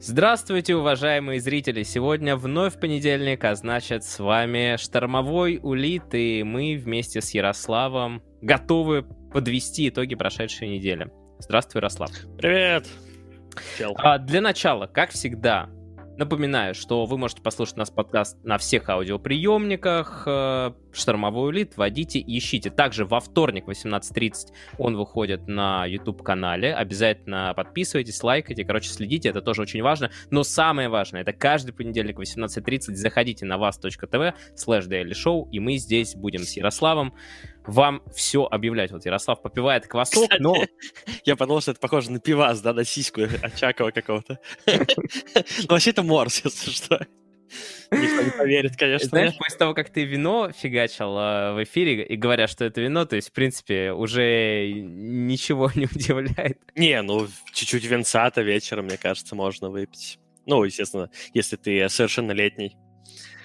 Здравствуйте, уважаемые зрители! Сегодня вновь понедельник, а значит с вами Штормовой Улит, и мы вместе с Ярославом готовы подвести итоги прошедшей недели. Здравствуй, Ярослав. Привет! А, для начала, как всегда, Напоминаю, что вы можете послушать нас подкаст на всех аудиоприемниках. Э, Штормовой улит, вводите и ищите. Также во вторник в 18.30 он выходит на YouTube-канале. Обязательно подписывайтесь, лайкайте. Короче, следите, это тоже очень важно. Но самое важное, это каждый понедельник в 18.30 заходите на вас.тв слэш show и мы здесь будем с Ярославом вам все объявлять. Вот Ярослав попивает квасок, Кстати, но... Я подумал, что это похоже на пивас, да, на сиську Очакова какого-то. Ну, вообще это морс, если что. Никто не поверит, конечно. Знаешь, после того, как ты вино фигачил э, в эфире и говорят, что это вино, то есть, в принципе, уже ничего не удивляет. Не, ну, чуть-чуть винца-то вечером, мне кажется, можно выпить. Ну, естественно, если ты совершеннолетний.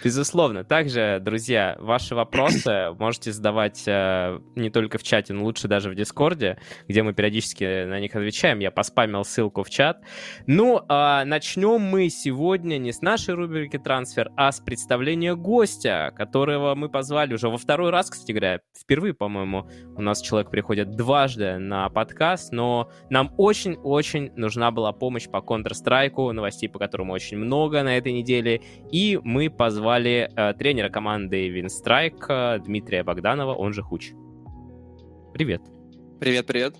Безусловно. Также, друзья, ваши вопросы можете задавать э, не только в чате, но лучше даже в Дискорде, где мы периодически на них отвечаем. Я поспамил ссылку в чат. Ну, э, начнем мы сегодня не с нашей рубрики «Трансфер», а с представления гостя, которого мы позвали уже во второй раз, кстати говоря. Впервые, по-моему, у нас человек приходит дважды на подкаст, но нам очень-очень нужна была помощь по Counter-Strike, новостей по которому очень много на этой неделе, и мы позвали позвали э, тренера команды Винстрайк э, Дмитрия Богданова, он же Хуч. Привет. Привет, привет.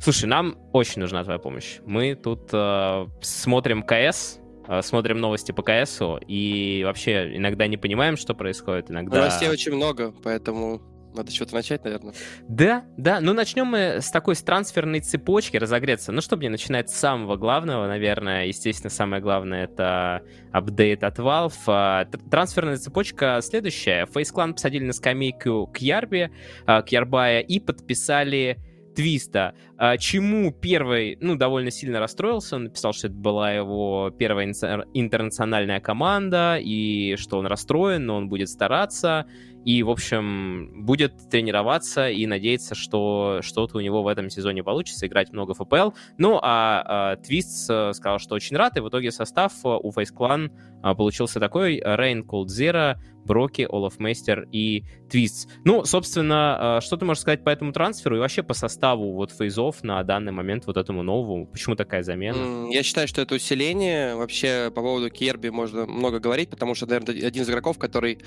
Слушай, нам очень нужна твоя помощь. Мы тут э, смотрим КС, э, смотрим новости по КСу и вообще иногда не понимаем, что происходит. Иногда... Новостей очень много, поэтому надо что-то начать, наверное. Да, да. Ну, начнем мы с такой с трансферной цепочки разогреться. Ну, чтобы не начинать с самого главного, наверное, естественно, самое главное — это апдейт от Valve. А, трансферная цепочка следующая. Face Clan посадили на скамейку Кьярби, а, Кьярбая и подписали твиста, а, чему первый, ну, довольно сильно расстроился. Он написал, что это была его первая интернациональная команда, и что он расстроен, но он будет стараться. И, в общем, будет тренироваться и надеяться, что что-то у него в этом сезоне получится, играть много ФПЛ. Ну, а, а Твист э, сказал, что очень рад, и в итоге состав э, у FaZe Clan а, получился такой. rain, Zero, broky, olofmeister и Твист. Ну, собственно, а, что ты можешь сказать по этому трансферу и вообще по составу вот FaZe ов на данный момент вот этому новому? Почему такая замена? Я считаю, что это усиление. Вообще, по поводу Kjaerbye можно много говорить, потому что, наверное, один из игроков, который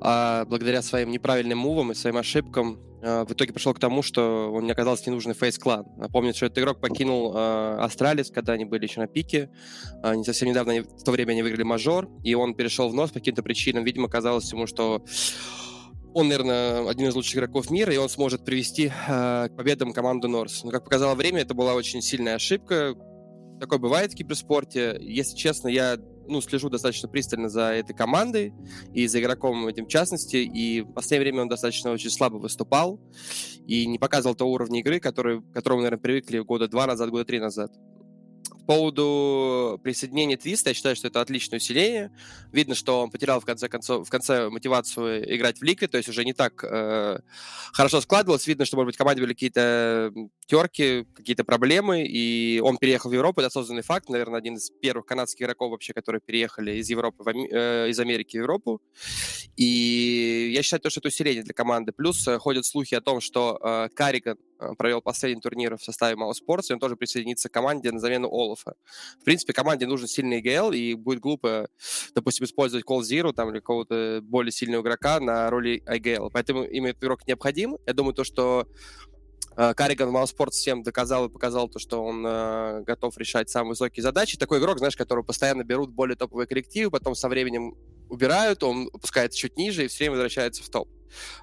а, благодаря своим неправильным мувам и своим ошибкам а, в итоге пришел к тому, что он не оказался ненужный FaZe Clan. Напомню, что этот игрок покинул э, Astralis, когда они были еще на пике. Э, не совсем недавно, они, в то время они выиграли мажор, и он перешел в нос по каким-то причинам. Видимо, казалось ему, что он, наверное, один из лучших игроков мира, и он сможет привести э, к победам команду Норс. Но, как показало время, это была очень сильная ошибка. Такое бывает в киберспорте. Если честно, я ну, слежу достаточно пристально за этой командой и за игроком этим в частности, и в последнее время он достаточно очень слабо выступал и не показывал того уровня игры, который, к которому, наверное, привыкли года два назад, года три назад поводу присоединения Твиста, я считаю, что это отличное усиление. Видно, что он потерял в конце концов, в конце мотивацию играть в лиге, то есть уже не так э, хорошо складывалось. Видно, что, может быть, в команде были какие-то терки, какие-то проблемы, и он переехал в Европу, это осознанный факт, наверное, один из первых канадских игроков вообще, которые переехали из Европы, в, э, из Америки в Европу. И я считаю, что это усиление для команды. Плюс э, ходят слухи о том, что э, Карриган Э, провел последний турнир в составе Мало Спортс, и он тоже присоединится к команде на замену Олафа. В принципе, команде нужен сильный ИГЛ, и будет глупо, допустим, использовать Call Zero там, или какого-то более сильного игрока на роли IGL. Поэтому им этот игрок необходим. Я думаю, то, что э, Карриган в Малспорт всем доказал и показал то, что он э, готов решать самые высокие задачи. Такой игрок, знаешь, которого постоянно берут более топовые коллективы, потом со временем убирают, он опускается чуть ниже и все время возвращается в топ.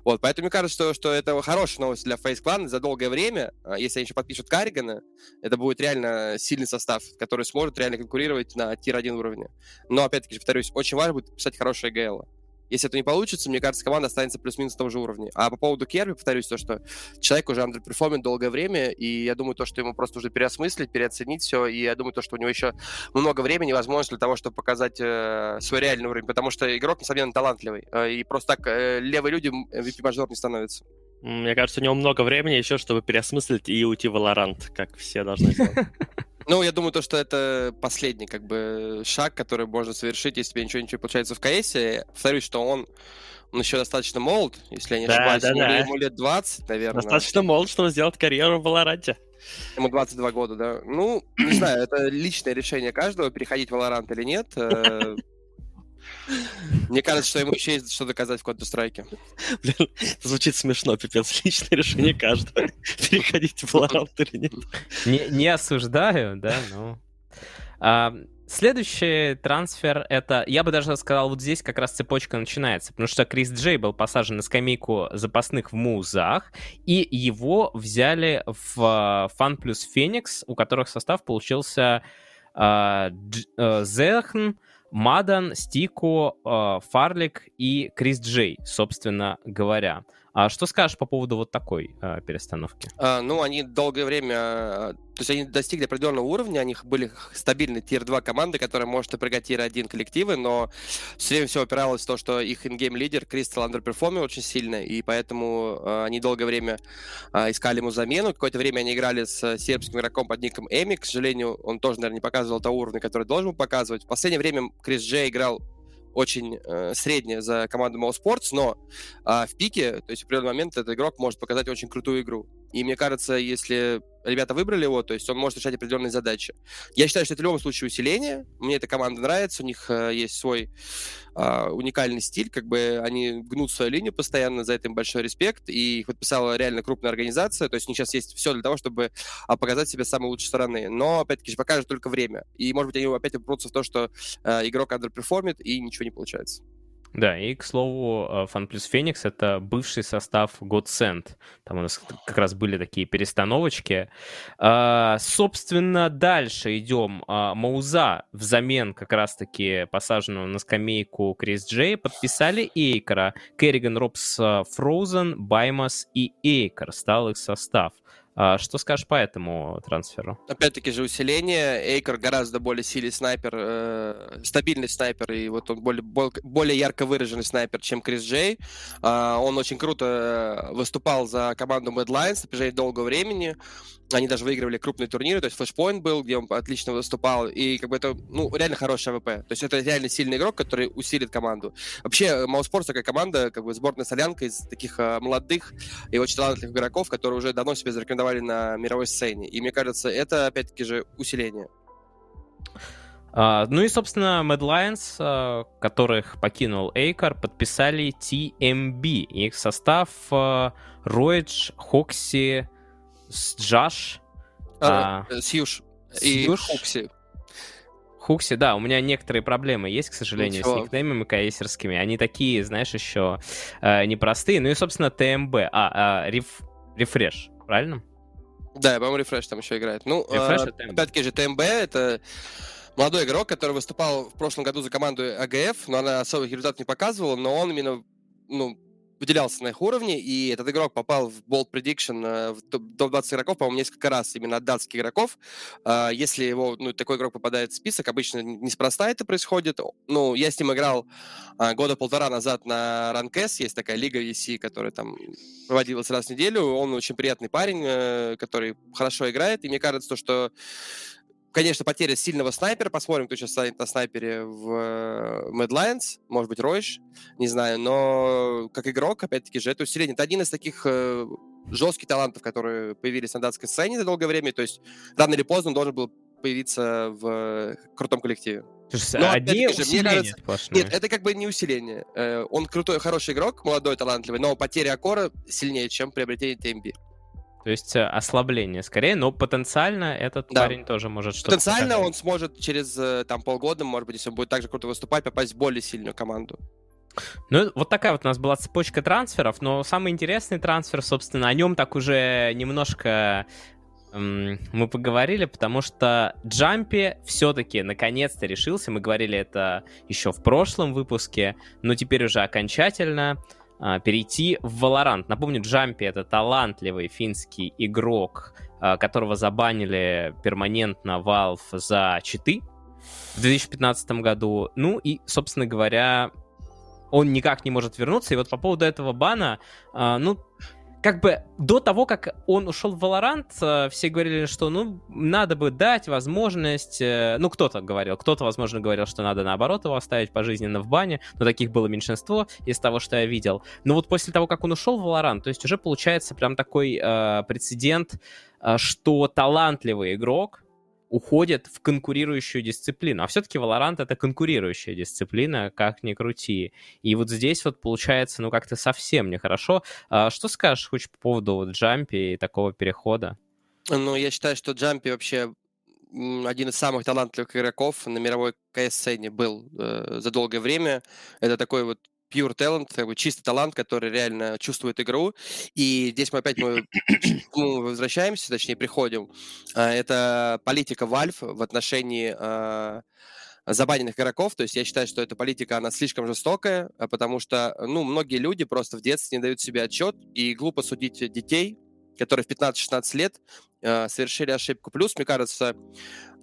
Вот, поэтому мне кажется, что, что это хорошая новость для FaZe Clan. За долгое время, а, если они еще подпишут karrigan а, это будет реально сильный состав, который сможет реально конкурировать на tier-1 уровне. Но, опять-таки, повторюсь, очень важно будет подписать хорошего IGL. Если это не получится, мне кажется, команда останется плюс-минус на том же уровне. А по поводу Kjaerbye, повторюсь, то, что человек уже андерперформит долгое время, и я думаю, то, что ему просто нужно переосмыслить, переоценить все, и я думаю, то, что у него еще много времени, возможно, для того, чтобы показать э, свой реальный уровень, потому что игрок, несомненно, талантливый, э, и просто так э, левые люди MVP мажора не становятся. Мне кажется, у него много времени еще, чтобы переосмыслить и уйти в Valorant, как все должны сделать. Ну, я думаю, то, что это последний как бы шаг, который можно совершить, если тебе ничего ничего получается в КС. Повторюсь, что он, он еще достаточно молод, если я не Да, ошибаюсь. да, ему, да. ему лет 20, наверное. Достаточно молод, чтобы сделать карьеру в Валоранте. Ему 22 года, да. Ну, не знаю, это личное решение каждого, переходить в Valorant или нет. Мне кажется, что ему еще есть что доказать в Counter-Strike. Блин, звучит смешно, пипец. Личное решение каждого. Переходить в Валорант или нет. Не, не осуждаю, да, но... А, следующий трансфер это, я бы даже сказал, вот здесь как раз цепочка начинается, потому что Крис Джей был посажен на скамейку запасных в Музах, и его взяли в Фан плюс Феникс, у которых состав получился а, Дж- э, zehN, Maden, STYKO, э, farlig и chrisJ, собственно говоря. А что скажешь по поводу вот такой э, перестановки? А, ну, они долгое время... а, То есть они достигли определенного уровня, у них были стабильные tier-2 команды, которые может напрягать tier-1 коллективы, но все время все опиралось в то, что их in-game лидер kRYSTAL андерперформил очень сильно, и поэтому а, они долгое время а, искали ему замену. Какое-то время они играли с сербским игроком под ником emi, к сожалению, он тоже, наверное, не показывал того уровня, который должен был показывать. В последнее время chrisJ играл очень э, средне за команду Mo Sports, но а, в пике, то есть в определенный момент этот игрок может показать очень крутую игру. И мне кажется, если ребята выбрали его, то есть он может решать определенные задачи. Я считаю, что это в любом случае усиление. Мне эта команда нравится, у них э, есть свой а, уникальный стиль, как бы они гнут свою линию постоянно, за это им большой респект, и их подписала реально крупная организация, то есть у них сейчас есть все для того, чтобы а, показать себя с самой лучшей стороны. Но, опять-таки, же покажет только время. И, может быть, они опять упрутся в то, что э, игрок андерперформит, и ничего не получается. Да, и, к слову, Фан плюс Феникс — это бывший состав Godsend. Там у нас как раз были такие перестановочки. А, собственно, дальше идем. А, Mouz а взамен как раз-таки посаженного на скамейку chrisJ подписали acoR а. karrigan, ropz, а, frozen, Bymas и acoR стал их состав. А, что скажешь по этому трансферу? Опять-таки же усиление. acoR гораздо более сильный снайпер, э, стабильный снайпер, и вот он более, бол- более ярко выраженный снайпер, чем chrisJ. А, он очень круто э, выступал за команду MAD на протяжении долгого времени. Они даже выигрывали крупные турниры, то есть Flashpoint был, где он отлично выступал, и как бы это, ну, реально хороший AWP. То есть это реально сильный игрок, который усилит команду. Вообще, mousesports такая команда, как бы сборная солянка из таких э, молодых и очень талантливых игроков, которые уже давно себя зарекомендовали на мировой сцене. И мне кажется, это, опять-таки же, усиление. А, ну и, собственно, Mad Lions, а, которых покинул Эйкар, подписали TMB. Их состав а, Роидж, Хокси, Джаш, А, э, Сьюш и Сьюш? Хукси. Хукси, да, у меня некоторые проблемы есть, к сожалению, Ничего. с никнеймами каэсерскими. Они такие, знаешь, еще э, непростые. Ну и, собственно, ТМБ. А, а, реф, рефреш, правильно? Да, по-моему, Рефреш там еще играет. Ну, Refresh э, опять-таки же, ТМБ — это молодой игрок, который выступал в прошлом году за команду АГФ, но она особых результатов не показывала, но он именно, ну, выделялся на их уровне, и этот игрок попал в Bold Prediction э, в топ- топ-20 игроков, по-моему, несколько раз именно от датских игроков. А, Если его, ну, такой игрок попадает в список, обычно неспроста это происходит. Ну, я с ним играл а, года полтора назад на Ранкес, есть такая лига EC, которая там проводилась раз в неделю. Он очень приятный парень, э, который хорошо играет, и мне кажется, то, что Конечно, потеря сильного снайпера. Посмотрим, кто сейчас станет на снайпере в э, Mad Lions. Может быть, Ройш, не знаю. Но как игрок, опять-таки же, это усиление. Это один из таких э, жестких талантов, которые появились на датской сцене за долгое время. То есть рано или поздно он должен был появиться в крутом коллективе. Слушай, Ну, одни же, мне кажется- сплошные. Нет, это как бы не усиление. Э, Он крутой, хороший игрок, молодой, талантливый, но потеря Акора сильнее, чем приобретение TMB. То есть э, ослабление скорее, но потенциально этот Да. парень тоже может что-то Потенциально показать. он сможет через э, там полгода, может быть, если он будет так же круто выступать, попасть в более сильную команду. Ну, вот такая вот у нас была цепочка трансферов, но самый интересный трансфер, собственно, о нем так уже немножко мы поговорили, потому что Джампи все-таки наконец-то решился, мы говорили это еще в прошлом выпуске, но теперь уже окончательно перейти в Valorant. Напомню, Джампи это талантливый финский игрок, а, которого забанили перманентно Valve за читы в 2015 году. Ну и, собственно говоря, он никак не может вернуться. И вот по поводу этого бана, а, ну, как бы до того, как он ушел в Valorant, э, все говорили, что, ну, надо бы дать возможность... Э, ну, кто-то говорил, кто-то, возможно, говорил, что надо, наоборот, его оставить пожизненно в бане, но таких было меньшинство из того, что я видел. Но вот после того, как он ушел в Valorant, то есть уже получается прям такой э, прецедент, э, что талантливый игрок, уходят в конкурирующую дисциплину. А все-таки Valorant — это конкурирующая дисциплина, как ни крути. И вот здесь вот получается, ну, как-то совсем нехорошо. А что скажешь хоть по поводу вот Джампи и такого перехода? Ну, я считаю, что Джампи вообще один из самых талантливых игроков на мировой КС-сцене был э, за долгое время. Это такой вот pure talent, как бы чистый талант, который реально чувствует игру. И здесь мы опять мы, мы возвращаемся, точнее приходим. А, это политика Valve в отношении а, забаненных игроков. То есть я считаю, что эта политика, она слишком жестокая, а, потому что, ну, многие люди просто в детстве не дают себе отчет и глупо судить детей, которые в 15-16 лет э, совершили ошибку. Плюс, мне кажется,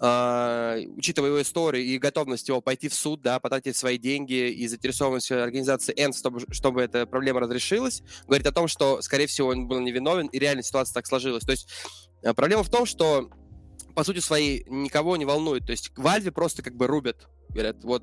э, учитывая его историю и готовность его пойти в суд, да, потратить свои деньги и заинтересованность организации END, чтобы, чтобы эта проблема разрешилась, говорит о том, что, скорее всего, он был невиновен, и реально ситуация так сложилась. То есть э, проблема в том, что по сути своей никого не волнует. То есть Вальве просто как бы рубят. Говорят, вот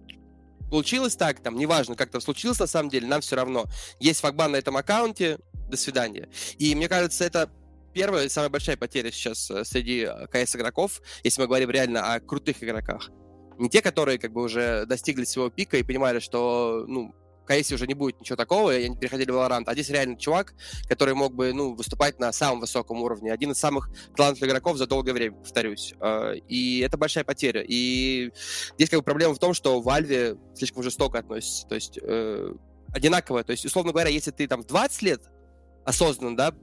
получилось так, там, неважно, как там случилось на самом деле, нам все равно. Есть факбан на этом аккаунте, до свидания. И мне кажется, это первая самая большая потеря сейчас э, среди э, КС игроков, если мы говорим реально о крутых игроках. Не те, которые как бы уже достигли своего пика и понимали, что, ну, КС уже не будет ничего такого, и они переходили в Valorant. А здесь реально чувак, который мог бы, ну, выступать на самом высоком уровне. Один из самых талантливых игроков за долгое время, повторюсь. Э, и это большая потеря. И здесь как бы проблема в том, что Valve слишком жестоко относится. То есть э, одинаково. То есть, условно говоря, если ты там в 20 лет осознанно, да,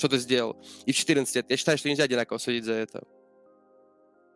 что-то сделал, и в 14 лет. Я считаю, что нельзя одинаково судить за это.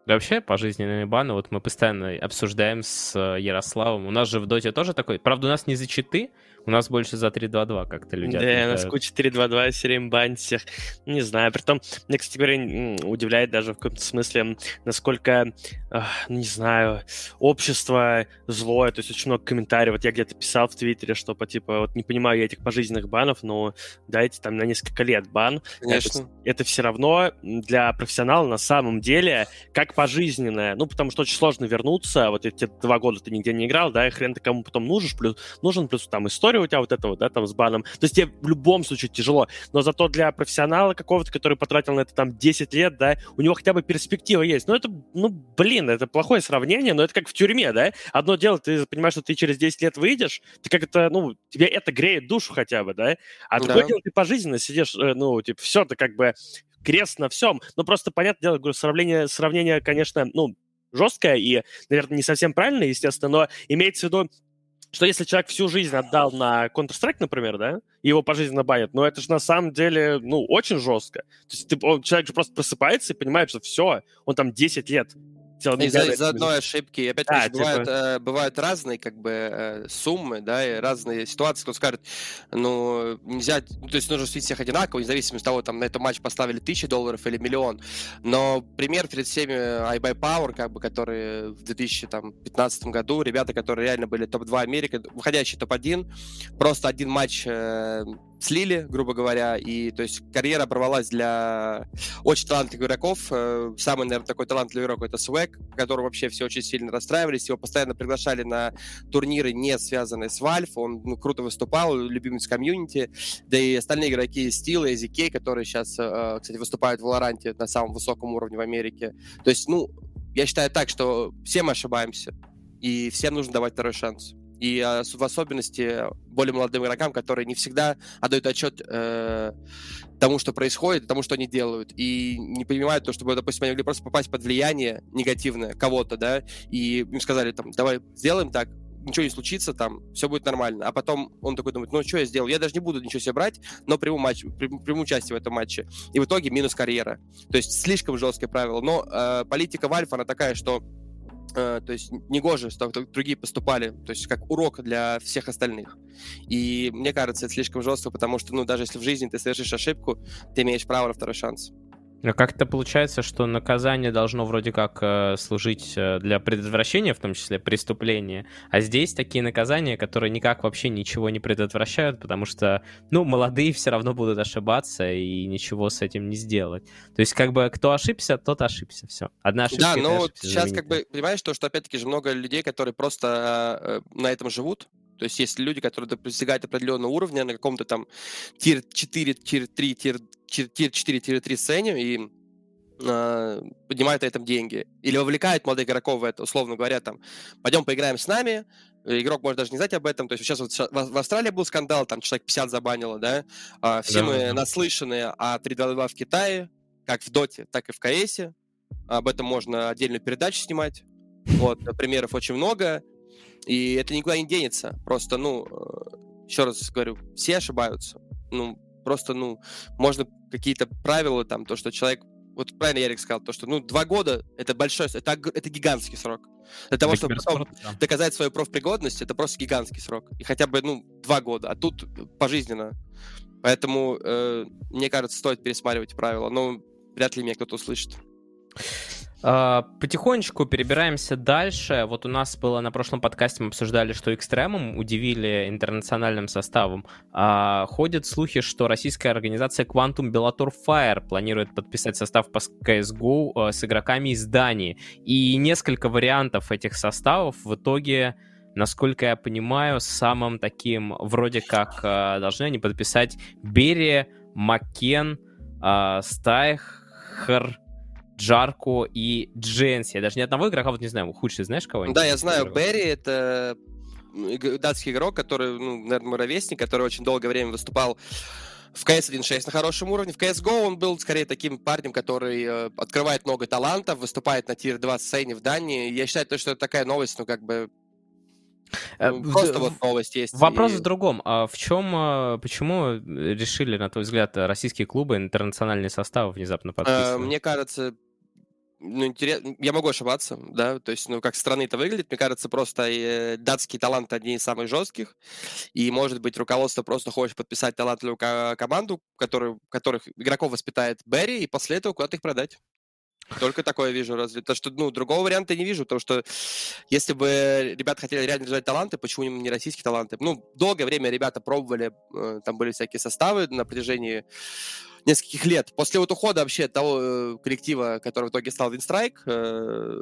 Да вообще пожизненные баны, вот мы постоянно обсуждаем с э, Ярославом. У нас же в Доте тоже такой, правда, у нас не за читы, у нас больше за 3-2-2 как-то люди Да, у нас куча 3-2-2, все время банят всех. Не знаю, притом, мне, кстати говоря, удивляет даже в каком-то смысле, насколько, ну, не знаю, общество злое, то есть очень много комментариев. Вот я где-то писал в Твиттере, что по типа, вот не понимаю я этих пожизненных банов, но дайте там на несколько лет бан. Конечно. Это, это все равно для профессионала на самом деле как пожизненное. Ну, потому что очень сложно вернуться. Вот эти два года ты нигде не играл, да, и хрен ты кому потом нужен, плюс, нужен, плюс там история история у тебя вот эта вот, да, там с баном. То есть тебе в любом случае тяжело. Но зато для профессионала какого-то, который потратил на это там 10 лет, да, у него хотя бы перспектива есть. Ну, это, ну, блин, это плохое сравнение, но это как в тюрьме, да. Одно дело, ты понимаешь, что ты через 10 лет выйдешь, ты как это, ну, тебе это греет душу хотя бы, да. А другое да. дело, ты пожизненно сидишь, э, ну, типа, все, ты как бы крест на всем. Ну, просто, понятное дело, говорю, сравнение, сравнение, конечно, ну, жесткое и, наверное, не совсем правильное, естественно, но имеется в виду, что если человек всю жизнь отдал на Counter-Strike, например, да, и его пожизненно банят, но это же на самом деле, ну, очень жестко. То есть ты, он, человек же просто просыпается и понимает, что все, он там 10 лет из-за, из одной ошибки. И опять а, типа... бывают, э, бывают разные как бы э, суммы, да, и разные ситуации. Кто скажет, ну, нельзя, ну, то есть нужно судить всех одинаково, независимо от того, там, на этот матч поставили тысячи долларов или миллион. Но пример перед всеми iBuy Power, как бы, которые в 2015 году, ребята, которые реально были топ-2 Америка, выходящий топ-1, просто один матч э, слили, грубо говоря, и то есть карьера оборвалась для очень талантливых игроков. Э, самый, наверное, такой талантливый игрок это Свек, которого вообще все очень сильно расстраивались. Его постоянно приглашали на турниры, не связанные с Valve. Он ну, круто выступал, любимец комьюнити. Да и остальные игроки Steel и ZK, которые сейчас, э, кстати, выступают в Лоранте на самом высоком уровне в Америке. То есть, ну, я считаю так, что все мы ошибаемся, и всем нужно давать второй шанс и а, в особенности более молодым игрокам, которые не всегда отдают отчет э, тому, что происходит, тому, что они делают, и не понимают то, что, допустим, они могли просто попасть под влияние негативное кого-то, да, и им сказали, там, давай сделаем так, ничего не случится, там, все будет нормально. А потом он такой думает, ну, что я сделал? Я даже не буду ничего себе брать, но приму, матч, приму участие в этом матче. И в итоге минус карьера. То есть слишком жесткие правила. Но э, политика Valve, она такая, что то есть негоже, что другие поступали, то есть как урок для всех остальных. И мне кажется, это слишком жестко, потому что, ну, даже если в жизни ты совершишь ошибку, ты имеешь право на второй шанс. Но как-то получается, что наказание должно вроде как э, служить э, для предотвращения, в том числе преступления, а здесь такие наказания, которые никак вообще ничего не предотвращают, потому что, ну, молодые все равно будут ошибаться и ничего с этим не сделать. То есть, как бы, кто ошибся, тот ошибся, все. Одна ошибка. Да, но вот сейчас, как бы, понимаешь, то, что опять-таки же много людей, которые просто э, на этом живут, то есть есть люди, которые достигают определенного уровня на каком-то там тир 4, тир 3, тир, тир 4, тир 3 сцене и э, поднимают на этом деньги. Или вовлекают молодых игроков в это, условно говоря, там, пойдем поиграем с нами, игрок может даже не знать об этом. То есть сейчас вот в Австралии был скандал, там человек 50 забанило, да? А, все да, мы да. наслышаны о 3.2.2 в Китае, как в Доте, так и в КСе. Об этом можно отдельную передачу снимать. Вот, примеров очень много. И это никуда не денется. Просто, ну, э, еще раз говорю, все ошибаются. Ну, просто, ну, можно какие-то правила там, то, что человек вот правильно Ярик сказал, то, что, ну, два года — это большой, это, это гигантский срок. Для того, чтобы потом да. доказать свою профпригодность, это просто гигантский срок. И хотя бы, ну, два года, а тут пожизненно. Поэтому, э, мне кажется, стоит пересматривать правила, но вряд ли меня кто-то услышит. А, потихонечку перебираемся дальше. Вот у нас было на прошлом подкасте, мы обсуждали, что экстремум удивили интернациональным составом. А, ходят слухи, что российская организация Quantum Bellator Fire планирует подписать состав по CSGO а, с игроками из Дании. И несколько вариантов этих составов в итоге насколько я понимаю, самым таким вроде как должны они подписать Берри, Маккен, Стайхер, Джарко и Дженси. Я даже ни одного игрока, вот не знаю, худший знаешь кого-нибудь? Да, я знаю. Берри — это датский игрок, который, ну, наверное, мой ровесник, который очень долгое время выступал в CS 1.6 на хорошем уровне. В CSGO он был скорее таким парнем, который э, открывает много талантов, выступает на тир-2 сцене в Дании. Я считаю, то, что это такая новость, ну, как бы э, ну, Просто вот новость есть. Вопрос и... в другом. А в чем, а, почему решили, на твой взгляд, российские клубы интернациональный состав внезапно э, подписывать? Мне кажется, ну, интересно, я могу ошибаться, да, то есть, ну, как страны это выглядит, мне кажется, просто э, датские таланты одни из самых жестких, и, может быть, руководство просто хочет подписать талантливую команду, который, которых игроков воспитает Берри, и после этого куда-то их продать. Только такое вижу разве. То, что, ну, другого варианта не вижу, потому что если бы ребята хотели реально держать таланты, почему не российские таланты? Ну, долгое время ребята пробовали, э, там были всякие составы на протяжении нескольких лет. После вот ухода вообще того э, коллектива, который в итоге стал Винстрайк, э,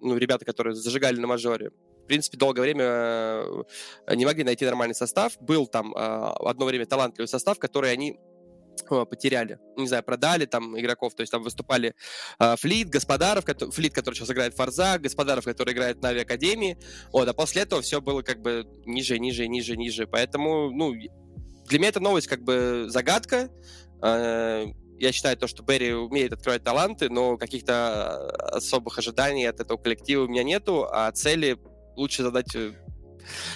ну, ребята, которые зажигали на мажоре, в принципе, долгое время э, не могли найти нормальный состав. Был там э, одно время талантливый состав, который они потеряли. Не знаю, продали там игроков, то есть там выступали э, Флит, Господаров, который, Флит, который сейчас играет в Форза, Господаров, который играет в Нави Академии. Вот, а после этого все было как бы ниже, ниже, ниже, ниже. Поэтому, ну, для меня эта новость как бы загадка. Э, я считаю то, что Берри умеет открывать таланты, но каких-то особых ожиданий от этого коллектива у меня нету, а цели лучше задать э,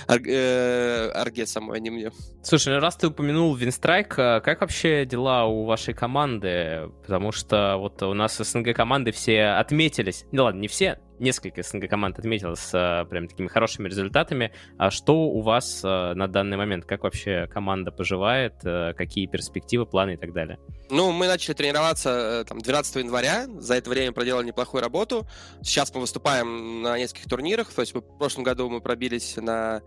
э, Арге самой, а не мне. Слушай, раз ты упомянул Винстрайк, как вообще дела у вашей команды? Потому что вот у нас СНГ команды все отметились. Ну ладно, не все, несколько СНГ команд отметилось с а, прям такими хорошими результатами. А что у вас а, на данный момент? Как вообще команда поживает? А, какие перспективы, планы и так далее? Ну, мы начали тренироваться э, там 12 января. За это время проделали неплохую работу. Сейчас мы выступаем на нескольких турнирах. То есть мы, в прошлом году мы пробились на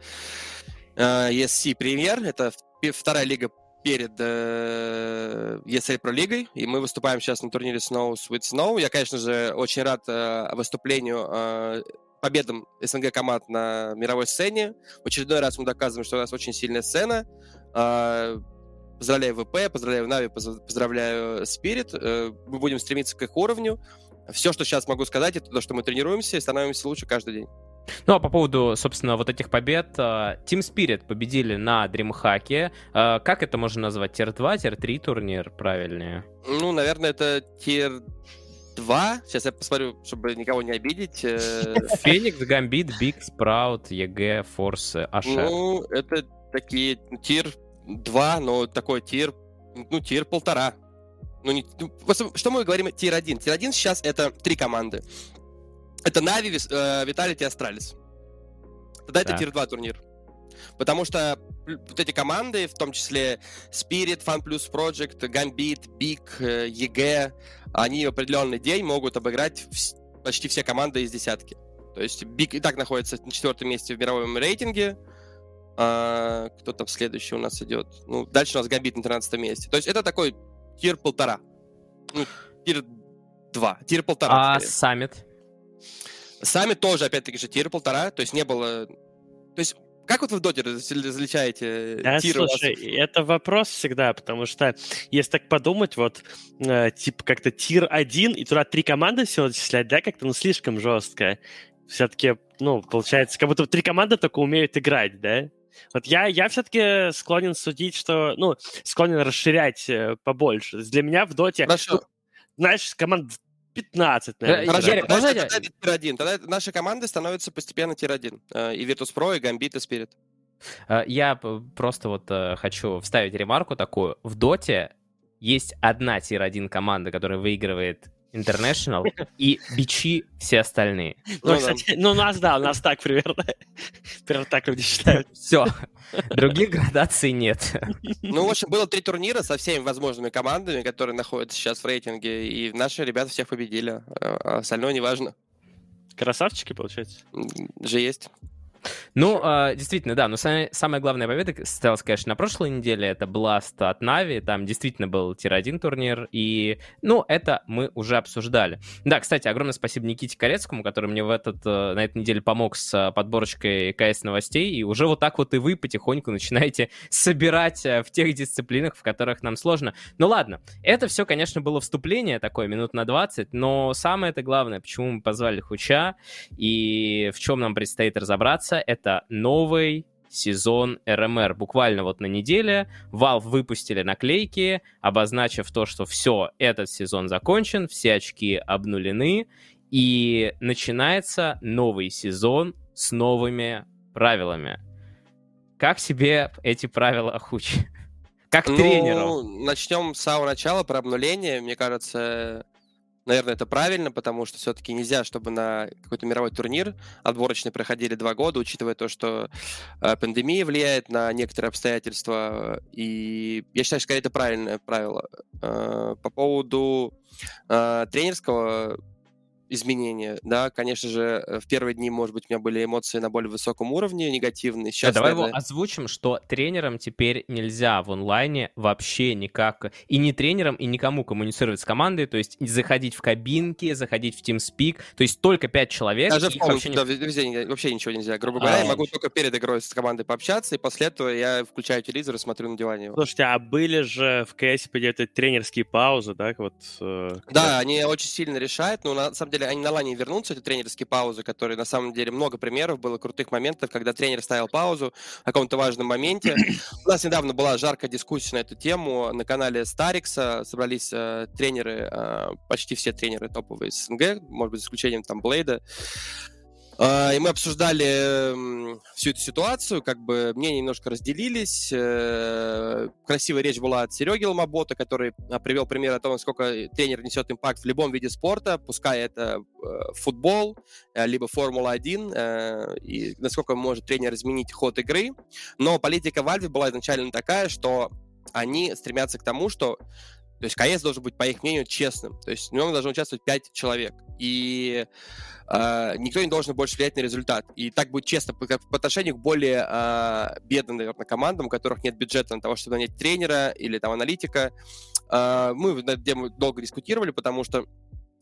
э, ESC Премьер. Это вторая лига перед э, ESL Pro лигой, и мы выступаем сейчас на турнире Snow with Snow. Я, конечно же, очень рад э, выступлению э, победам СНГ команд на мировой сцене. В очередной раз мы доказываем, что у нас очень сильная сцена. Э, поздравляю VP, поздравляю NaVi, поздравляю. Э, мы будем стремиться к их уровню. Все, что сейчас могу сказать, это то, что мы тренируемся и становимся лучше каждый день. Ну, а по поводу, собственно, вот этих побед, э, Team Spirit победили на DreamHack. Э, как это можно назвать? Tier-2, Tier-3 турнир правильнее? Ну, наверное, это tier 2. Сейчас я посмотрю, чтобы никого не обидеть. Э. Phoenix, Gambit, BIG, Sprout, EG, forZe, Ашер. Ну, это такие tier 2, но такой tier, ну, tier полтора. Ну, не, ну, что мы говорим tier 1? Tier 1 сейчас это три команды. Это NaVi, э, Vitality, Astralis. Тогда это tier-2 турнир. Потому что вот эти команды, в том числе Spirit, FunPlus Phoenix, Gambit, Big, EG, они в определенный день могут обыграть почти все команды из десятки. То есть Big и так находится на четвертом месте в мировом рейтинге. А, кто там следующий у нас идет? Ну, дальше у нас Gambit на 13 месте. То есть это такой tier полтора. Ну, tier два. Tier полтора. А Summit? Summit тоже, опять-таки же, tier полтора. То есть не было... То есть как вот вы в доте различаете да, tier ы? Слушай, это вопрос всегда, потому что если так подумать, вот, э, типа как-то tier один, и туда три команды всего зачислять, да, как-то, ну, слишком жестко. Все-таки, ну, получается, как будто три команды только умеют играть, да? Вот я, я все-таки склонен судить, что, ну, склонен расширять э, побольше. Для меня в доте... Хорошо. Ну, знаешь, команд 15, наверное. Э, Хорошо, Ярик, можно тогда, тогда tier-1. Тогда наши команды становятся постепенно tier-1. Э, и Virtus.pro, и Gambit, и Spirit. Э, я просто вот хочу вставить ремарку такую. В доте есть одна тир-1 команда, которая выигрывает International и бичи все остальные. Ну, ну, кстати, ну, у нас, да, у нас так примерно. Примерно так люди считают. Все. Других градаций нет. Ну, в общем, было три турнира со всеми возможными командами, которые находятся сейчас в рейтинге, и наши ребята всех победили. А остальное не важно. Красавчики, получается? Же есть. Ну, э, действительно, да, но самая, самая главная победа состоялась, конечно, на прошлой неделе. Это Blast от Нави, там действительно был тир-1 турнир, и, ну, это мы уже обсуждали. Да, кстати, огромное спасибо Никите Корецкому, который мне в этот, э, на этой неделе помог с подборочкой КС-новостей, и уже вот так вот и вы потихоньку начинаете собирать э, в тех дисциплинах, в которых нам сложно. Ну ладно, это все, конечно, было вступление такое, минут на 20, но самое это главное, почему мы позвали Хуча, и в чем нам предстоит разобраться, это новый сезон РМР. Буквально вот на неделе Valve выпустили наклейки, обозначив то, что все, этот сезон закончен, все очки обнулены, и начинается новый сезон с новыми правилами. Как себе эти правила, Хуч? Как ну, тренеру? Начнем с самого начала про обнуление. Мне кажется, Наверное, это правильно, потому что все-таки нельзя, чтобы на какой-то мировой турнир отборочный проходили два года, учитывая то, что э, пандемия влияет на некоторые обстоятельства. И я считаю, что это правильное правило. Э, по поводу э, тренерского изменения, да, конечно же, э, в первые дни, может быть, у меня были эмоции на более высоком уровне, негативные. Сейчас, да, давай наверное... его озвучим, что тренерам теперь нельзя в онлайне вообще никак, и не тренерам, и никому коммуницировать с командой, то есть заходить в кабинки, заходить в TeamSpeak, то есть только пять человек. Даже в вообще, да, везде вообще ничего нельзя. Грубо говоря, а, я могу только перед игрой с командой пообщаться, и после этого я включаю телевизор и смотрю на диване. Слушайте, а были же в КС где-то тренерские паузы, да? Вот, э, да, они очень сильно решают, но на самом деле деле, они на лане вернутся, эти тренерские паузы, которые, на самом деле, много примеров было крутых моментов, когда тренер ставил паузу в каком-то важном моменте. У нас недавно была жаркая дискуссия на эту тему на канале Старикса. Собрались э, тренеры, э, почти все тренеры топовые СНГ, может быть, за исключением там Блейда. А, и мы обсуждали всю эту ситуацию, как бы мнения немножко разделились. Э, красивая речь была от Сереги Ломабота, который а, привел пример о том, насколько тренер несет импакт в любом виде спорта, пускай это э, футбол, э, либо Формула-1, и насколько может тренер изменить ход игры. Но политика Valve была изначально такая, что они стремятся к тому, что то есть КС должен быть, по их мнению, честным. То есть в нем должно участвовать 5 человек. И э, никто не должен больше влиять на результат. И так будет честно по, по отношению к более э, бедным, наверное, командам, у которых нет бюджета на того, чтобы нанять тренера или там аналитика. Э, мы над этим долго дискутировали, потому что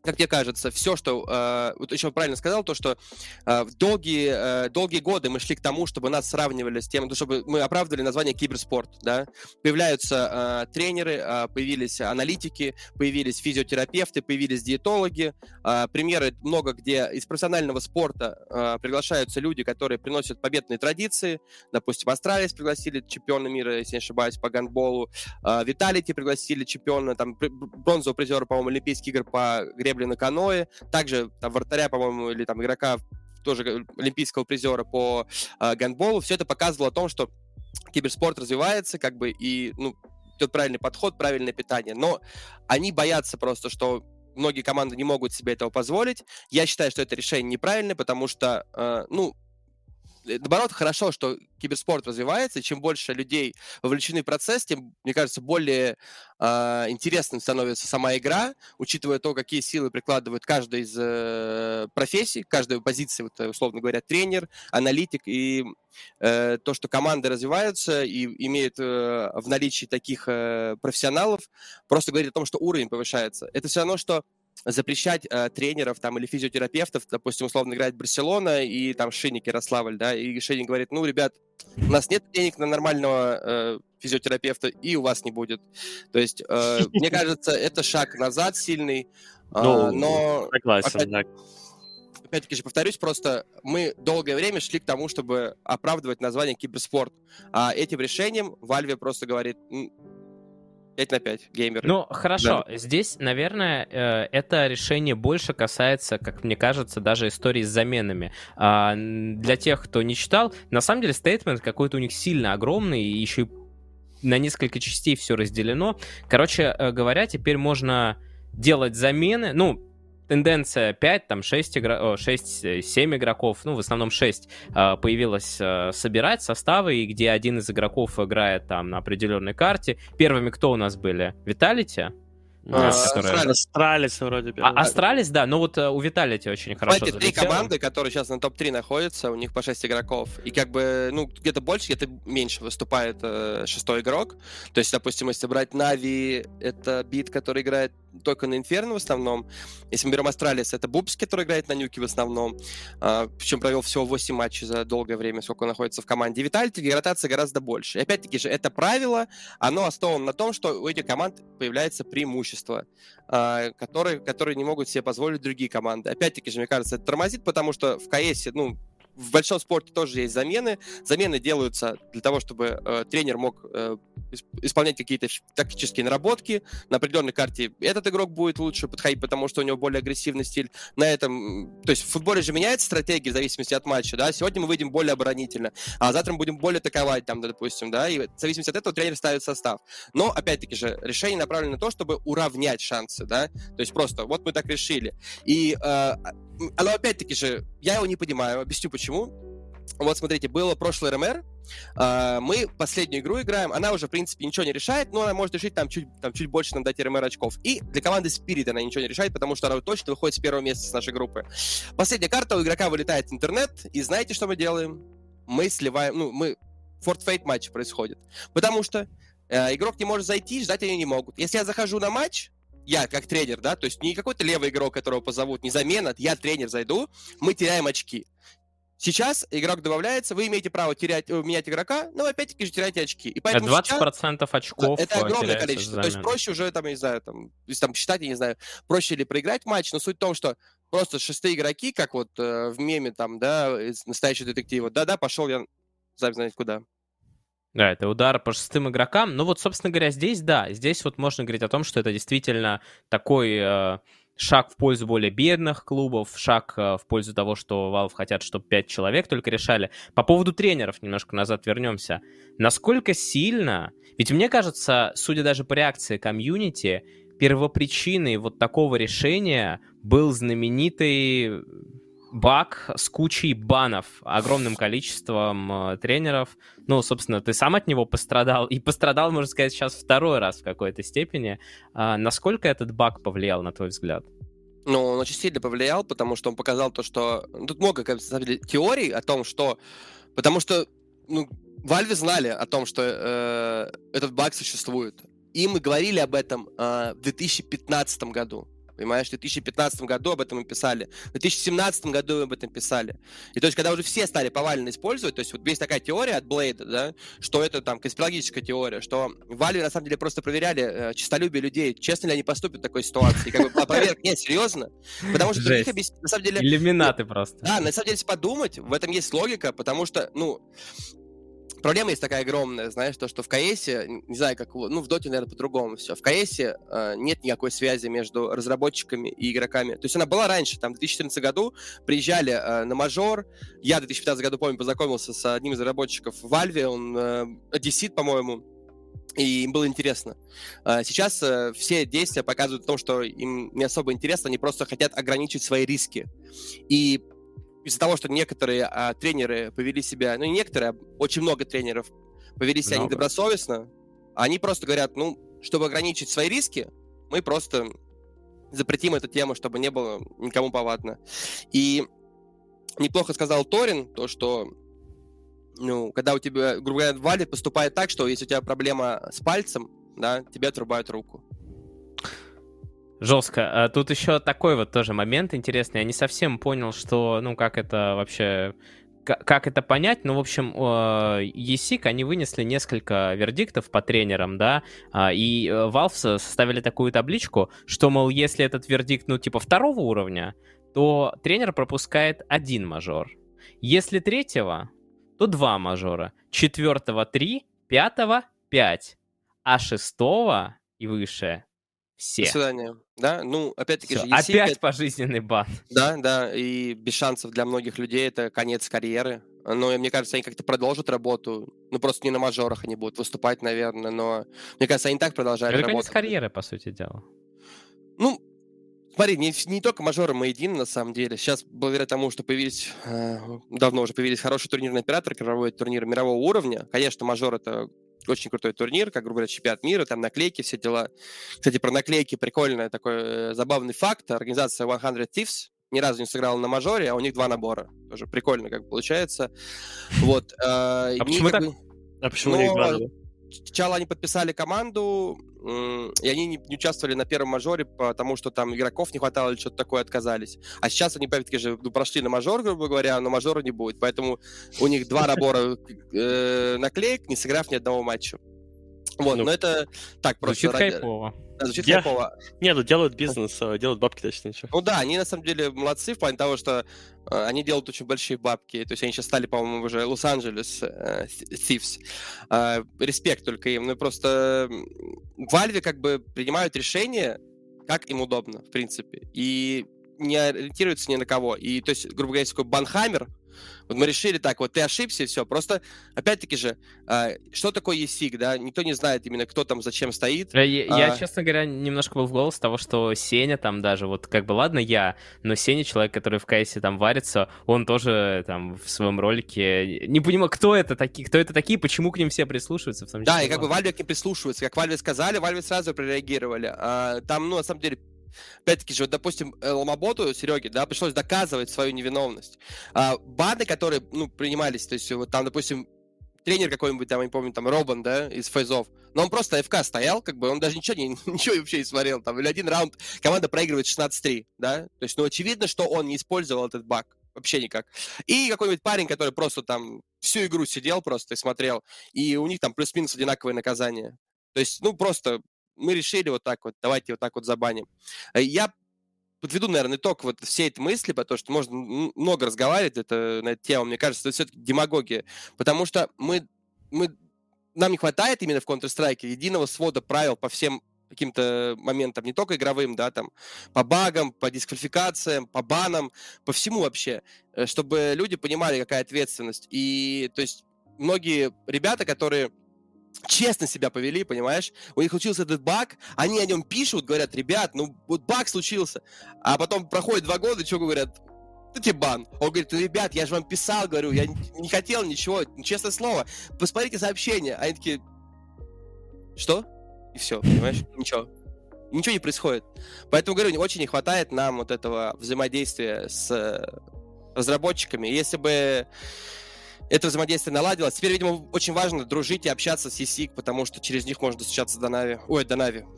как мне кажется, все, что... Э, вот еще правильно сказал, то, что э, в долгие, э, долгие годы мы шли к тому, чтобы нас сравнивали с тем, ну, чтобы мы оправдывали название киберспорт, да. Появляются э, тренеры, э, появились аналитики, появились физиотерапевты, появились диетологи. Э, примеры много, где из профессионального спорта э, приглашаются люди, которые приносят победные традиции. Допустим, Astralis пригласили чемпиона мира, если не ошибаюсь, по гандболу. Э, Vitality пригласили чемпиона, там, бронзового призера, по-моему, Олимпийских игр по греб гребли на каное. Также там вратаря, по-моему, или там игрока тоже олимпийского призера по э, гандболу. Все это показывало о том, что киберспорт развивается, как бы, и, ну, идет правильный подход, правильное питание. Но они боятся просто, что многие команды не могут себе этого позволить. Я считаю, что это решение неправильное, потому что, э, ну, э, наоборот, хорошо, что киберспорт развивается, и чем больше людей вовлечены в процесс, тем, мне кажется, более э, интересным становится сама игра, учитывая то, какие силы прикладывает каждая из э, профессий, каждая позиция, вот, условно говоря, тренер, аналитик, и э, то, что команды развиваются и имеют э, в наличии таких э, профессионалов, просто говорит о том, что уровень повышается. Это все равно, что запрещать э, тренеров там или физиотерапевтов, допустим, условно играть Барселона и там Шинник Ярославль, да, и Шинник говорит, ну, ребят, у нас нет денег на нормального э, физиотерапевта, и у вас не будет. То есть, э, мне кажется, это шаг назад сильный, э, ну, но... Согласен, опять, да. Опять-таки же повторюсь, просто мы долгое время шли к тому, чтобы оправдывать название киберспорт, а этим решением Valve просто говорит, 5 на 5, геймер. Ну, хорошо. Да. Здесь, наверное, э, это решение больше касается, как мне кажется, даже истории с заменами. А, для тех, кто не читал, на самом деле стейтмент какой-то у них сильно огромный, и еще и на несколько частей все разделено. Короче э, говоря, теперь можно делать замены. Ну, тенденция 5, там 6, игр... 6 7 игроков, ну, в основном 6, а, появилась а, собирать составы, и где один из игроков играет там на определенной карте. Первыми кто у нас были? Виталити? А, которые... Astralis вроде бы. А, Astralis, да, но вот э, у Vitality очень хорошо Кстати, три команды, которые сейчас на топ-3 находятся, у них по 6 игроков. И как бы, ну, где-то больше, где-то меньше выступает э, шестой игрок. То есть, допустим, если брать Na'Vi, это b1t, который играет только на Инферно в основном. Если мы берем Astralis, это Bubz, который играет на Нюке в основном. А, причем провел всего 8 матчей за долгое время, сколько он находится в команде. Vitality, где ротация гораздо больше. И опять-таки же, это правило, оно основано на том, что у этих команд появляется преимущество, а, которые, которые не могут себе позволить другие команды. Опять-таки же, мне кажется, это тормозит, потому что в КС, ну, в большом спорте тоже есть замены. Замены делаются для того, чтобы э, тренер мог э, исполнять какие-то тактические наработки. На определенной карте этот игрок будет лучше подходить, потому что у него более агрессивный стиль. На этом, то есть в футболе же меняется стратегия в зависимости от матча, да. Сегодня мы выйдем более оборонительно, а завтра мы будем более атаковать, там, допустим, да. И в зависимости от этого тренер ставит состав. Но опять-таки же решение направлено на то, чтобы уравнять шансы, да. То есть просто вот мы так решили. И э, оно опять-таки же, я его не понимаю, объясню почему. Вот смотрите, было прошлый РМР, э, мы последнюю игру играем, она уже, в принципе, ничего не решает, но она может решить там чуть, там, чуть больше нам дать РМР очков. И для команды Spirit она ничего не решает, потому что она точно выходит с первого места с нашей группы. Последняя карта, у игрока вылетает интернет, и знаете, что мы делаем? Мы сливаем, ну, мы... Фортфейт матч происходит. Потому что э, игрок не может зайти, ждать они не могут. Если я захожу на матч, я как тренер, да, то есть не какой-то левый игрок, которого позовут, не замена, я тренер зайду, мы теряем очки. Сейчас игрок добавляется, вы имеете право терять, э, менять игрока, но вы опять-таки же теряете очки. И поэтому 20% сейчас, очков Это огромное количество. То есть проще уже, там, я не знаю, там, если там считать, я не знаю, проще ли проиграть матч, но суть в том, что просто шестые игроки, как вот э, в меме там, да, из настоящего детектива, да-да, пошел я, сами знаете куда. Да, это удар по шестым игрокам. Ну вот, собственно говоря, здесь, да, здесь вот можно говорить о том, что это действительно такой э, шаг в пользу более бедных клубов, шаг э, в пользу того, что Valve хотят, чтобы пять человек только решали. По поводу тренеров немножко назад вернемся. Насколько сильно... Ведь мне кажется, судя даже по реакции комьюнити, первопричиной вот такого решения был знаменитый баг с кучей банов, огромным количеством э, тренеров. Ну, собственно, ты сам от него пострадал, и пострадал, можно сказать, сейчас второй раз в какой-то степени. А насколько этот баг повлиял, на твой взгляд? Ну, он очень сильно повлиял, потому что он показал то, что... Тут много, как бы, теорий о том, что... Потому что, ну, Valve знали о том, что э, этот баг существует. И мы говорили об этом э, в 2015 году. Понимаешь, в 2015 году об этом мы писали, в 2017 году мы об этом писали. И то есть, когда уже все стали повально использовать, то есть вот есть такая теория от Блейда, да, что это там конспирологическая теория, что Valve на самом деле просто проверяли э, честолюбие людей, честно ли они поступят в такой ситуации. Как бы проверка, нет, серьезно. Потому что других объяснений, на самом деле... Иллюминаты просто. Да, на самом деле, если подумать, в этом есть логика, потому что, ну, проблема есть такая огромная, знаешь, то, что в КС, не знаю, как, ну, в Доте, наверное, по-другому все. В КС э, нет никакой связи между разработчиками и игроками. То есть она была раньше, там, в 2014 году приезжали э, на мажор. Я в 2015 году, помню, познакомился с одним из разработчиков в Valve, он э, по-моему, и им было интересно. А сейчас э, все действия показывают о том, что им не особо интересно, они просто хотят ограничить свои риски. И из-за того, что некоторые а, тренеры повели себя, ну не некоторые, а очень много тренеров повели себя много. недобросовестно, они просто говорят, ну, чтобы ограничить свои риски, мы просто запретим эту тему, чтобы не было никому повадно. И неплохо сказал Торин, то, что ну, когда у тебя, грубо говоря, валит, поступает так, что если у тебя проблема с пальцем, да, тебе отрубают руку. Жестко. А тут еще такой вот тоже момент интересный. Я не совсем понял, что, ну, как это вообще как это понять? Ну, в общем, ESIC, они вынесли несколько вердиктов по тренерам, да, а, и э, Valve составили такую табличку, что, мол, если этот вердикт, ну, типа второго уровня, то тренер пропускает один мажор. Если третьего, то два мажора. Четвертого три, пятого пять, а шестого и выше все. До свидания. Да, ну, опять-таки Всё, же... Опять пожизненный бан. Да, да, и без шансов для многих людей это конец карьеры. Но мне кажется, они как-то продолжат работу. Ну, просто не на мажорах они будут выступать, наверное, но мне кажется, они так продолжают это работать. конец карьеры, по сути дела. Ну, Смотри, не, не только мажоры мы едины, на самом деле. Сейчас, благодаря тому, что появились, э, давно уже появились хорошие турнирные операторы, которые проводят турниры мирового уровня. Конечно, мажор — это очень крутой турнир, как, грубо говоря, чемпионат мира, там наклейки, все дела. Кстати, про наклейки прикольный такой э, забавный факт. Организация 100 Thieves ни разу не сыграла на мажоре, а у них два набора. Тоже прикольно, как получается. Вот. Э, а почему так? А почему у них два набора? Сначала они подписали команду, и они не, не участвовали на первом мажоре, потому что там игроков не хватало или что-то такое, отказались. А сейчас они, опять-таки же, ну, прошли на мажор, грубо говоря, но мажора не будет. Поэтому у них два набора э, наклеек, не сыграв ни одного матча. Вот, ну, но это так просто... Звучит ради... хайпово. Да, звучит Я... хайпово. Нет, ну делают бизнес, э, делают бабки точно еще. Ну да, они на самом деле молодцы в плане того, что э, они делают очень большие бабки. То есть они сейчас стали, по-моему, уже Лос-Анджелес э, Thieves. Э, респект только им. Ну просто Valve как бы принимают решение, как им удобно, в принципе. И не ориентируются ни на кого. И, то есть, грубо говоря, есть такой банхаммер, вот мы решили так, вот ты ошибся, и все. Просто, опять-таки же, э, что такое ESIG, да? Никто не знает именно, кто там зачем стоит. Я, а... я, честно говоря, немножко был в голос того, что Сеня там даже, вот как бы, ладно, я, но Сеня, человек, который в КСе там варится, он тоже там в своем ролике не понимал, кто это такие, кто это такие, почему к ним все прислушиваются. В том числе, да, и как бы Valve к ним прислушиваются. Как Valve сказали, Valve сразу прореагировали. А, там, ну, на самом деле, опять-таки же, вот, допустим, э, Ломаботу, Сереге, да, пришлось доказывать свою невиновность. А, баны, которые, ну, принимались, то есть вот там, допустим, тренер какой-нибудь, там, я не помню, там, Робан, да, из Фейзов, но он просто ФК стоял, как бы, он даже ничего, не, ничего вообще не смотрел, там, или один раунд команда проигрывает 16-3, да, то есть, ну, очевидно, что он не использовал этот баг, вообще никак. И какой-нибудь парень, который просто там всю игру сидел просто и смотрел, и у них там плюс-минус одинаковые наказания. То есть, ну, просто мы решили вот так вот, давайте вот так вот забаним. Э, я подведу, наверное, итог вот всей этой мысли, потому что можно много разговаривать это, на эту тему. Мне кажется, это все-таки демагогия. Потому что мы, мы, нам не хватает именно в Counter-Strike единого свода правил по всем каким-то моментам, не только игровым, да, там, по багам, по дисквалификациям, по банам, по всему вообще, э, чтобы люди понимали, какая ответственность. И, то есть, многие ребята, которые честно себя повели, понимаешь? У них случился этот баг, они о нем пишут, говорят, ребят, ну вот баг случился. А потом проходит два года, что говорят, ну тебе бан. Он говорит, ну, ребят, я же вам писал, говорю, я не хотел ничего, честное слово, посмотрите сообщение. Они такие, что? И все, понимаешь? Ничего. Ничего не происходит. Поэтому, говорю, очень не хватает нам вот этого взаимодействия с э, разработчиками. Если бы это взаимодействие наладилось. Теперь, видимо, очень важно дружить и общаться с ESIC, потому что через них можно достучаться до Нави. Ой, до Нави.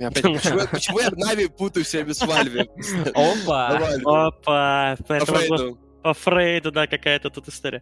почему, я Нави путаю все без Вальви? Опа! Опа! По Фрейду. По Фрейду, да, какая-то тут история.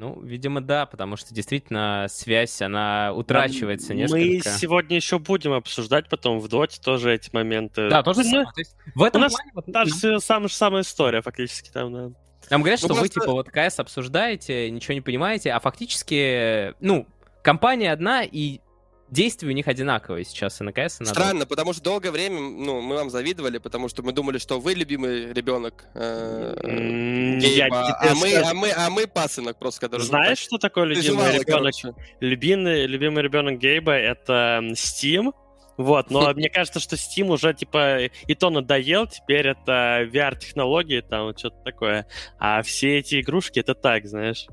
Ну, видимо, да, потому что действительно связь, она утрачивается несколько. Мы сегодня еще будем обсуждать потом в доте тоже эти моменты. Да, тоже ну, в этом у нас плане... Вот, та же самая, самая история фактически там, да. Нам говорят, ну, что просто... вы, типа, вот КС обсуждаете, ничего не понимаете, а фактически, ну, компания одна, и действия у них одинаковые сейчас и на КС, и на Странно, потому что долгое время, ну, мы вам завидовали, потому что мы думали, что вы любимый ребенок э, Гейба, а, мы, а, мы, а мы пасынок просто, который... Знаешь, что такое любимый ребенок? Любимый, любимый ребенок Гейба — это Steam, Вот, но мне кажется, что Steam уже, типа, и то надоел, теперь это VR-технологии, там, что-то такое. А все эти игрушки, это так, знаешь.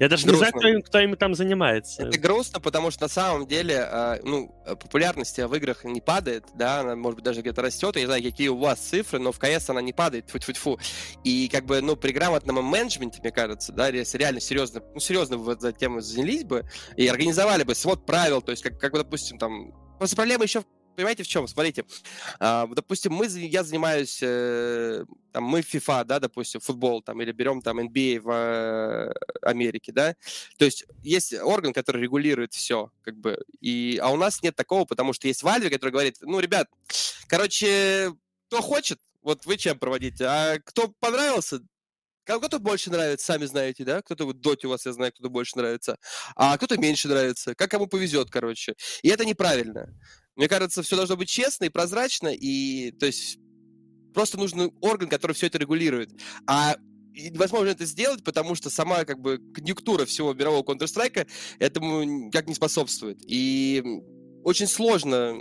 Я даже грустно. не знаю, кто, кто ими там занимается. Это грустно, потому что на самом деле, э, ну, популярность в играх не падает, да, она, может быть, даже где-то растет. Я не знаю, какие у вас цифры, но в КС она не падает, фу фу фу И как бы, ну, при грамотном менеджменте, мне кажется, да, если реально серьезно, ну, серьезно в эту тему занялись бы и организовали бы свод правил, то есть, как, как допустим, там, Просто проблема еще понимаете, в чем? Смотрите, а, допустим, мы, я занимаюсь, э, там, мы FIFA, да, допустим, футбол, там, или берем там NBA в э, Америке, да, то есть есть орган, который регулирует все, как бы, и, а у нас нет такого, потому что есть Valve, который говорит, ну, ребят, короче, кто хочет, вот вы чем проводите, а кто понравился, кто-то больше нравится, сами знаете, да? Кто-то вот доте у вас, я знаю, кто-то больше нравится. А кто-то меньше нравится. Как кому повезет, короче. И это неправильно. Мне кажется, все должно быть честно и прозрачно, и, то есть, просто нужен орган, который все это регулирует. А и возможно это сделать, потому что сама как бы конъюнктура всего мирового Counter-Strike этому никак не способствует. И очень сложно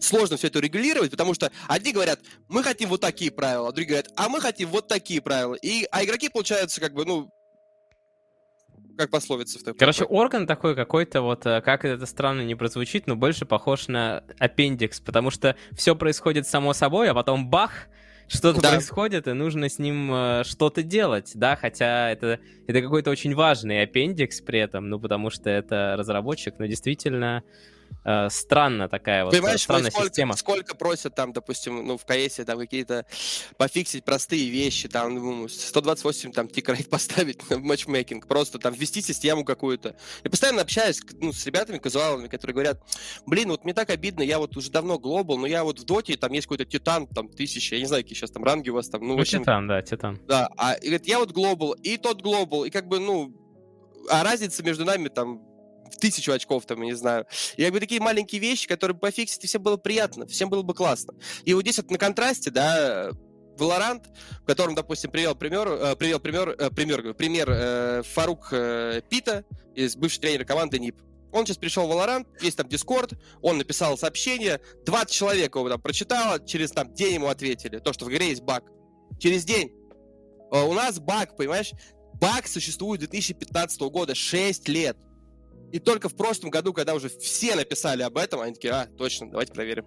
сложно все это регулировать, потому что одни говорят, мы хотим вот такие правила, другие говорят, а мы хотим вот такие правила. И, а игроки, получаются, как бы, ну, как пословица в такой. Короче, орган такой какой-то, вот, э, как это странно не прозвучит, но больше похож на аппендикс, потому что все происходит само собой, а потом бах, что-то да. происходит, и нужно с ним э, что-то делать, да, хотя это, это какой-то очень важный аппендикс при этом, ну, потому что это разработчик, но действительно э, странно такая вот Понимаешь, странная сколько, система. Сколько просят там, допустим, ну, в КС там какие-то пофиксить простые вещи, там, ну, 128 там тикрейт поставить в матчмейкинг, просто там ввести систему какую-то. Я постоянно общаюсь ну, с ребятами, казуалами, которые говорят, блин, вот мне так обидно, я вот уже давно глобал, но я вот в доте, там есть какой-то титан, там, тысяча, я не знаю, какие сейчас там ранги у вас там. Ну, ну общем, титан, да, титан. Да, а и говорит, я вот глобал, и тот глобал, и как бы, ну, а разница между нами там в тысячу очков, там, я не знаю. И как бы такие маленькие вещи, которые пофиксить, и всем было приятно, всем было бы классно. И вот здесь вот на контрасте, да, Valorant, в котором, допустим, привел пример, э, привел пример, э, пример, пример э, Фарук э, Пита, из бывший тренер команды НИП. Он сейчас пришел в Valorant, есть там Discord, он написал сообщение, 20 человек его там прочитало, через там день ему ответили, то, что в игре есть баг. Через день. Э, у нас баг, понимаешь? Баг существует 2015 года, 6 лет. И только в прошлом году, когда уже все написали об этом, они такие, а, точно, давайте проверим.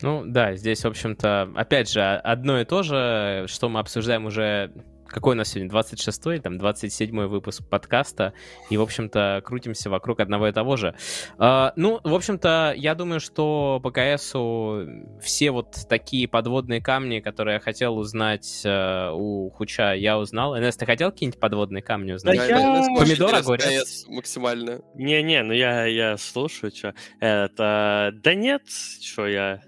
Ну да, здесь, в общем-то, опять же, одно и то же, что мы обсуждаем уже какой у нас сегодня, 26-й, там, 27-й выпуск подкаста, и, в общем-то, крутимся вокруг одного и того же. Uh, ну, в общем-то, я думаю, что по КСу все вот такие подводные камни, которые я хотел узнать uh, у Хуча, я узнал. Энес, ты хотел какие-нибудь подводные камни узнать? Да, я... Помидор, огурец? максимально. Не-не, ну я, я слушаю, что. Это... Да нет, что я...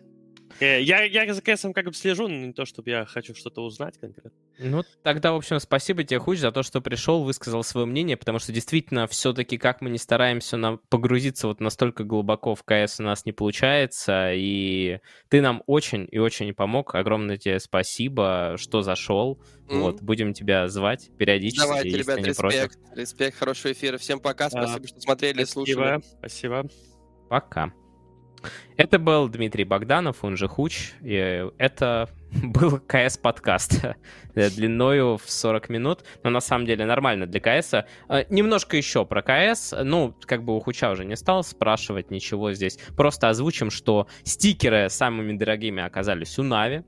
Э, я, я за КСом как бы слежу, но не то, чтобы я хочу что-то узнать конкретно. Ну, тогда, в общем, спасибо тебе, Хуч, за то, что пришел, высказал свое мнение, потому что действительно, все-таки, как мы не стараемся на... погрузиться вот настолько глубоко в КС у нас не получается, и ты нам очень и очень помог. Огромное тебе спасибо, что зашел. Mm-hmm. Вот, будем тебя звать периодически, Давайте, если ребят, не респект, против. респект, хорошего эфира. Всем пока, спасибо, а, что смотрели и слушали. Спасибо. Пока. Это был Дмитрий Богданов, он же Хуч. И это был КС-подкаст длиною в 40 минут, но на самом деле нормально для КС. А, немножко еще про КС. Ну, как бы у Хуча уже не стал спрашивать ничего здесь. Просто озвучим, что стикеры самыми дорогими оказались у Нави.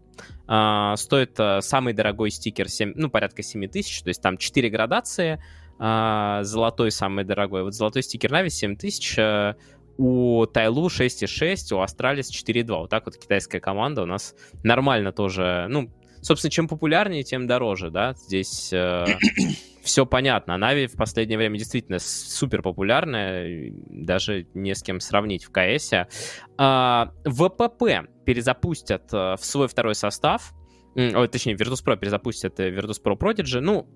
А, стоит самый дорогой стикер 7, ну, порядка 7 тысяч, то есть там 4 градации. Золотой самый дорогой. Вот золотой стикер Na'Vi 7 тысяч у TYLOO 6.6, у Astralis 4.2. Вот так вот китайская команда у нас нормально тоже. Ну, собственно, чем популярнее, тем дороже, да. Здесь э, все понятно. Na'Vi в последнее время действительно супер популярная, даже не с кем сравнить в КС. А, ВПП перезапустят э, в свой второй состав. Ой, точнее, Virtus.pro перезапустят э, Virtus.pro Prodigy. Ну,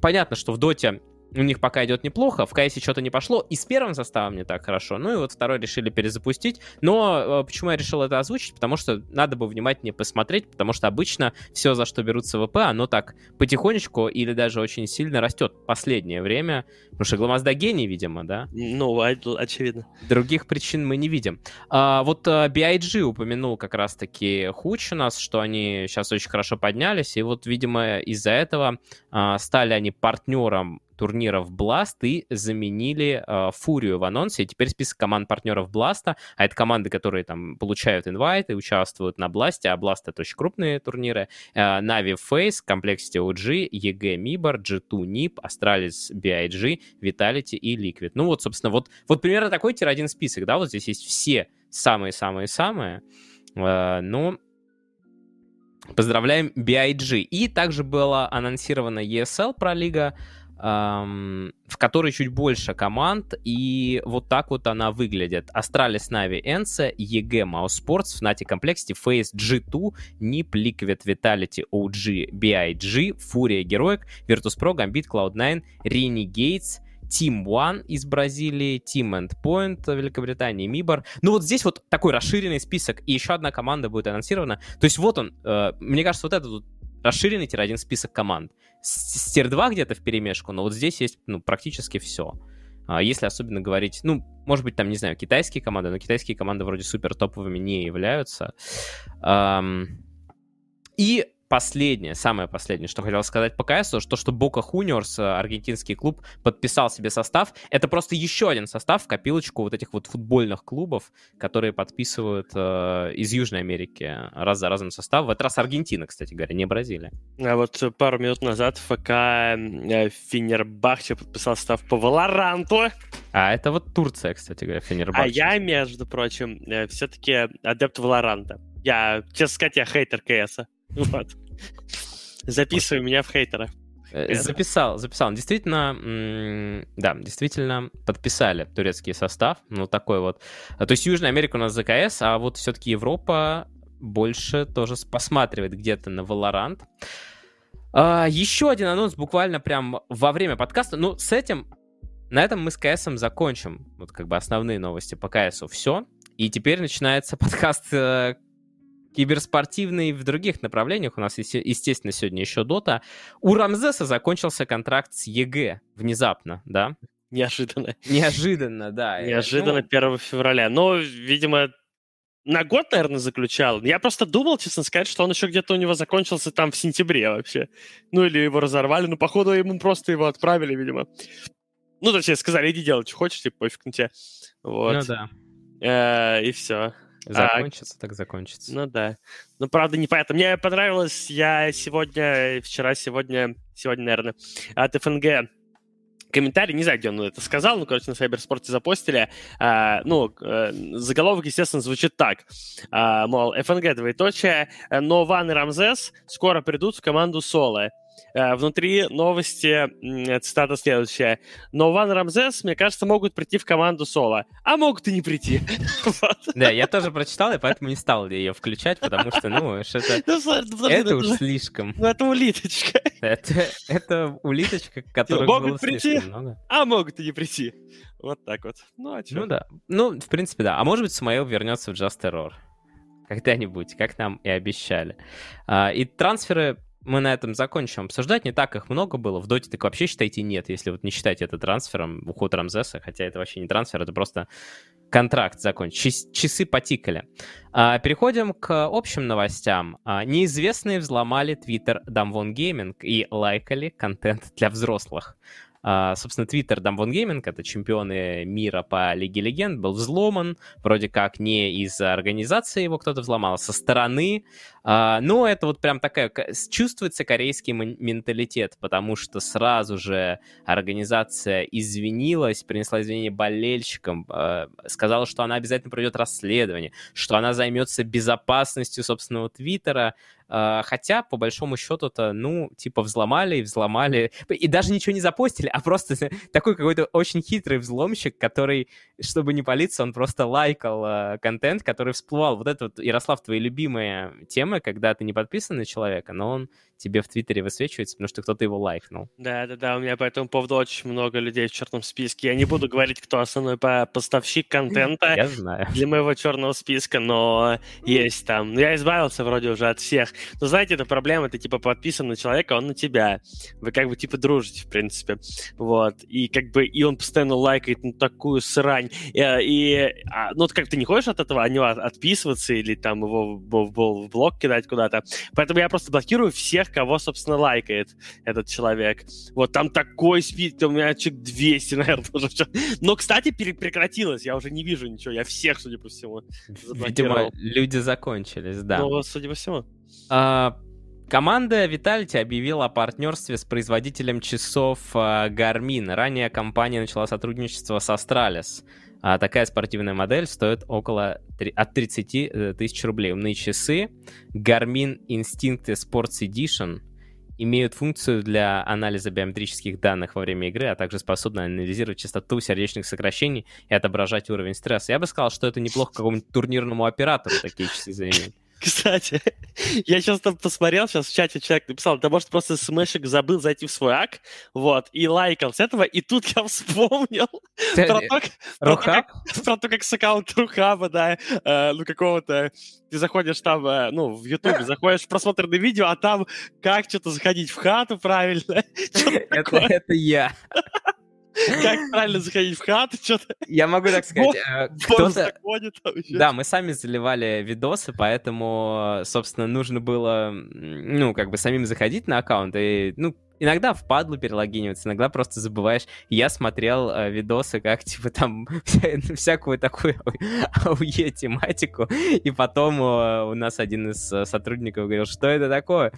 понятно, что в Доте у них пока идет неплохо, в КСе что-то не пошло, и с первым составом не так хорошо, ну и вот второй решили перезапустить, но э, почему я решил это озвучить, потому что надо бы внимательнее посмотреть, потому что обычно все, за что берутся ВП, оно так потихонечку или даже очень сильно растет последнее время, потому что Гламазда гений, видимо, да? Ну, очевидно. Других причин мы не видим. А, вот а, BIG упомянул как раз-таки Хуч у нас, что они сейчас очень хорошо поднялись, и вот, видимо, из-за этого а, стали они партнером турниров Blast и заменили э, Фурию в анонсе. И теперь список команд партнеров Blast'а, а это команды, которые там получают инвайт и участвуют на Blast'е, а Blast это очень крупные турниры. Э, Na'Vi FaZe, Complexity OG, EG MIBR, G2 NIP, Astralis BIG, Vitality и Liquid. Ну вот, собственно, вот, вот примерно такой тир-1 список, да, вот здесь есть все самые-самые-самые. Э, ну, Поздравляем BIG. И также была анонсирована ESL про лига в которой чуть больше команд, и вот так вот она выглядит. Astralis, Na'Vi, Ence, EG, Mouse Sports, Fnatic Complexity, Face, G2, NiP, Liquid, Vitality, OG, BIG, Furia, Heroic, Virtus.pro, Gambit, Cloud9, Renegades, Team One из Бразилии, Team Endpoint Великобритании, Мибор. Ну вот здесь вот такой расширенный список, и еще одна команда будет анонсирована. То есть вот он, э, мне кажется, вот этот вот расширенный тир-1 список команд. С, тир-2 где-то в перемешку, но вот здесь есть ну, практически все. А если особенно говорить, ну, может быть, там, не знаю, китайские команды, но китайские команды вроде супер топовыми не являются. И последнее, самое последнее, что хотел сказать по КС, то, что Бока Хуниорс, э, аргентинский клуб, подписал себе состав. Это просто еще один состав в копилочку вот этих вот футбольных клубов, которые подписывают э, из Южной Америки раз за разом состав. В этот раз Аргентина, кстати говоря, не Бразилия. А вот пару минут назад ФК э, Финербахче подписал состав по Валоранту. А это вот Турция, кстати говоря, Финербахче. А я, между прочим, э, все-таки адепт Валоранта. Я, честно сказать, я хейтер КСа. Вот. Записывай меня в хейтера. Э, записал, записал. Действительно, да, действительно подписали турецкий состав. Ну, такой вот. А, то есть Южная Америка у нас ЗКС, а вот все-таки Европа больше тоже посматривает где-то на Valorant. А, еще один анонс буквально прям во время подкаста. Ну, с этим, на этом мы с КСом закончим. Вот как бы основные новости по КСу. Все. И теперь начинается подкаст э, киберспортивный в других направлениях. У нас, естественно, сегодня еще Дота. У Рамзеса закончился контракт с EG внезапно, да? Неожиданно. Неожиданно, да. Неожиданно ну... 1 февраля. Но, видимо, на год, наверное, заключал. Я просто думал, честно сказать, что он еще где-то у него закончился там в сентябре вообще. Ну, или его разорвали. Ну, походу, ему просто его отправили, видимо. Ну, точнее, сказали, иди делай, что хочешь, типа, пофиг на тебя. Вот. Ну, да. Э, и все. Закончится, а, так закончится. Ну да. Ну, правда, не понятно. Мне понравилось, я сегодня, вчера, сегодня, сегодня, наверное, от ФНГ комментарий, не знаю, где он это сказал, ну, короче, на Сайберспорте запостили. А, ну, э, заголовок, естественно, звучит так. А, мол, ФНГ двоеточие, но Ван и Рамзес скоро придут в команду Соло. Э, внутри новости цитата следующая. Но Ван Рамзес, мне кажется, могут прийти в команду Соло, а могут и не прийти. Да, я тоже прочитал, и поэтому не стал ее включать, потому что, ну, это, ну, это уж слишком. Ну, это улиточка. Это улиточка, которая Могут прийти, а могут и не прийти. Вот так вот. Ну, а? Ну, да. Ну, в принципе, да. А может быть, Смаил вернется в Just Error когда-нибудь, как нам и обещали. А, и трансферы мы на этом закончим обсуждать. Не так их много было. В доте так вообще, считайте, нет, если вот не считать это трансфером, уход Рамзеса, хотя это вообще не трансфер, это просто контракт закончен. Часы потикали. А, переходим к общим новостям. А, неизвестные взломали твиттер Damwon Gaming и лайкали контент для взрослых. Uh, собственно, Твиттер Дамвон Гейминг, это чемпионы мира по Лиге Легенд, был взломан, вроде как не из-за организации его кто-то взломал, а со стороны. Uh, но это вот прям такая, чувствуется корейский менталитет, потому что сразу же организация извинилась, принесла извинения болельщикам, uh, сказала, что она обязательно проведет расследование, что она займется безопасностью собственного Твиттера, А, хотя, по большому счету-то, ну, типа, взломали и взломали. И даже ничего не запостили, а просто такой какой-то очень хитрый взломщик, который, чтобы не палиться, он просто лайкал э, контент, который всплывал. Вот это вот, Ярослав, твои любимые темы, когда ты не подписан на человека, но он тебе в Твиттере высвечивается, потому что кто-то его лайкнул. Да-да-да, у меня по этому поводу очень много людей в черном списке. Я не буду говорить, кто основной поставщик контента Я знаю. для моего черного списка, но есть там. Я избавился вроде уже от всех. Но знаете, это проблема, ты типа подписан на человека, он на тебя. Вы как бы типа дружите, в принципе. Вот. И как бы, и он постоянно лайкает ну, такую срань. И, и а, ну, как ты не хочешь от этого от него отписываться или там его в, в, в блог кидать куда-то. Поэтому я просто блокирую всех, кого, собственно, лайкает этот человек. Вот там такой спид, у меня человек 200, наверное, уже. Но, кстати, прекратилось, я уже не вижу ничего, я всех, судя по всему, Видимо, люди закончились, да. Ну, судя по всему. А, Команда Vitality объявила о партнерстве с производителем часов а, Garmin. Ранее компания начала сотрудничество с Astralis. А такая спортивная модель стоит около от 30 э, тысяч рублей. Умные часы Garmin Instinct Sports Edition имеют функцию для анализа биометрических данных во время игры, а также способны анализировать частоту сердечных сокращений и отображать уровень стресса. Я бы сказал, что это неплохо какому-нибудь турнирному оператору такие часы заиметь. Кстати, я сейчас там посмотрел, сейчас в чате человек написал, да может просто смешик забыл зайти в свой ак, вот, и лайкал с этого, и тут я вспомнил про, то, про, то, как, про то, как с аккаунта Рухаба, да, э, ну какого-то, ты заходишь там, э, ну, в Ютубе, заходишь в просмотренное видео, а там как что-то заходить в хату правильно. Это, это я. Как правильно заходить в хату, что-то... Я могу так сказать. Э, кто-то... Да, мы сами заливали видосы, поэтому, собственно, нужно было, ну, как бы самим заходить на аккаунт и, ну, иногда в падлу перелогиниваться, иногда просто забываешь. Я смотрел э, видосы, как, типа, там вся, всякую такую ауе тематику, и потом э, у нас один из сотрудников говорил, что это такое?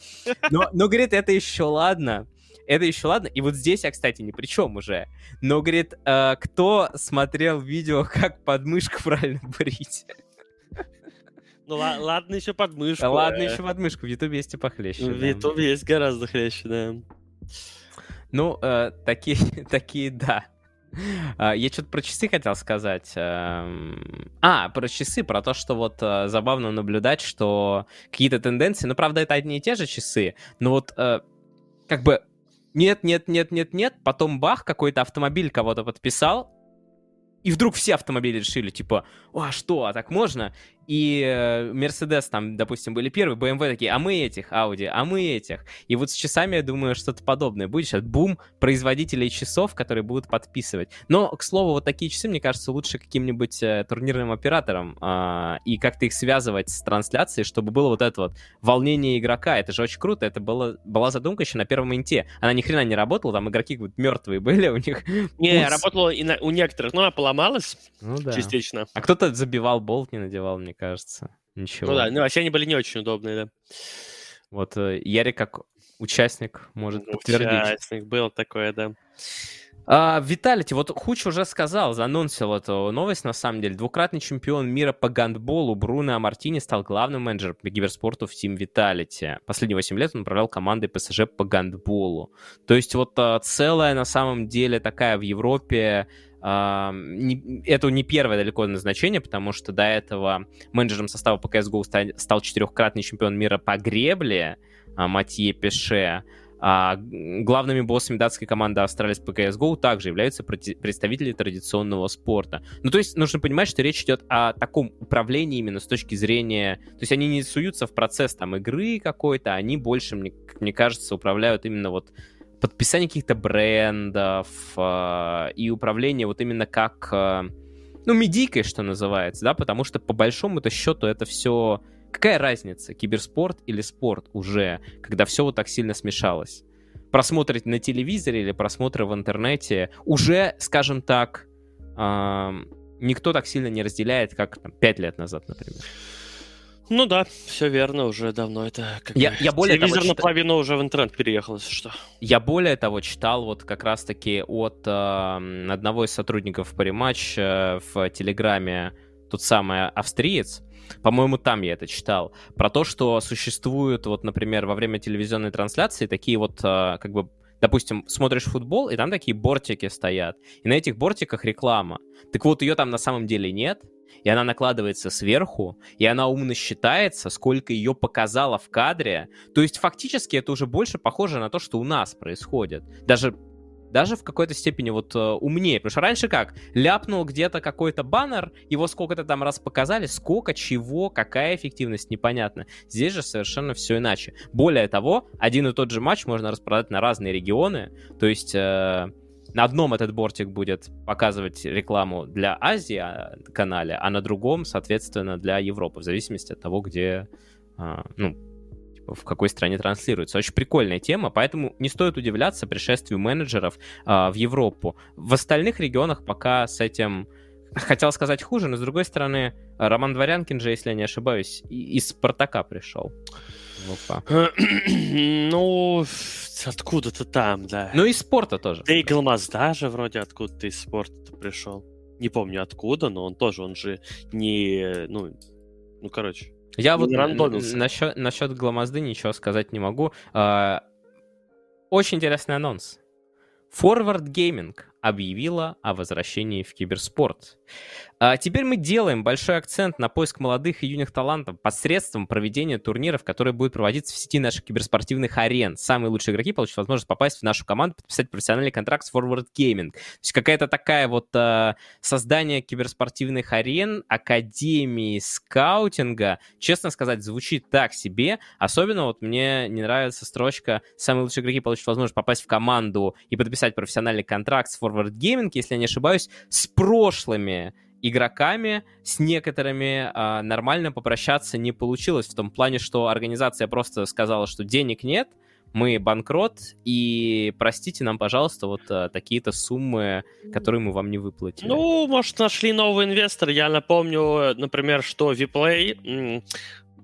Но, но говорит, это еще ладно, это еще ладно. И вот здесь я, кстати, ни при чем уже. Но, говорит, э, кто смотрел видео, как подмышку правильно брить? Ну ладно еще подмышку. Ладно еще подмышку. В Ютубе есть и похлеще. В Ютубе есть гораздо хлеще, да. Ну, э, такие, такие, да. Uh, я что-то про часы хотел сказать. Uh, а, про часы, про то, что вот uh, забавно наблюдать, что какие-то тенденции, ну, правда, это одни и те же часы, но вот э, как бы нет, нет, нет, нет, нет. Потом бах, какой-то автомобиль кого-то подписал. И вдруг все автомобили решили, типа, а что, а так можно? И Mercedes там, допустим, были первые, BMW такие, а мы этих, Audi, а мы этих. И вот с часами, я думаю, что-то подобное будет. Сейчас бум производителей часов, которые будут подписывать. Но, к слову, вот такие часы, мне кажется, лучше каким-нибудь э, турнирным оператором э, и как-то их связывать с трансляцией, чтобы было вот это вот волнение игрока. Это же очень круто. Это было, была задумка еще на первом инте. Она ни хрена не работала, там игроки вот мертвые были у них. Не, работала и на, у некоторых, но она поломалась ну, да. частично. А кто-то забивал болт, не надевал, мне кажется. Ничего. Ну да, ну вообще они были не очень удобные, да. Вот э, Ярик как участник может ну, подтвердить. Участник, был такое, да. А, Виталити, вот Хуч уже сказал, заанонсил эту новость, на самом деле. Двукратный чемпион мира по гандболу Бруно Мартини стал главным менеджером по киберспорту в Team Vitality. Последние 8 лет он управлял командой ПСЖ по гандболу. То есть вот а, целая на самом деле такая в Европе это не первое далеко назначение, потому что до этого менеджером состава по CSGO стал, четырехкратный чемпион мира по гребле а, Матье Пеше, а главными боссами датской команды Astralis по CSGO также являются представители традиционного спорта. Ну, то есть нужно понимать, что речь идет о таком управлении именно с точки зрения... То есть они не суются в процесс там игры какой-то, они больше, мне, мне кажется, управляют именно вот подписание каких-то брендов э, и управление вот именно как, э, ну, медийкой, что называется, да, потому что по большому-то счету это все... Какая разница, киберспорт или спорт уже, когда все вот так сильно смешалось? Просмотры на телевизоре или просмотры в интернете уже, скажем так, э, никто так сильно не разделяет, как там, 5 лет назад, например. Ну да, все верно, уже давно это... Как я, я более Телевизор того, наполовину уже в интернет переехал, если что. Я более того читал вот как раз-таки от э, одного из сотрудников Париматч э, в Телеграме, тот самый австриец, По-моему, там я это читал. Про то, что существуют, вот, например, во время телевизионной трансляции такие вот, э, как бы, допустим, смотришь футбол, и там такие бортики стоят. И на этих бортиках реклама. Так вот, ее там на самом деле нет, и она накладывается сверху, и она умно считается, сколько ее показало в кадре. То есть фактически это уже больше похоже на то, что у нас происходит. Даже даже в какой-то степени вот э, умнее. Потому что раньше как? Ляпнул где-то какой-то баннер, его сколько-то там раз показали, сколько, чего, какая эффективность, непонятно. Здесь же совершенно все иначе. Более того, один и тот же матч можно распродать на разные регионы. То есть э, на одном этот бортик будет показывать рекламу для Азии а, канале, а на другом, соответственно, для Европы, в зависимости от того, где, а, ну, типа, в какой стране транслируется. Очень прикольная тема, поэтому не стоит удивляться пришествию менеджеров а, в Европу. В остальных регионах пока с этим хотел сказать хуже, но с другой стороны, Роман Дворянкин же, если я не ошибаюсь, из Спартака пришел. Ну, откуда-то там, да. Ну, из спорта тоже. Да и Галмаз даже вроде откуда-то из спорта пришел. Не помню откуда, но он тоже, он же не, ну, ну, короче. Я вот насчет, насчет Гламазды ничего сказать не могу. А, очень интересный анонс. Forward Gaming объявила о возвращении в киберспорт. А теперь мы делаем большой акцент на поиск молодых и юных талантов посредством проведения турниров, которые будут проводиться в сети наших киберспортивных арен. Самые лучшие игроки получат возможность попасть в нашу команду, подписать профессиональный контракт с Forward Gaming. То есть какая-то такая вот э, создание киберспортивных арен, академии скаутинга, честно сказать, звучит так себе. Особенно вот мне не нравится строчка «Самые лучшие игроки получат возможность попасть в команду и подписать профессиональный контракт с Forward Gaming», если я не ошибаюсь, с прошлыми игроками с некоторыми а, нормально попрощаться не получилось в том плане, что организация просто сказала, что денег нет, мы банкрот, и простите нам, пожалуйста, вот а, такие-то суммы, которые мы вам не выплатили. Ну, может, нашли новый инвестор. Я напомню, например, что Vplay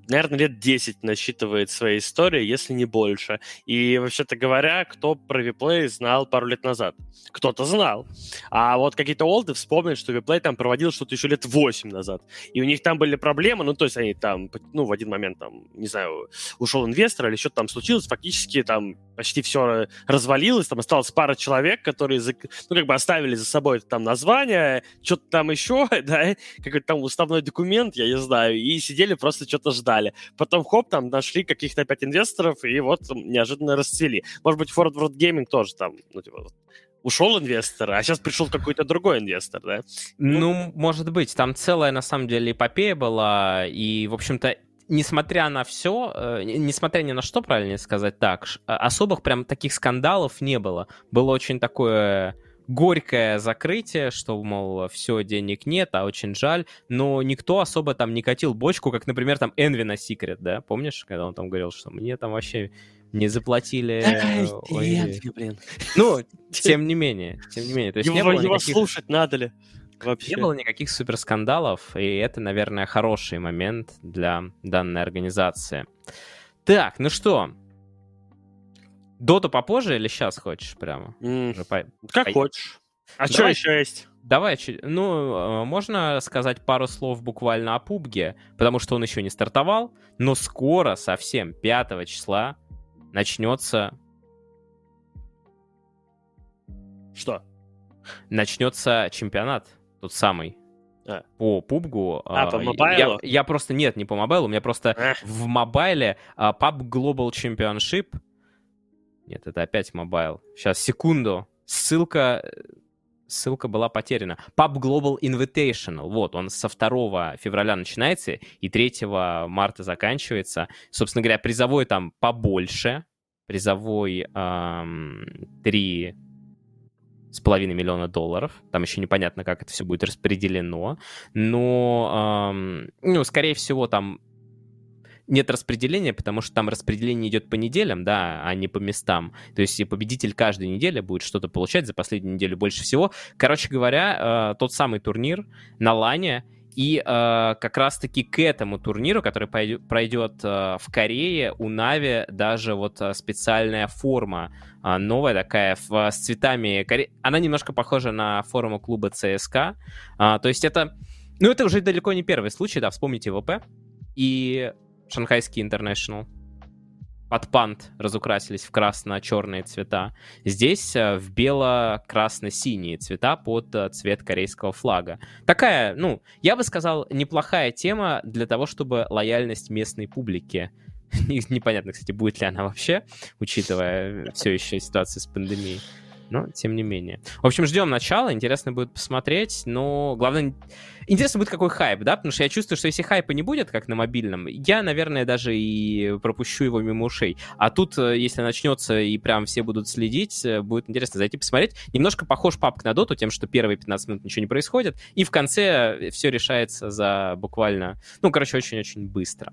наверное, лет 10 насчитывает своей истории, если не больше. И, вообще-то говоря, кто про Виплей знал пару лет назад? Кто-то знал. А вот какие-то олды вспомнят, что Виплей там проводил что-то еще лет 8 назад. И у них там были проблемы, ну, то есть они там, ну, в один момент там, не знаю, ушел инвестор или что-то там случилось, фактически там почти все развалилось, там осталось пара человек, которые, ну, как бы оставили за собой там название, что-то там еще, да, какой-то там уставной документ, я не знаю, и сидели просто что-то ждали. Потом, хоп, там нашли каких-то опять инвесторов, и вот неожиданно расцвели. Может быть, Forward Gaming тоже там, ну, типа, ушел инвестор, а сейчас пришел какой-то другой инвестор, да? Ну, ну, может быть. Там целая, на самом деле, эпопея была, и, в общем-то, несмотря на все, э, несмотря ни на что, правильно сказать так, особых прям таких скандалов не было. Было очень такое горькое закрытие, что, мол, все, денег нет, а очень жаль, но никто особо там не катил бочку, как, например, там Энви на Секрет, да, помнишь, когда он там говорил, что мне там вообще не заплатили... Энви, блин. Ну, тем не менее, тем не менее. То есть его, его слушать надо ли? Вообще. Не было никаких суперскандалов, и это, наверное, хороший момент для данной организации. Так, ну что, Доту попозже или сейчас хочешь прямо? Mm. По... Как Пой... хочешь. А Давай... что еще есть? Давай, ну, э, можно сказать пару слов буквально о Пубге, потому что он еще не стартовал, но скоро, совсем 5 числа, начнется... Что? Начнется чемпионат, тот самый, а. по пубгу. А, по мобайлу? Я, я просто, нет, не по мобайлу, у меня просто Эх. в мобайле uh, PUB Global Championship нет, это опять Mobile. Сейчас, секунду. Ссылка... Ссылка была потеряна. PUBG Global Invitational. Вот, он со 2 февраля начинается и 3 марта заканчивается. Собственно говоря, призовой там побольше. Призовой эм, 3 с половиной миллиона долларов. Там еще непонятно, как это все будет распределено. Но, эм, ну, скорее всего, там нет распределения, потому что там распределение идет по неделям, да, а не по местам. То есть и победитель каждой недели будет что-то получать за последнюю неделю больше всего. Короче говоря, э, тот самый турнир на Лане, и э, как раз-таки к этому турниру, который пройдет э, в Корее, у Нави даже вот э, специальная форма э, новая такая в, с цветами. Коре... Она немножко похожа на форму клуба ЦСКА. Э, то есть это Ну, это уже далеко не первый случай, да, вспомните ВП и Шанхайский Интернешнл. Под пант разукрасились в красно-черные цвета. Здесь э, в бело-красно-синие цвета под э, цвет корейского флага. Такая, ну, я бы сказал, неплохая тема для того, чтобы лояльность местной публики Непонятно, кстати, будет ли она вообще, учитывая все еще ситуацию с пандемией но тем не менее. В общем, ждем начала, интересно будет посмотреть, но главное, интересно будет какой хайп, да, потому что я чувствую, что если хайпа не будет, как на мобильном, я, наверное, даже и пропущу его мимо ушей. А тут, э, если начнется и прям все будут следить, э, будет интересно зайти посмотреть. Немножко похож папк на доту, тем, что первые 15 минут ничего не происходит, и в конце все решается за буквально, ну, короче, очень-очень быстро.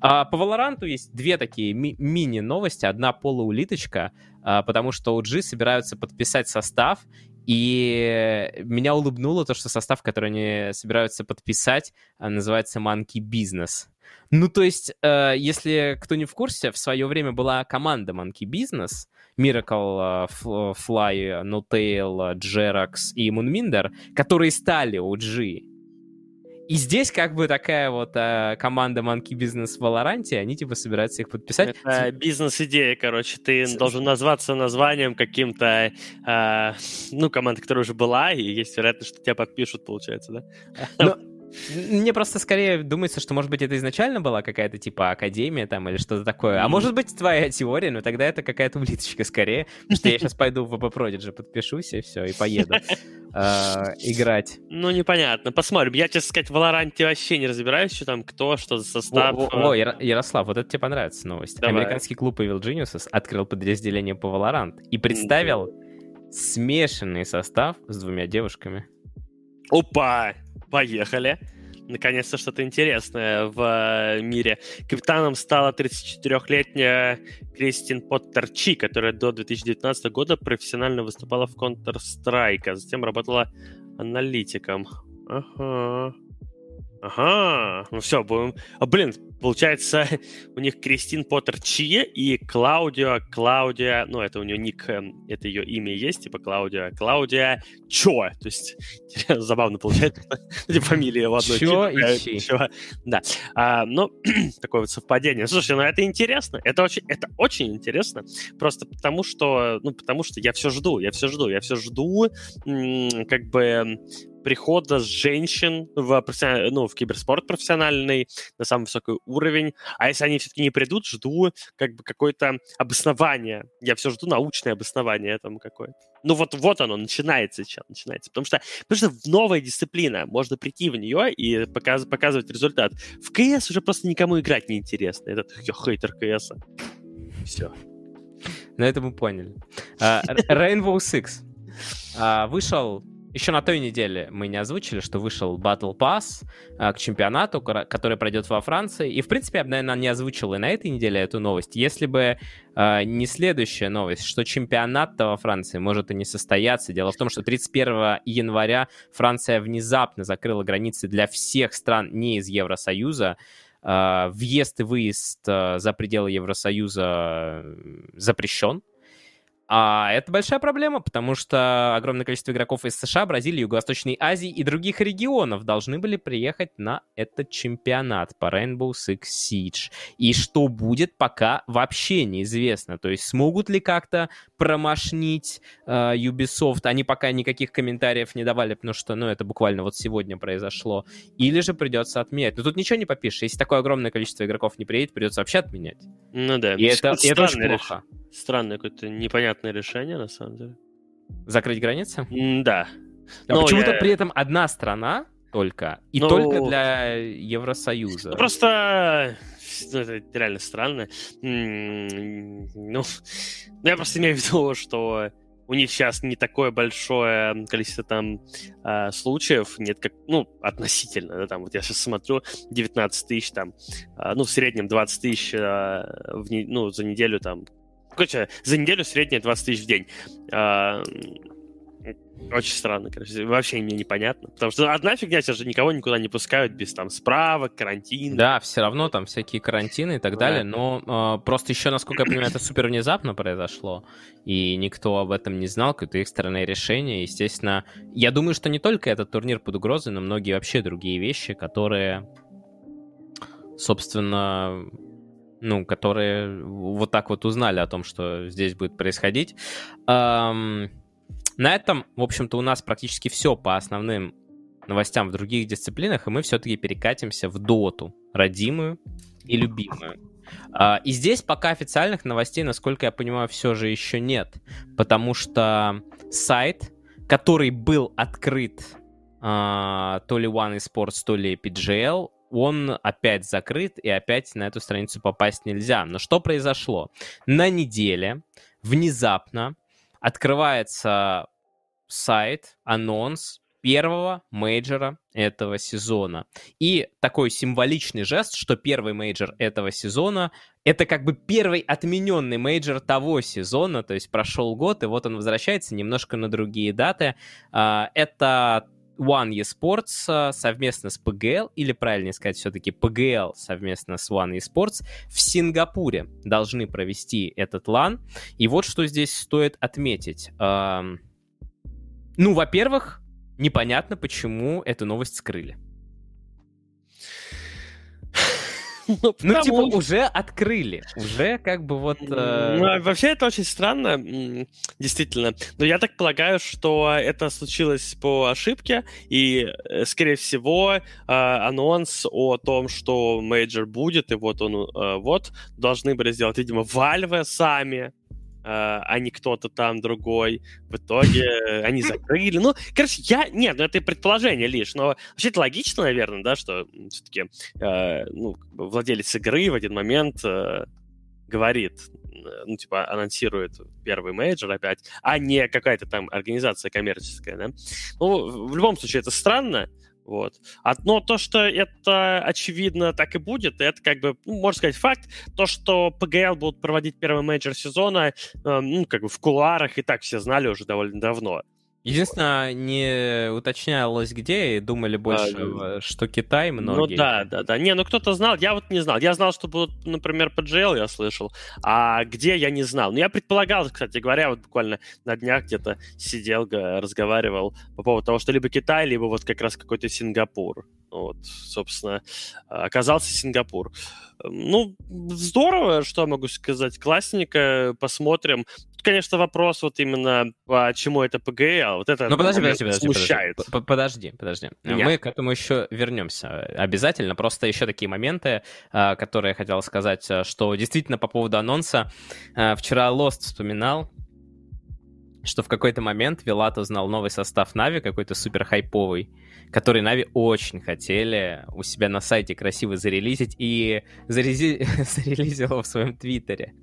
А по Валоранту есть две такие ми- мини-новости. Одна полуулиточка, а, потому что OG собираются подписать состав, и меня улыбнуло то, что состав, который они собираются подписать, а, называется Monkey Business. Ну, то есть, э, если кто не в курсе, в свое время была команда Monkey Business, Miracle, э, Fly, NoTail, Jerax и Moonminder, которые стали OG. И здесь как бы такая вот э, команда Monkey Business в Valorant, они типа собираются их подписать. Это бизнес-идея, короче. Ты С... должен назваться названием каким-то, э, ну, команды, которая уже была, и есть вероятность, что тебя подпишут, получается, да? Но... Мне просто скорее думается, что, может быть, это изначально была какая-то типа академия там или что-то такое. А может быть, твоя теория, но тогда это какая-то улиточка скорее. Потому что я сейчас пойду в VP Prodigy, подпишусь и все, и поеду а, играть. Ну, непонятно. Посмотрим. Я, честно сказать, в Валоранте вообще не разбираюсь, что там, кто, что за состав. О, Ярослав, вот это тебе понравится новость. Американский клуб Evil Geniuses открыл подразделение по Valorant и представил смешанный состав с двумя девушками. Опа! Поехали. Наконец-то что-то интересное в э, мире. Капитаном стала 34-летняя Кристин Поттерчи, которая до 2019 года профессионально выступала в Counter-Strike, а затем работала аналитиком. Ага. Ага, ну все, будем... А, блин, получается, у них Кристин Поттер Чи и Клаудио Клаудия, ну, это у нее ник, эм, это ее имя есть, типа Клаудио Клаудия Чо, то есть забавно получается, эти фамилии в одной. Чо и Чи. Чо, да. А, ну, такое вот совпадение. Слушай, ну это интересно, это очень, это очень интересно, просто потому что, ну, потому что я все жду, я все жду, я все жду, как бы прихода женщин в, ну, в киберспорт профессиональный на самый высокий уровень. А если они все-таки не придут, жду как бы какое-то обоснование. Я все жду научное обоснование этому какое-то. Ну вот, вот оно, начинается сейчас, начинается. Потому что, потому что новая дисциплина, можно прийти в нее и показ, показывать результат. В КС уже просто никому играть не интересно. Этот хейтер КС. Все. На это мы поняли. Uh, Rainbow Six. Uh, вышел еще на той неделе мы не озвучили, что вышел Battle Pass а, к чемпионату, который пройдет во Франции. И, в принципе, я бы, наверное, не озвучил и на этой неделе эту новость, если бы а, не следующая новость, что чемпионат во Франции может и не состояться. Дело в том, что 31 января Франция внезапно закрыла границы для всех стран не из Евросоюза. Uh, въезд и выезд за пределы Евросоюза запрещен. А это большая проблема, потому что огромное количество игроков из США, Бразилии, Юго-Восточной Азии и других регионов должны были приехать на этот чемпионат по Rainbow Six Siege. И что будет, пока вообще неизвестно. То есть смогут ли как-то промашнить э, Ubisoft? Они пока никаких комментариев не давали, потому что, ну, это буквально вот сегодня произошло. Или же придется отменять. Но тут ничего не попишешь. Если такое огромное количество игроков не приедет, придется вообще отменять. Ну да. И это, и это очень плохо. Странное какое-то непонятное решение, на самом деле. Закрыть границы? М да. А Но почему-то я... при этом одна страна только, и Но... только для Евросоюза. Ну, просто ну, это реально странно. Ну, я просто имею в виду, что у них сейчас не такое большое количество там э, случаев, нет как, ну, относительно, да, там, вот я сейчас смотрю, 19 тысяч там, э, ну, в среднем 20 тысяч э, в ну, за неделю там, короче, за неделю средняя 20 тысяч в день. Э, Очень странно, короче. Вообще мне непонятно. Потому что одна фигня, сейчас же никого никуда не пускают без там справок, карантин. Да, все равно там всякие карантины и так да. далее. Но э, просто еще, насколько я понимаю, это супер внезапно произошло. И никто об этом не знал, какое-то экстренное решение. Естественно, я думаю, что не только этот турнир под угрозой, но многие вообще другие вещи, которые, собственно, ну, которые вот так вот узнали о том, что здесь будет происходить. Эм, на этом, в общем-то, у нас практически все по основным новостям в других дисциплинах, и мы все-таки перекатимся в доту, родимую и любимую. Э, и здесь пока официальных новостей, насколько я понимаю, все же еще нет, потому что сайт, который был открыт э, то ли One Esports, то ли PGL, он опять закрыт, и опять на эту страницу попасть нельзя. Но что произошло? На неделе внезапно открывается сайт, анонс первого мейджора этого сезона. И такой символичный жест, что первый мейджор этого сезона это как бы первый отмененный мейджор того сезона, то есть прошел год, и вот он возвращается немножко на другие даты. А, это One eSports совместно с PGL, или правильнее сказать все-таки PGL совместно с One eSports в Сингапуре должны провести этот лан. И вот что здесь стоит отметить. Ну, во-первых, непонятно, почему эту новость скрыли. Ну, ну типа, уже открыли. Уже как бы вот... Э... Ну, а вообще это очень странно, действительно. Но я так полагаю, что это случилось по ошибке, и, э, скорее всего, э, анонс о том, что мейджор будет, и вот он, э, вот, должны были сделать, видимо, Valve сами, а не кто-то там другой. В итоге они закрыли. Ну, короче, я... Нет, ну это предположение лишь, но вообще это логично, наверное, да, что все-таки э, ну, владелец игры в один момент э, говорит, ну, типа, анонсирует первый мейджор опять, а не какая-то там организация коммерческая, да. Ну, в любом случае, это странно, вот. Но то, что это очевидно так и будет, это как бы, ну, можно сказать, факт. То, что PGL будут проводить первый мейджор сезона, э, ну, как бы в кулуарах и так все знали уже довольно давно. Единственное, не уточнялось где, и думали больше, а, что Китай ну многие. Ну да, да, да. Не, ну кто-то знал, я вот не знал. Я знал, что будут, например, PGL, я слышал, а где я не знал. Ну я предполагал, кстати говоря, вот буквально на днях где-то сидел, разговаривал по поводу того, что либо Китай, либо вот как раз какой-то Сингапур. Вот, собственно, оказался Сингапур. Ну, здорово, что могу сказать, классненько, посмотрим. Конечно, вопрос вот именно, почему это ПГЛ, вот это ну, подожди, подожди, подожди, смущает. Подожди, подожди. подожди. Мы к этому еще вернемся обязательно. Просто еще такие моменты, а, которые я хотел сказать, что действительно по поводу анонса. А, вчера Lost вспоминал, что в какой-то момент Вилат узнал новый состав Нави, какой-то супер хайповый, который Na'Vi очень хотели у себя на сайте красиво зарелизить, и зарези... зарелизил в своем твиттере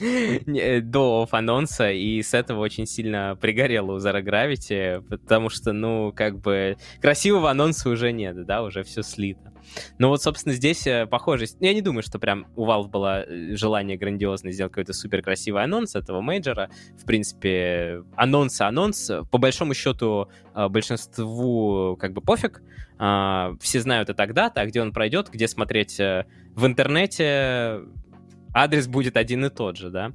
до анонса, и с этого очень сильно пригорело у Zero Gravity, потому что, ну, как бы, красивого анонса уже нет, да, уже все слито. Ну вот, собственно, здесь э, похожесть... Я не думаю, что прям у Valve было э, желание грандиозно сделать какой-то супер красивый анонс этого мейджора. В принципе, анонс-анонс. По большому счету, э, большинству как бы пофиг. Все знают, это дата, а где он пройдет, где смотреть в интернете, адрес будет один и тот же, да.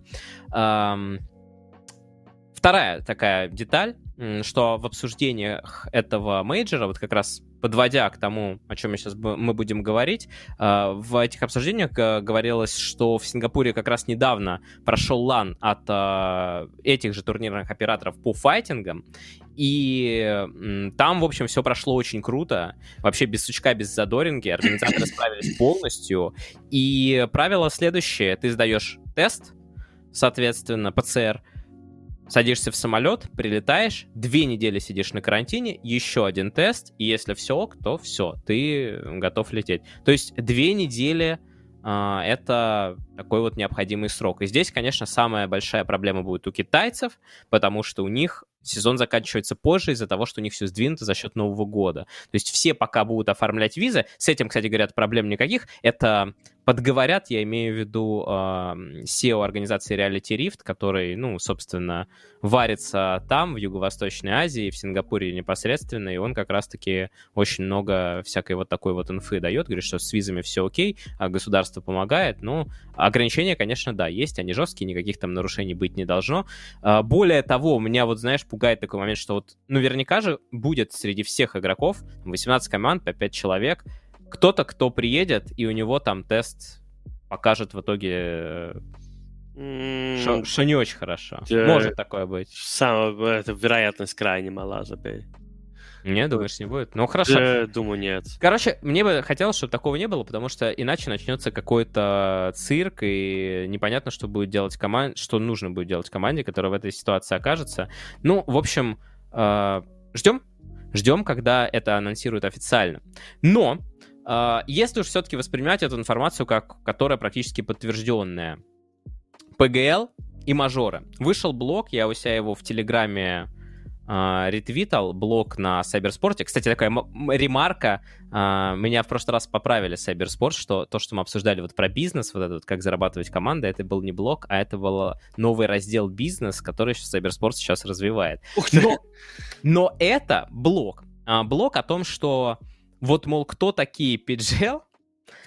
Вторая такая деталь, что в обсуждениях этого мейджора, вот как раз подводя к тому, о чем сейчас мы будем говорить, а, в этих обсуждениях говорилось, что в Сингапуре как раз недавно прошел лан от а, этих же турнирных операторов по файтингам, и там, в общем, все прошло очень круто. Вообще без сучка, без задоринги. Организаторы справились полностью. И правило следующее. Ты сдаешь тест, соответственно, ПЦР, Садишься в самолет, прилетаешь, две недели сидишь на карантине, еще один тест, и если все ок, то все, ты готов лететь. То есть две недели э, это такой вот необходимый срок. И здесь, конечно, самая большая проблема будет у китайцев, потому что у них сезон заканчивается позже из-за того, что у них все сдвинуто за счет Нового года. То есть все пока будут оформлять визы. С этим, кстати, говорят, проблем никаких. Это подговорят, я имею в виду э, SEO организации Reality Rift, который, ну, собственно, варится там, в Юго-Восточной Азии, в Сингапуре непосредственно, и он как раз-таки очень много всякой вот такой вот инфы дает, говорит, что с визами все окей, а государство помогает, но ограничения, конечно, да, есть, они жесткие, никаких там нарушений быть не должно. Э, более того, меня вот, знаешь, пугает такой момент, что вот наверняка же будет среди всех игроков 18 команд по 5 человек, кто-то, кто приедет, и у него там тест покажет в итоге что, что не очень хорошо. Э, Может такое быть. Сам, это вероятность крайне мала, забей. Не, думаешь, не будет? Ну, хорошо. Я думаю, нет. Короче, мне бы хотелось, чтобы такого не было, потому что иначе начнется какой-то цирк, и непонятно, что будет делать команда, что нужно будет делать команде, которая в этой ситуации окажется. Ну, в общем, э, ждем. Ждем, когда это анонсируют официально. Но а, если уж все-таки воспринимать эту информацию как, которая практически подтвержденная, PGL и мажоры. Вышел блог, я у себя его в Телеграме Uh, ретвитал блог на Сайберспорте. Кстати, такая ремарка. Uh, меня в прошлый раз поправили Сайберспорт, что то, что мы обсуждали вот про бизнес, вот это вот, как зарабатывать команда, это был не блог, а это был новый раздел бизнес, который Сайберспорт сейчас развивает. Но, но это блог. Uh, блог о том, что вот, мол, кто такие PGL?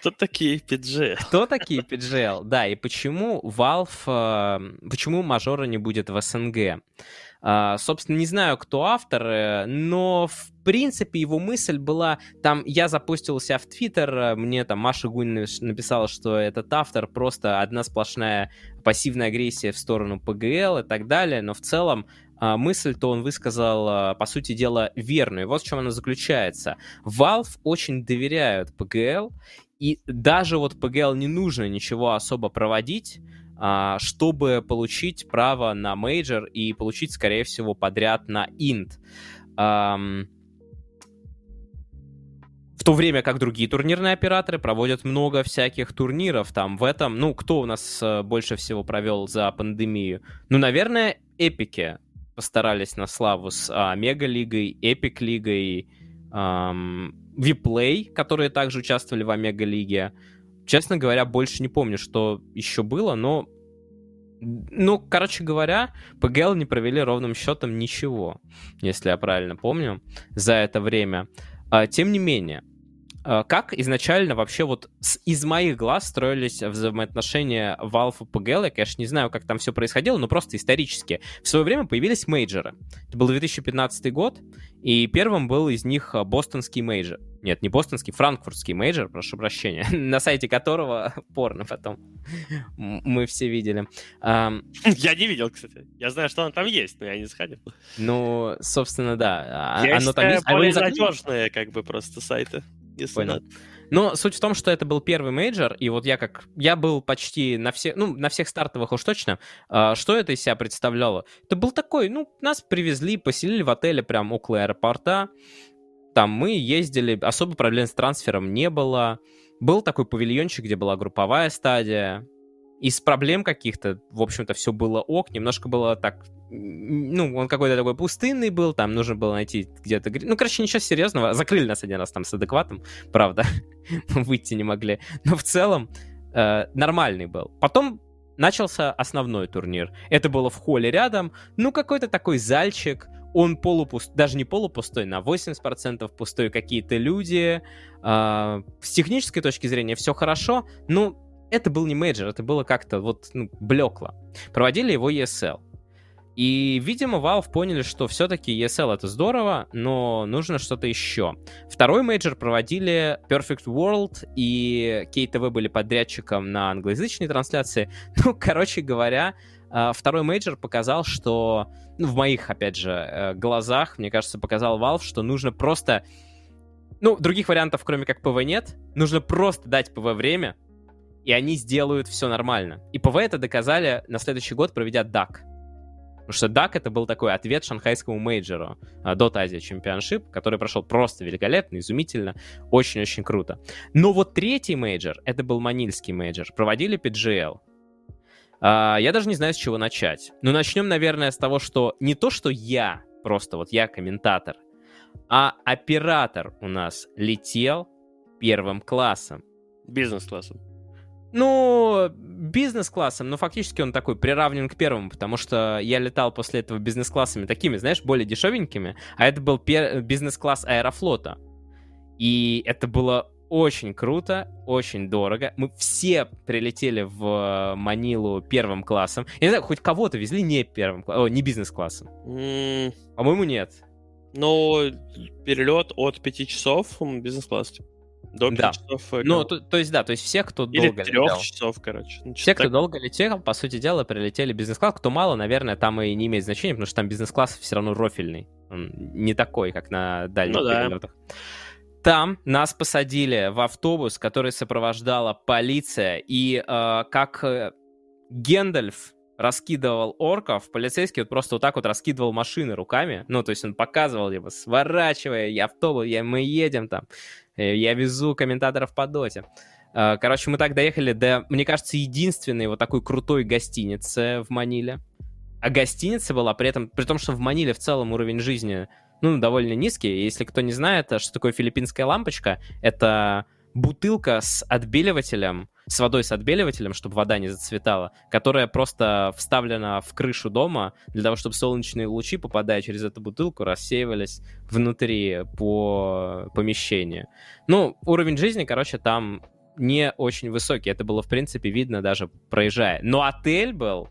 Кто такие PGL? Кто такие PGL, да, и почему Valve, почему мажора не будет в СНГ? Uh, собственно, не знаю, кто автор, э, но в принципе его мысль была, там, я запустился в Твиттер, э, мне там Маша Гунь написала, что этот автор просто одна сплошная пассивная агрессия в сторону ПГЛ и так далее, но в целом а, мысль-то он высказал, а, по сути дела, верную. Вот в чем она заключается. Valve очень доверяют PGL, и даже вот PGL не нужно ничего особо проводить, а, чтобы получить право на мейджор и получить, скорее всего, подряд на Int. В то время как другие турнирные операторы проводят много всяких турниров там в этом. Ну, кто у нас э, больше всего провел за пандемию? Ну, наверное, эпики постарались на славу с а, Omega-лигой, Epic-лигой, WePlay, которые также участвовали в Omega-лиге. Честно говоря, больше не помню, что еще было, но... Ну, короче говоря, PGL не провели ровным счетом ничего, если я правильно помню, за это время. А, тем не менее, как изначально вообще вот с, из моих глаз строились взаимоотношения Valve и PGL? Я, конечно, не знаю, как там все происходило, но просто исторически. В свое время появились мейджоры. Это был 2015 год, и первым был из них э, бостонский мейджор. Нет, не бостонский, франкфуртский мейджор, прошу прощения, на сайте которого порно потом мы все видели. Я не видел, кстати. Я знаю, что он там есть, но я не сходил. Ну, собственно, да. А, оно там есть. более надежные, как бы, просто сайты если Понял. надо. Но суть в том, что это был первый мейджор, и вот я как... Я был почти на всех... Ну, на всех стартовых уж точно. А, что это из себя представляло? Это был такой, ну, нас привезли, поселили в отеле прям около аэропорта. Там мы ездили, особо проблем с трансфером не было. Был такой павильончик, где была групповая стадия. Из проблем каких-то, в общем-то, все было ок. Немножко было так ну, он какой-то такой пустынный был, там нужно было найти где-то... Ну, короче, ничего серьезного. Закрыли нас один раз там с адекватом, правда. Выйти не могли. Но в целом э, нормальный был. Потом начался основной турнир. Это было в холле рядом. Ну, какой-то такой зальчик. Он полупуст, даже не полупустой, на 80% пустой какие-то люди. Э, с технической точки зрения все хорошо, но это был не мейджор, это было как-то вот ну, блекло. Проводили его ESL. И, видимо, Valve поняли, что все-таки ESL это здорово, но нужно что-то еще. Второй мейджор проводили Perfect World, и KTV были подрядчиком на англоязычной трансляции. Ну, короче говоря, а, второй мейджор показал, что, ну, в моих, опять же, э, глазах, мне кажется, показал Valve, что нужно просто... Ну, других вариантов, кроме как PW, нет. Нужно просто дать PW время, и они сделают все нормально. И PW это доказали на следующий год, проведя DAC. Потому что DAC это был такой ответ шанхайскому мейджору а, Dota Asia Championship, который прошел просто великолепно, изумительно, очень-очень круто. Но вот третий мейджор, это был манильский мейджор, проводили PGL. Uh, я даже не знаю, с чего начать. Но начнем, наверное, с того, что не то, что я просто вот я комментатор. А оператор у нас летел первым классом. Бизнес-классом. Ну, бизнес-классом, но фактически он такой приравнен к первому, потому что я летал после этого бизнес-классами такими, знаешь, более дешевенькими, а это был пер- бизнес-класс Аэрофлота. И это было очень круто, очень дорого. Мы все прилетели в Манилу первым классом. Я не знаю, хоть кого-то везли не первым классом, не бизнес-классом. М, По-моему, нет. Ну, перелет от 5 часов бизнес-класс. До 5 Да. часов. э, Ну, то, то есть, да, то есть все, кто Или долго 3 летел. часов, короче. Ну, Все, что-то кто так. долго летел, по сути дела, прилетели бизнес-класс. Кто мало, наверное, там и не имеет значения, потому что там бизнес-класс все равно рофильный. Он не такой, как на дальних Ну да. перелетах. Там нас посадили в автобус, который сопровождала полиция, и э, как э, Гендальф раскидывал орков, полицейский вот просто вот так вот раскидывал машины руками, ну, то есть он показывал, типа, сворачивая, я автобус, я, мы едем там, я везу комментаторов по доте. Э, Короче, мы так доехали до, мне кажется, единственной вот такой крутой гостиницы в Маниле. А гостиница была при этом, при том, что в Маниле в целом уровень жизни, ну, довольно низкий. Если кто не знает, что такое филиппинская лампочка, это бутылка с отбеливателем, с водой с отбеливателем, чтобы вода не зацветала, которая просто вставлена в крышу дома для того, чтобы солнечные лучи, попадая через эту бутылку, рассеивались внутри по помещению. Ну, уровень жизни, короче, там не очень высокий. Это было, в принципе, видно даже проезжая. Но отель был,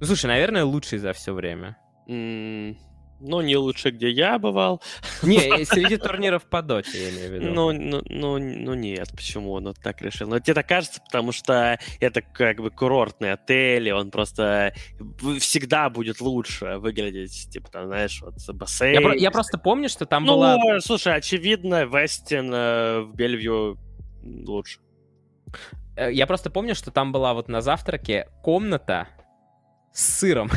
ну, слушай, наверное, лучший за все время. М, Ну, не лучше, где я бывал. Не, среди турниров по доте, я имею в виду. Ну, ну, ну, ну нет, почему он вот так решил? Ну, тебе так кажется, потому что это как бы курортный отель, и он просто всегда будет лучше выглядеть, типа, там, знаешь, вот бассейн. я, про- я просто помню, что там Ну, была... слушай, очевидно, Вестин э, в Бельвью лучше. э, Я просто помню, что там была вот на завтраке комната с сыром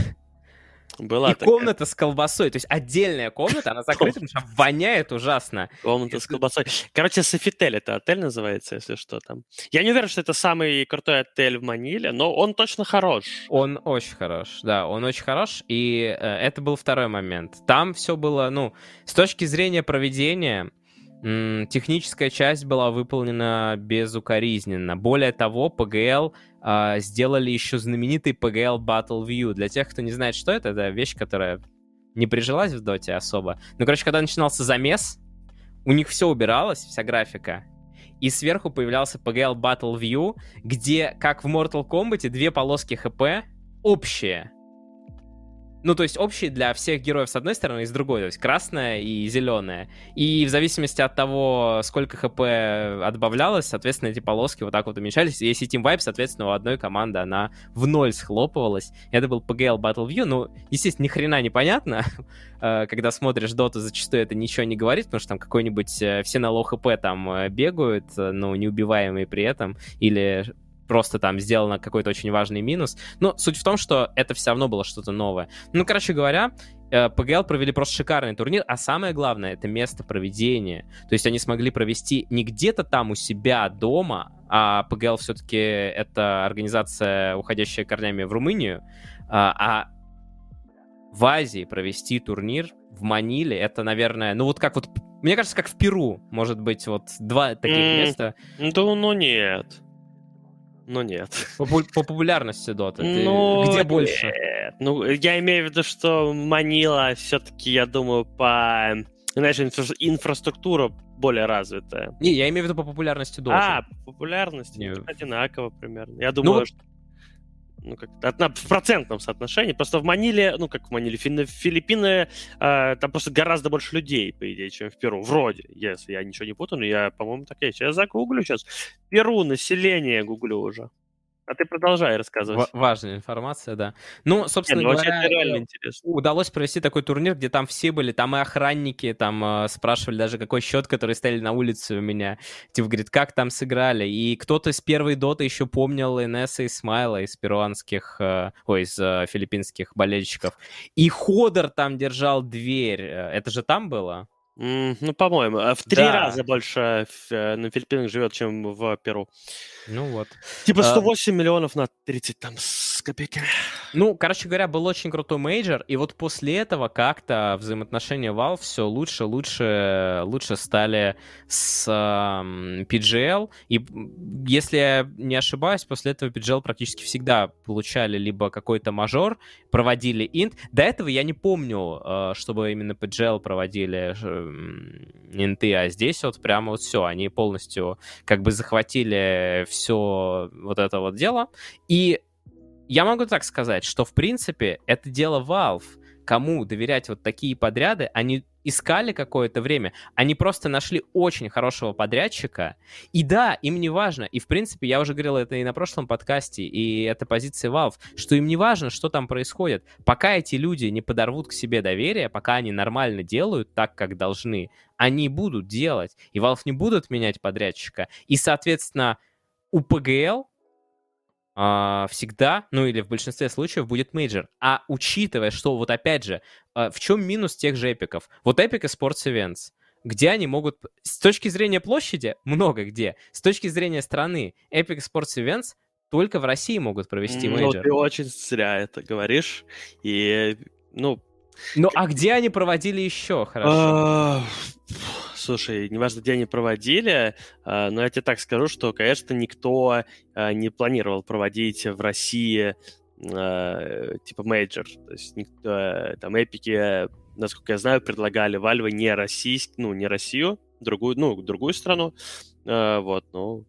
Была и такая комната с колбасой. То есть отдельная комната, она закрыта, потому что воняет ужасно. комната с колбасой. Короче, Софитель это отель называется, если что там. Я не уверен, что это самый крутой отель в Маниле, но он точно хорош. Он очень хорош, да, он очень хорош, и э, это был второй момент. Там все было, ну, с точки зрения проведения, техническая часть была выполнена безукоризненно. Более того, PGL а, сделали еще знаменитый PGL Battle View. Для тех, кто не знает, что это, это вещь, которая не прижилась в доте особо. Ну, короче, когда начинался замес, у них все убиралось, вся графика, и сверху появлялся PGL Battle View, где, как в Mortal Kombat, две полоски ХП общие. Ну, то есть общие для всех героев с одной стороны и с другой, то есть красная и зеленая. И в зависимости от того, сколько ХП отбавлялось, соответственно, эти полоски вот так вот уменьшались. Если teamwipe, соответственно, у одной команды она в ноль схлопывалась. Это был PGL Battle View. Ну, естественно, ни хрена не понятно. Э, Когда смотришь доту, зачастую это ничего не говорит, потому что там какой-нибудь э, все на low HP там э, бегают, ну, неубиваемые при этом, или просто там сделано какой-то очень важный минус. Но суть в том, что это все равно было что-то новое. Ну, короче говоря, э, PGL провели просто шикарный турнир, а самое главное, это место проведения. То есть они смогли провести не где-то там у себя дома, а PGL все-таки это организация, уходящая корнями в Румынию, а, а в Азии провести турнир в Маниле, это, наверное, ну вот как вот, мне кажется, как в Перу, может быть, вот два таких М. места Ну, ну нет. Ну нет. по, пу- по популярности. Ты Ну, где нет. больше? Ну, я имею в виду, что Манила все-таки, я думаю, по... Знаешь, инфра- инфраструктура более развитая. Не, я имею в виду по популярности Дота. А, по популярности Не. ну, одинаково примерно. Я думаю, вот- что ну, как от- на- в процентном соотношении. Просто в Маниле, ну, как в Маниле, Фин- Филиппины, э, там просто гораздо больше людей, по идее, чем в Перу. Вроде, если я ничего не путаю, но я, по-моему, так есть. Я загуглю сейчас. Перу, население гуглю уже. А ты продолжай рассказывать. Ва- важная информация, да. Ну, собственно ну, вообще говоря, реально э, интересно. удалось провести такой турнир, где там все были, там и охранники, там э, спрашивали даже, какой счет, который стояли на улице у меня. Типа, говорит, как там сыграли. И кто-то из первой доты еще помнил Инесса и Смайла из перуанских, э, ой, из э, филиппинских болельщиков. И Ходор там держал дверь. Э, Это же там было? М, Ну, по-моему, а в три Да. раза больше в, э, на Филиппинах живет, чем в Перу. Ну вот. Типа А. 108 миллионов на 30 там с копейками. Ну, короче говоря, был очень крутой мейджор, и вот после этого как-то взаимоотношения Valve все лучше, лучше, лучше стали с эм, PGL. И если я не ошибаюсь, после этого PGL практически всегда получали либо какой-то мажор, проводили инт. До этого я не помню, э, чтобы именно PGL проводили эм, инты, а здесь вот прямо вот все, они полностью как бы захватили все вот это вот дело. И я могу так сказать, что в принципе это дело Valve. Кому доверять вот такие подряды, они искали какое-то время, они просто нашли очень хорошего подрядчика, и да, им не важно, и в принципе, я уже говорил это и на прошлом подкасте, и это позиция Valve, что им не важно, что там происходит, пока эти люди не подорвут к себе доверие, пока они нормально делают так, как должны, они будут делать, и Valve не будут менять подрядчика, и, соответственно, у PGL а, всегда, ну или в большинстве случаев будет мейджор. А учитывая, что вот опять же, а, в чем минус тех же эпиков? Вот Epic Esports Events, где они могут... С точки зрения площади, много где. С точки зрения страны, Epic Esports Events только в России могут провести Ну, мейджор. ты очень зря это говоришь. И, ну, Ну а где они проводили еще, хорошо? Слушай, неважно, где они проводили, а, но я тебе так скажу, что, конечно, никто а, не планировал проводить в России а, типа мейджор. То есть никто, там эпики, насколько я знаю, предлагали Valve не российск, ну, не Россию, другую, ну, другую страну. Вот, ну,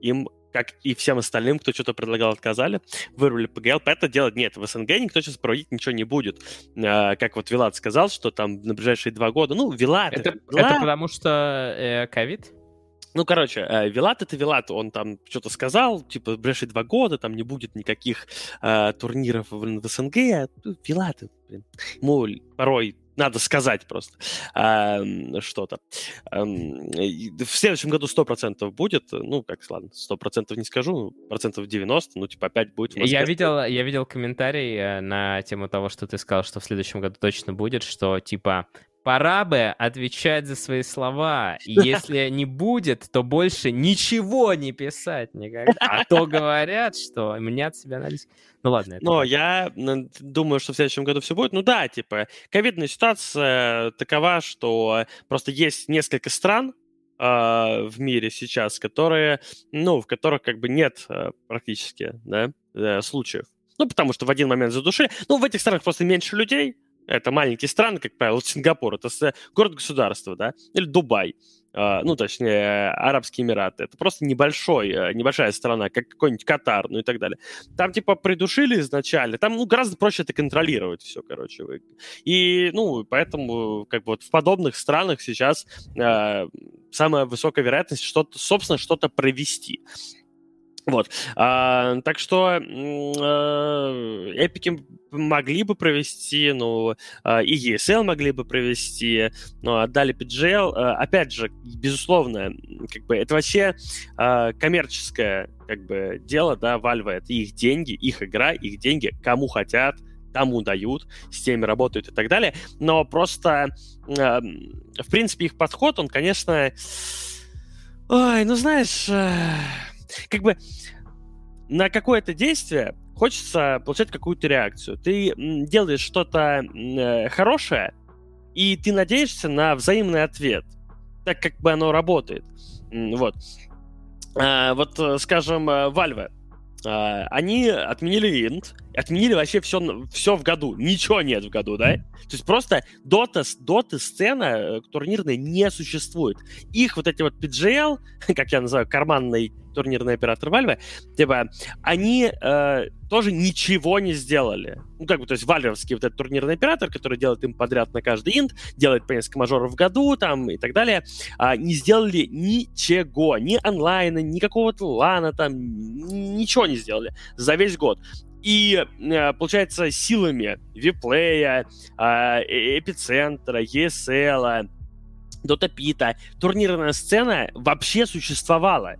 им как и всем остальным, кто что-то предлагал, отказали, вырвали PGL. Поэтому делать нет. В СНГ никто сейчас проводить ничего не будет. А, как вот Вилат сказал, что там на ближайшие два года, ну, Вилат... Это, Вилат- это потому что э, ковид? ну, короче, э, Вилат это Вилат, он там что-то сказал, типа, в ближайшие два года там не будет никаких э, турниров блин, в СНГ. Ну, Вилат, блин, ему порой надо сказать просто м, что-то. И В следующем году 100% будет, ну, как, ладно, 100% не скажу, процентов 90, ну, типа, опять будет. Я видел, я видел комментарий э, на тему того, что ты сказал, что в следующем году точно будет, что типа пора бы отвечать за свои слова. И если не будет, то больше ничего не писать никогда. А то говорят, что мнят себя на лист. Ну ладно. это Но я думаю, что в следующем году все будет. Ну да, типа, ковидная ситуация такова, что просто есть несколько стран а, в мире сейчас, которые, ну, в которых как бы нет а, практически, да, э, случаев. Ну, потому что в один момент задушили. Ну, в этих странах просто меньше людей. Это маленькие страны, как правило. Сингапур, это город-государство, да, или Дубай. А, ну, точнее, Арабские Эмираты. Это просто небольшой, э, небольшая страна, как какой-нибудь Катар, ну и так далее. Там, типа, придушили изначально, там, ну, гораздо проще это контролировать все, короче. И, ну, поэтому, как бы, вот в подобных странах сейчас э, самая высокая вероятность что-то, собственно, что-то провести. Вот. А, так что э, эпики могли бы провести, ну, э, и ESL могли бы провести, но отдали PGL. Опять же, безусловно, как бы это вообще э, коммерческое как бы дело, да, Valve, это их деньги, их игра, их деньги, кому хотят, тому дают, с теми работают и так далее. Но просто, э, в принципе, их подход, он, конечно... Ой, ну знаешь, э, как бы на какое-то действие хочется получать какую-то реакцию. Ты делаешь что-то э, хорошее, и ты надеешься на взаимный ответ, так как бы оно работает. Вот. А, вот, э, скажем, э, Valve. А, Они отменили инт, отменили вообще все, все в году. Ничего нет в году, да? То есть просто дота, дота сцена э, турнирная не существует. Их вот эти вот PGL, как я называю, карманный турнирный оператор Valve, типа, они э, тоже ничего не сделали. Ну, как бы, то есть, вальвовский вот этот турнирный оператор, который делает им подряд на каждый инт, делает по несколько мажоров в году, там, и так далее, а, не сделали ничего, ни онлайна, ни какого-то лана, там, ничего не сделали за весь год. И, э, получается, силами Виплея, а, э- Эпицентра, ESL, Дотапита, турнирная сцена вообще существовала.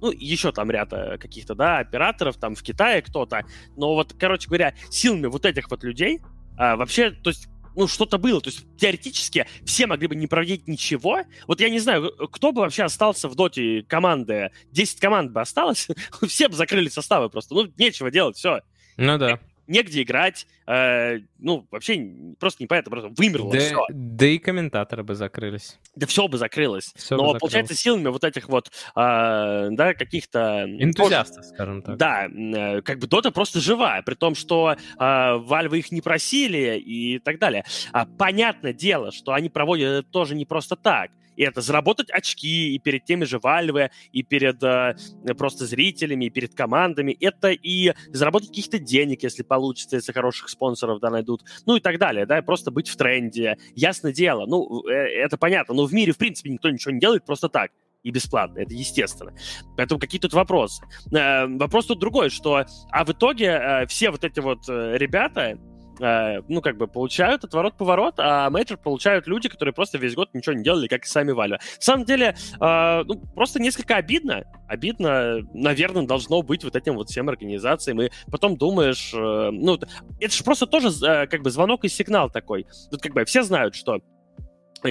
Ну, еще там ряд э, каких-то, да, операторов, там в Китае кто-то. Но вот, короче говоря, силами вот этих вот людей а, вообще, то есть ну, что-то было. То есть, теоретически, все могли бы не проводить ничего. Вот я не знаю, кто бы вообще остался в доте команды. 10 команд бы осталось. все бы закрыли составы просто. Ну, нечего делать, все. Ну да негде играть, э, ну, вообще просто непонятно, просто вымерло да, все. Да и комментаторы бы закрылись. Да все бы закрылось. Все Но, бы закрылось. получается, силами вот этих вот, э, да, каких-то... Энтузиастов, скажем так. Да, э, как бы Дота просто живая, при том, что э, Valve их не просили и так далее. А, понятное дело, что они проводят это тоже не просто так и это заработать очки и перед теми же Valve, и перед э, просто зрителями, и перед командами. Это и заработать каких-то денег, если получится, если хороших спонсоров да, найдут, ну и так далее, да, просто быть в тренде. Ясное дело, ну, э, это понятно, но в мире, в принципе, никто ничего не делает просто так и бесплатно, это естественно. Поэтому какие тут вопросы? Э, вопрос тут другой, что, а в итоге э, все вот эти вот э, ребята, э, ну, как бы, получают отворот-поворот, а мейджор получают люди, которые просто весь год ничего не делали, как и сами Valve. На самом деле, э, ну, просто несколько обидно. Обидно, наверное, должно быть вот этим вот всем организациям, и потом думаешь, э, ну, это же просто тоже, э, как бы, звонок и сигнал такой. Тут, как бы, все знают, что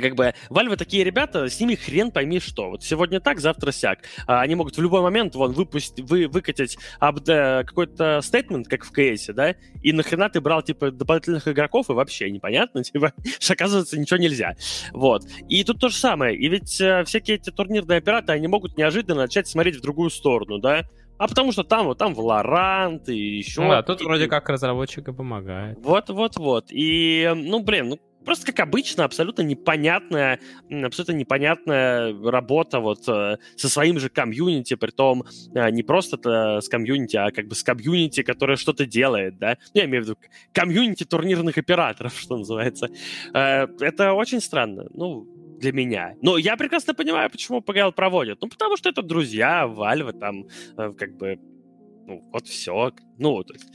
как бы Valve такие ребята, с ними хрен пойми что. Вот сегодня так, завтра сяк. А они могут в любой момент вон выпустить, вы, выкатить какой-то стейтмент, как в КСе, да, и нахрена ты брал, типа, дополнительных игроков, и вообще непонятно, типа, что, оказывается, ничего нельзя. Вот. И тут то же самое. И ведь э, всякие эти турнирные операторы, они могут неожиданно начать смотреть в другую сторону, да, а потому что там вот там Valorant и еще... Ну, да, тут вроде как разработчика помогает. Вот, вот, вот. И, ну, блин, ну, просто как обычно, абсолютно непонятная, абсолютно непонятная работа вот э, со своим же комьюнити, при том э, не просто -то с комьюнити, а как бы с комьюнити, которое что-то делает, да. Ну, я имею в виду комьюнити турнирных операторов, что называется. Э, это очень странно, ну, для меня. Но я прекрасно понимаю, почему PGL проводят. Ну, потому что это друзья, Вальвы, там, как бы, ну, вот все. Ну, то есть,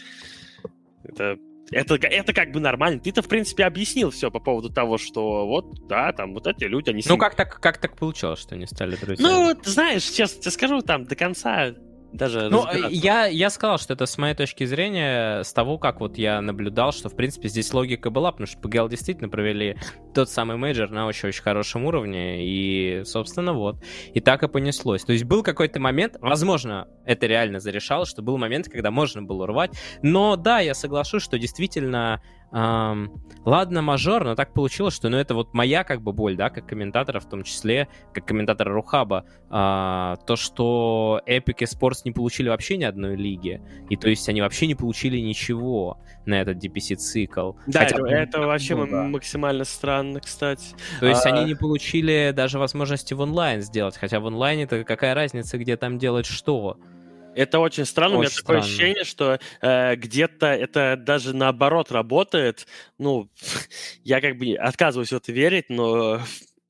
это это, это как бы нормально. Ты-то, в принципе, объяснил все по поводу того, что вот, да, там вот эти люди, они... Ну, как так, как так получилось, что они стали друзьями? Ну, знаешь, честно тебе скажу, там до конца даже ну, я, я сказал, что это с моей точки зрения, с того, как вот я наблюдал, что, в принципе, здесь логика была, потому что PGL действительно провели тот самый мейджор на очень-очень хорошем уровне, и, собственно, вот. И так и понеслось. То есть был какой-то момент, возможно, это реально зарешало, что был момент, когда можно было рвать, но да, я соглашусь, что действительно Эм, ладно, мажор, но так получилось, что ну, это вот моя как бы боль, да, как комментатора, в том числе, как комментатора Рухаба, э, то, что Epic и Sports не получили вообще ни одной лиги, и то есть они вообще не получили ничего на этот DPC-цикл. Да, Хотя, это, это вообще ну, да. максимально странно, кстати. То есть а... они не получили даже возможности в онлайн сделать, хотя в онлайне-то какая разница, где там делать что? Это очень странно. Очень У меня странно. такое ощущение, что э, где-то это даже наоборот работает. Ну, я как бы отказываюсь в это верить, но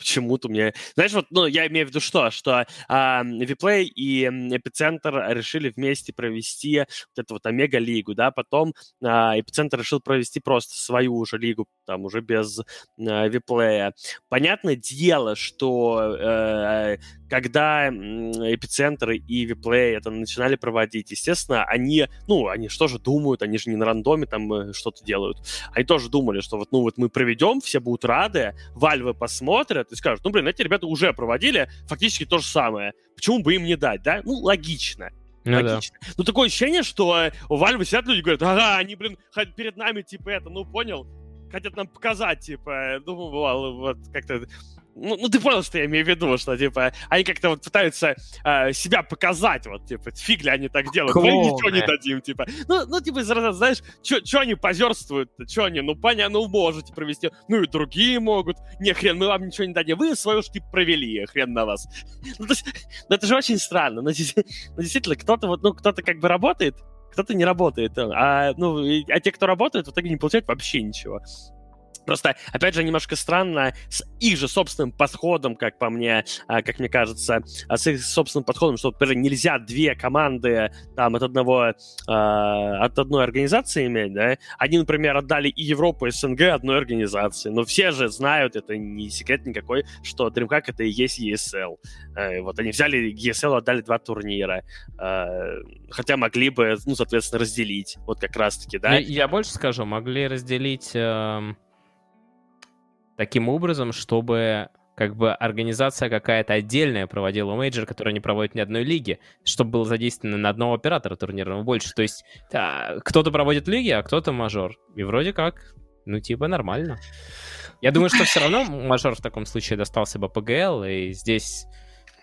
почему-то у меня... Знаешь, вот, ну, я имею в виду что? Что а, Виплей и Эпицентр решили вместе провести вот эту вот Омега-лигу, да, потом а, Эпицентр решил провести просто свою уже лигу, там, уже без а, Виплея. Понятное дело, что э, когда Эпицентр и Виплей это начинали проводить, естественно, они, ну, они что же думают, они же не на рандоме там э, что-то делают. Они тоже думали, что вот, ну, вот мы проведем, все будут рады, Вальвы посмотрят и скажут, ну, блин, эти ребята уже проводили фактически то же самое. Почему бы им не дать, да? Ну, логично. Ну, Логично. Да. Ну, такое ощущение, что у Вальвы сидят люди и говорят, ага, они, блин, перед нами, типа, это, ну, понял, хотят нам показать, типа, ну, вот, как-то ну, ну, ты понял, что я имею в виду, что, типа, они как-то вот пытаются э, себя показать, вот, типа, фиг ли они так делают, мы ничего не дадим, типа. Ну, ну типа, знаешь, что они позерствуют что они, ну, понятно, ну, можете провести, ну, и другие могут, не, хрен, мы вам ничего не дадим, вы свою ж, типа, провели, хрен на вас. Ну, то есть, ну, это же очень странно, но, ну, действительно, кто-то вот, ну, кто-то как бы работает, кто-то не работает, а, ну, а те, кто работает, в итоге не получают вообще ничего. Просто, опять же, немножко странно с их же собственным подходом, как по мне, а, как мне кажется, а, с их собственным подходом, что, например, нельзя две команды там от одного, а, от одной организации иметь, да? Они, например, отдали и Европу, и СНГ одной организации, но все же знают, это не секрет никакой, что DreamHack это и есть ESL. Э, вот они взяли ESL, отдали два турнира, хотя могли бы, ну, соответственно, разделить, вот как раз-таки, да? Я, я больше скажу, могли разделить... Таким образом, чтобы как бы организация какая-то отдельная проводила мейджор, которая не проводит ни одной лиги, чтобы было задействовано на одного оператора турнирного больше. То есть да, кто-то проводит лиги, а кто-то мажор. И вроде как, ну типа нормально. Я думаю, что все равно мажор в таком случае достался бы ПГЛ, и здесь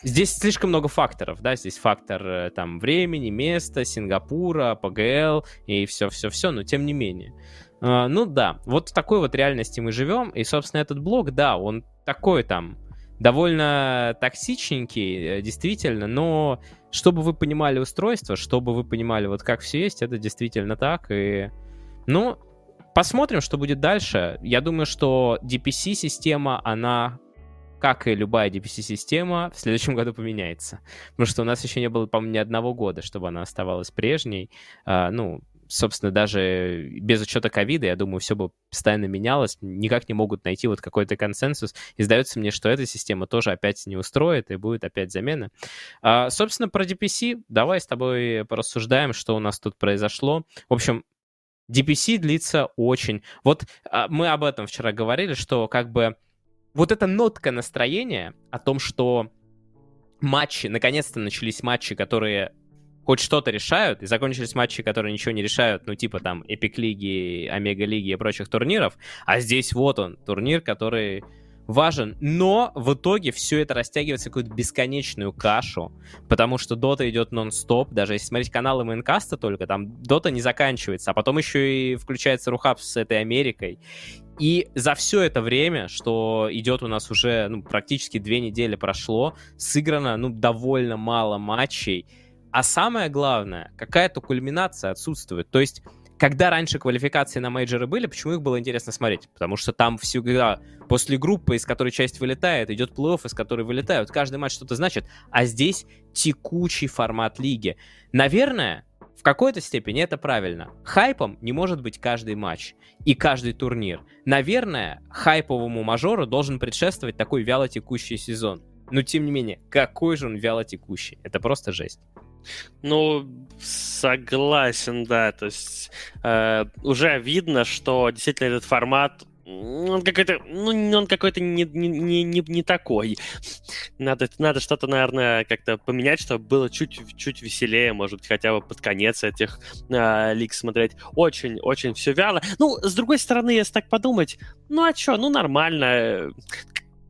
Здесь слишком много факторов, да, здесь фактор э, там времени, места, Сингапура, ПГЛ и все-все-все, но тем не менее. Uh, ну да, вот в такой вот реальности мы живем, и, собственно, этот блог, да, он такой там довольно токсичненький, э, действительно, но чтобы вы понимали устройство, чтобы вы понимали вот как все есть, это действительно так, и, ну, посмотрим, что будет дальше. Я думаю, что DPC-система, она как и любая DPC-система, в следующем году поменяется. Потому что у нас еще не было, по-моему, ни одного года, чтобы она оставалась прежней. А, ну, собственно, даже без учета ковида, я думаю, все бы постоянно менялось, никак не могут найти вот какой-то консенсус. И сдается мне, что эта система тоже опять не устроит, и будет опять замена. А, собственно, про DPC давай с тобой порассуждаем, что у нас тут произошло. В общем, DPC длится очень... Вот а, мы об этом вчера говорили, что как бы вот эта нотка настроения о том, что матчи, наконец-то начались матчи, которые хоть что-то решают, и закончились матчи, которые ничего не решают, ну, типа там Эпик Лиги, Омега Лиги и прочих турниров, а здесь вот он, турнир, который важен, но в итоге все это растягивается в какую-то бесконечную кашу, потому что Дота идет нон-стоп, даже если смотреть каналы Майнкаста только, там Дота не заканчивается, а потом еще и включается RuHub с этой Америкой. И за все это время, что идет у нас уже ну, практически две недели прошло, сыграно ну, довольно мало матчей, а самое главное, какая-то кульминация отсутствует. То есть, когда раньше квалификации на мейджоры были, почему их было интересно смотреть? Потому что там всегда после группы, из которой часть вылетает, идет плей-офф, из которой вылетают. Каждый матч что-то значит. А здесь текучий формат лиги. Наверное, в какой-то степени это правильно. Хайпом не может быть каждый матч и каждый турнир. Наверное, хайповому мажору должен предшествовать такой вяло текущий сезон. Но тем не менее, какой же он вяло текущий? Это просто жесть. Ну, согласен, да. То есть э, уже видно, что действительно этот формат он какой-то, ну, он какой-то не, не, не, не такой. Надо, надо что-то, наверное, как-то поменять, чтобы было чуть, чуть веселее, может быть, хотя бы под конец этих э, лиг смотреть. Очень, очень все вяло. Ну, с другой стороны, если так подумать, ну а что, ну нормально.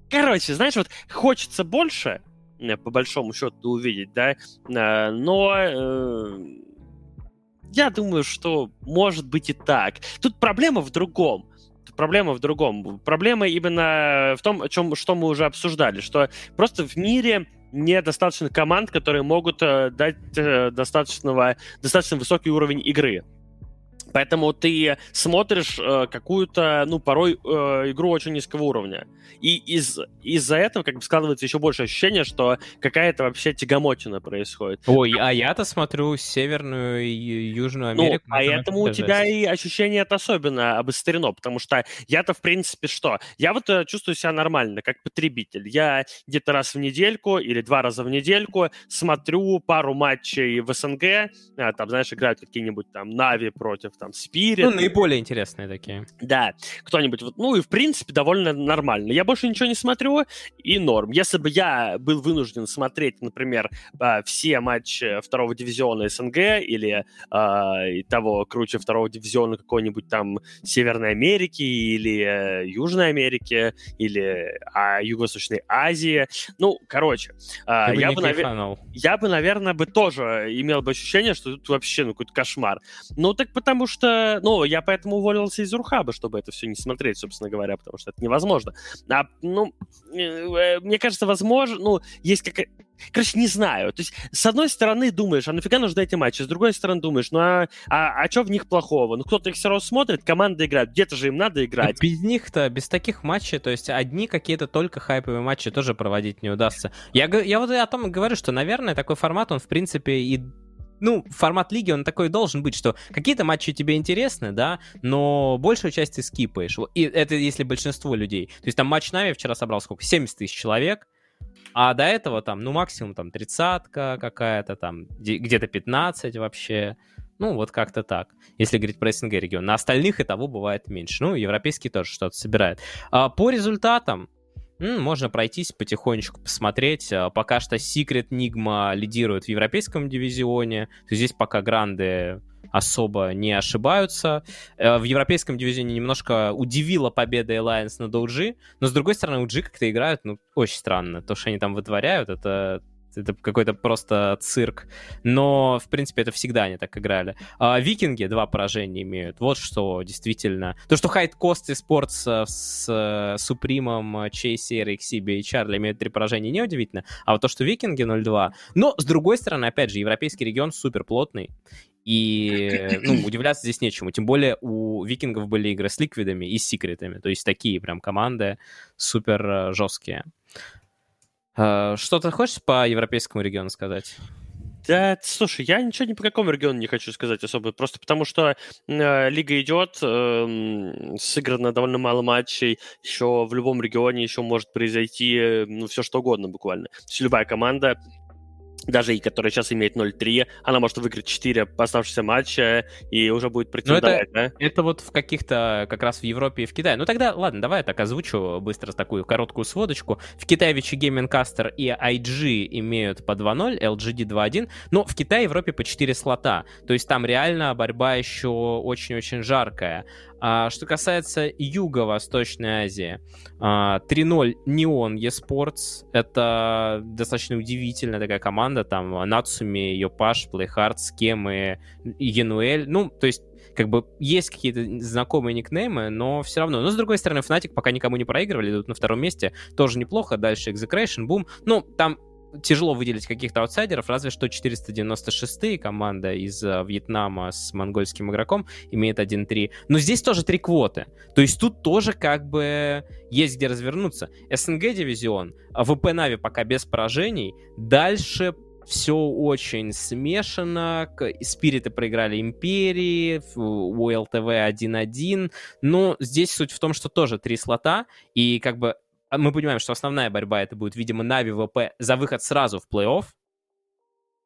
Короче, знаешь, вот хочется больше, по большому счету увидеть, да, э, но э, я думаю, что может быть и так. Тут проблема в другом. Проблема в другом. Проблема именно в том, о чем, что мы уже обсуждали, что просто в мире недостаточно команд, которые могут дать достаточного, достаточно высокий уровень игры. Поэтому ты смотришь э, какую-то, ну, порой э, игру очень низкого уровня. И из, из-за этого как бы складывается еще больше ощущение, что какая-то вообще тягомотина происходит. Ой, а я-то смотрю Северную и Южную ну, Америку. Ну, поэтому у тебя и ощущение это особенно обострено, потому что я-то, в принципе, что? Я вот э, чувствую себя нормально, как потребитель. Я где-то раз в недельку или два раза в недельку смотрю пару матчей в СНГ, а, там, знаешь, играют какие-нибудь там Нави против там Spirit. Ну, наиболее интересные такие. Да, кто-нибудь вот, ну и в принципе довольно нормально. Я больше ничего не смотрю, и норм. Если бы я был вынужден смотреть, например, а, все матчи второго дивизиона СНГ или э, того круче второго дивизиона какой-нибудь там Северной Америки или э, Южной Америки или а, Юго-Восточной Азии, ну, короче, э, я, бы, навер... я бы, наверное, бы тоже имел бы ощущение, что тут вообще ну, какой-то кошмар. Ну, так потому что, ну, я поэтому уволился из Рухаба, чтобы это все не смотреть, собственно говоря, потому что это невозможно. А, ну, э, мне кажется, возможно, ну, есть какая Короче, не знаю. То есть, с одной стороны, думаешь, а нафига нужны эти матчи? С другой стороны, думаешь, ну а, а, а что в них плохого? Ну, кто-то их все равно смотрит, команда играет, где-то же им надо играть. Без них-то, без таких матчей, то есть одни какие-то только хайповые матчи тоже проводить не удастся. Я, я вот о том говорю, что, наверное, такой формат, он, в принципе, и ну, формат лиги, он такой должен быть, что какие-то матчи тебе интересны, да, но большую часть ты скипаешь. И это если большинство людей. То есть там матч Нави вчера собрал сколько? 70 тысяч человек, а до этого там, ну, максимум там тридцатка какая-то, там где-то 15 вообще. Ну, вот как-то так, если говорить про СНГ регион. На остальных и того бывает меньше. Ну, европейский тоже что-то собирает. А по результатам, можно пройтись потихонечку, посмотреть. А, пока что Secret Nigma лидирует в европейском дивизионе. Здесь пока гранды особо не ошибаются. Э, в европейском дивизионе немножко удивила победа Alliance над OG, но с другой стороны, OG как-то играют, ну, очень странно. То, что они там вытворяют, это это какой-то просто цирк. Но, в принципе, это всегда они так играли. А, Викинги два поражения имеют. Вот что действительно. То, что Хайт Кост и Спортс с Супримом, Чейси, Рексиби и Чарли имеют три поражения, неудивительно. А вот то, что Викинги 0-2. Но, с другой стороны, опять же, европейский регион супер плотный. И, ну, удивляться здесь нечему. Тем более у викингов были игры с ликвидами и с секретами. То есть такие прям команды супер э, жесткие. Э, что ты хочешь по европейскому региону сказать? Да, слушай, я ничего ни по какому региону не хочу сказать особо, просто потому что э, лига идет, э, сыграно довольно мало матчей, еще в любом регионе еще может произойти э, ну, все что угодно буквально. То есть любая команда даже и которая сейчас имеет 0-3, она может выиграть 4 оставшихся матча и уже будет претендовать, это, да? Это вот в каких-то, как раз в Европе и в Китае. Ну тогда, ладно, давай я так озвучу быстро такую короткую сводочку. В Китае Вичи Gaming Caster и IG имеют по 2-0, LGD 2-1, но в Китае и Европе по 4 слота. То есть там реально борьба еще очень-очень жаркая. А что касается Юго-Восточной Азии, 3-0 а, Neon eSports. Это достаточно удивительная такая команда. Там Нацуми, Йопаш, Playhard, Скемы, Януэль. Ну, то есть как бы есть какие-то знакомые никнеймы, но все равно. Но с другой стороны, Fnatic пока никому не проигрывали, идут на втором месте, тоже неплохо. Дальше Execration, Boom. Ну, там тяжело выделить каких-то аутсайдеров, разве что 496 команда из uh, Вьетнама с монгольским игроком имеет 1-3. Но здесь тоже три квоты. То есть тут тоже как бы есть где развернуться. СНГ дивизион, а ВП Нави пока без поражений. Дальше все очень смешано. Спириты проиграли Империи, у ЛТВ 1-1. Но здесь суть в том, что тоже три слота, и как бы мы понимаем, что основная борьба это будет, видимо, Нави ВП за выход сразу в плей-офф.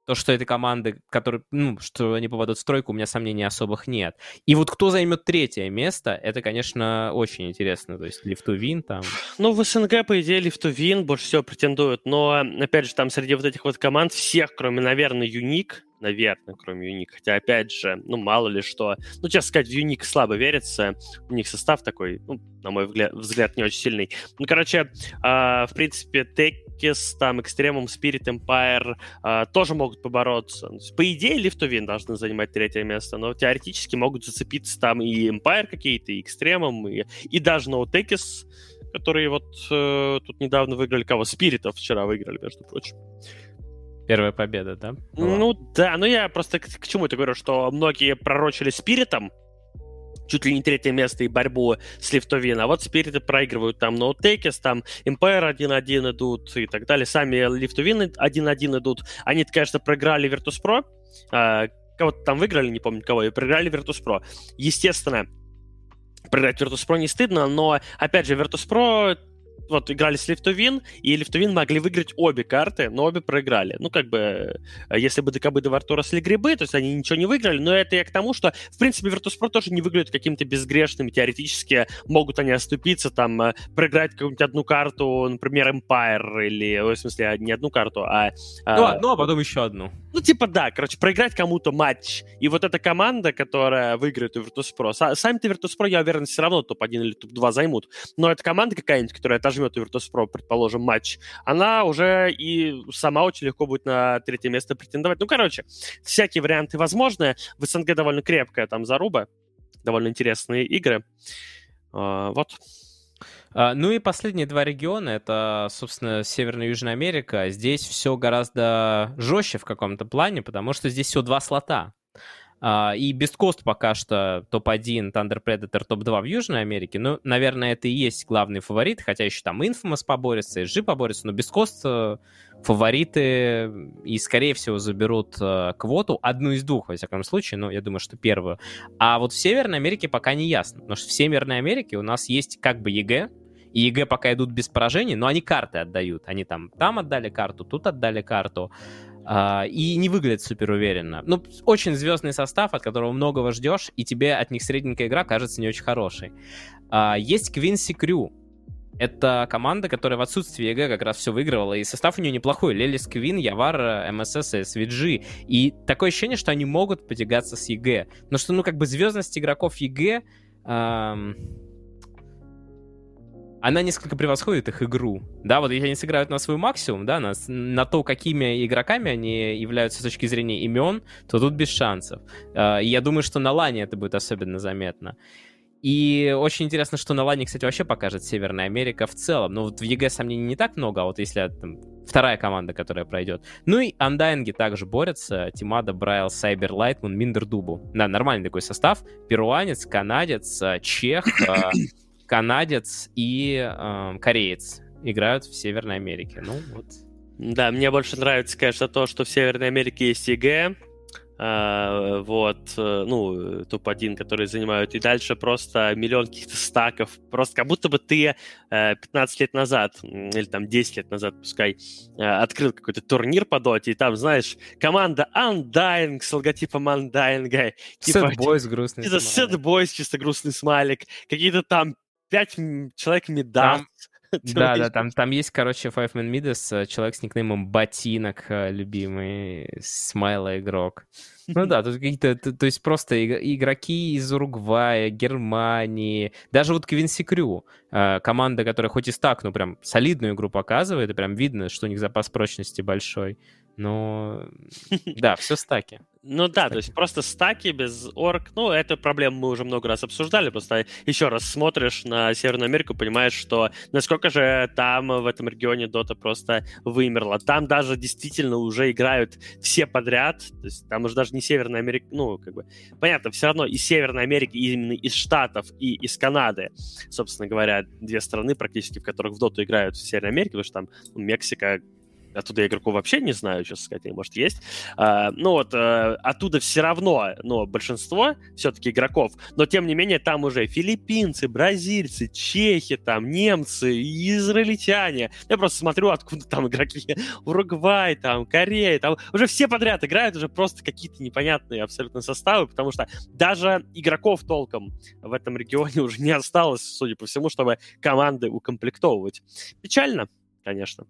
То, что это команды, которые, ну, что они попадут в стройку, у меня сомнений особых нет. И вот кто займет третье место, это, конечно, очень интересно. То есть Лифтувин там... Ну, в СНГ, по идее, Лифтувин больше всего претендуют. Но, опять же, там среди вот этих вот команд всех, кроме, наверное, Юник, наверное, кроме Юник. Хотя, опять же, ну, мало ли что. Ну, честно сказать, в Юник слабо верится. У них состав такой, ну, на мой взгляд, не очень сильный. Ну, короче, э, в принципе, Текис, там, Extremum, Spirit Empire э, тоже могут побороться. По идее, Лифтовин должны занимать третье место, но теоретически могут зацепиться там и Empire какие-то, и Extremum, и, и даже No Tekis, которые вот э, тут недавно выиграли кого? Спиритов вчера выиграли, между прочим. Первая победа, да? Была? Ну да, ну я просто к, к чему это говорю, что многие пророчили спиритам, чуть ли не третье место и борьбу с Live to Win, а вот спириты проигрывают там No Techies, там Empire 1-1 идут и так далее. Сами Live to Win 1-1 идут. Они, конечно, проиграли Virtus.pro, а, кого-то там выиграли, не помню кого, и проиграли Virtus.pro. Естественно, проиграть Virtus.pro не стыдно, но, опять же, Virtus.pro вот играли с Лифтовин, и Лифтовин могли выиграть обе карты, но обе проиграли. Ну, как бы, э, если бы ДКБ до Артура росли грибы, то есть они ничего не выиграли, но это я к тому, что, в принципе, Virtus.pro тоже не выглядит какими-то безгрешными, теоретически могут они оступиться, там, э, проиграть какую-нибудь одну карту, например, Empire, или, в смысле, не одну карту, а... а ну, одну, а потом еще одну. Ну, типа, да, короче, проиграть кому-то матч. И вот эта команда, которая выиграет у Virtus.pro, сами-то Virtus.pro, я уверен, все равно топ-1 или топ-2 займут, но это команда какая-нибудь, которая отожмет у Virtus.pro, предположим, матч, она уже и сама очень легко будет на третье место претендовать. Ну, короче, всякие варианты возможны. В СНГ довольно крепкая там заруба, довольно интересные игры. Uh, вот. Uh, ну и последние два региона, это, собственно, Северная и Южная Америка. Здесь все гораздо жестче в каком-то плане, потому что здесь всего два слота. Uh, и Бесткост пока что топ-1, Thunder Predator топ-2 в Южной Америке. Ну, наверное, это и есть главный фаворит, хотя еще там Infamous поборется, SG поборется, но Бесткост uh, фавориты и, скорее всего, заберут uh, квоту, одну из двух, во всяком случае, но я думаю, что первую. А вот в Северной Америке пока не ясно, потому что в Северной Америке у нас есть как бы EG, и EG пока идут без поражений, но они карты отдают. Они там там отдали карту, тут отдали карту. а, и не выглядит супер уверенно. Ну, очень звездный состав, от которого многого ждешь, и тебе от них средненькая игра кажется не очень хорошей. А, есть Quincy Crew. Это команда, которая в отсутствии EG как раз все выигрывала, и состав у нее неплохой. Lelis, Quinn, YawaR, MSS и SVG. И такое ощущение, что они могут потягаться с EG. Но что, ну, как бы звездность игроков EG... Эм она несколько превосходит их игру. Да, вот если они сыграют на свой максимум, да, на, на то, какими игроками они являются с точки зрения имен, то тут без шансов. А, и я думаю, что на лане это будет особенно заметно. И очень интересно, что на лане, кстати, вообще покажет Северная Америка в целом. Ну, вот в EG сомнений не так много, а вот если там, вторая команда, которая пройдет. Ну и Undying также борются. Timado, Bryle, SabeRLight, MoonMeander, DuBu. Да, нормальный такой состав. Перуанец, канадец, чех, а, канадец и э, кореец играют в Северной Америке. Ну, вот. Да, мне больше нравится, конечно, то, что в Северной Америке есть EG, Uh, вот, uh, ну, топ-1, которые занимают, и дальше просто миллион каких-то стаков, просто как будто бы ты uh, 15 лет назад, или там 10 лет назад, пускай, открыл какой-то турнир по доте, и там, знаешь, команда Undying с логотипом Undying. Типа, Sad Boys грустный Это Sad Boys, чисто грустный смайлик, какие-то там пять человек меда. Да, да, там, там есть, короче, Five Man Midas, человек с никнеймом Ботинок, э, любимый, смайла игрок. Ну да, тут какие-то, то, есть просто игроки из Уругвая, Германии, даже вот Квинси Крю, э, команда, которая хоть и стак, но прям солидную игру показывает, и прям видно, что у них запас прочности большой. Но да, все стаки. Ну да, то есть просто стаки без орг. Ну, эту проблему мы уже много раз обсуждали. Просто еще раз смотришь на Северную Америку, понимаешь, что насколько же там в этом регионе Дота просто вымерла. Там даже действительно уже играют все подряд. То есть там уже даже не Северная Америка, ну, как бы, понятно, все равно из Северной Америки, именно из Штатов и из Канады, собственно говоря, две страны практически, в которых в Доту играют в Северной Америке, потому что там ну, Мексика, Оттуда я игроков вообще не знаю, честно сказать, может, есть. А, ну вот, а, оттуда все равно, ну, большинство все-таки игроков, но тем не менее там уже филиппинцы, бразильцы, чехи, там, немцы, израильтяне. Я просто смотрю, откуда там игроки. Уругвай, там, Корея, там уже все подряд играют, уже просто какие-то непонятные абсолютно составы, потому что даже игроков толком в этом регионе уже не осталось, судя по всему, чтобы команды укомплектовывать. Печально, конечно.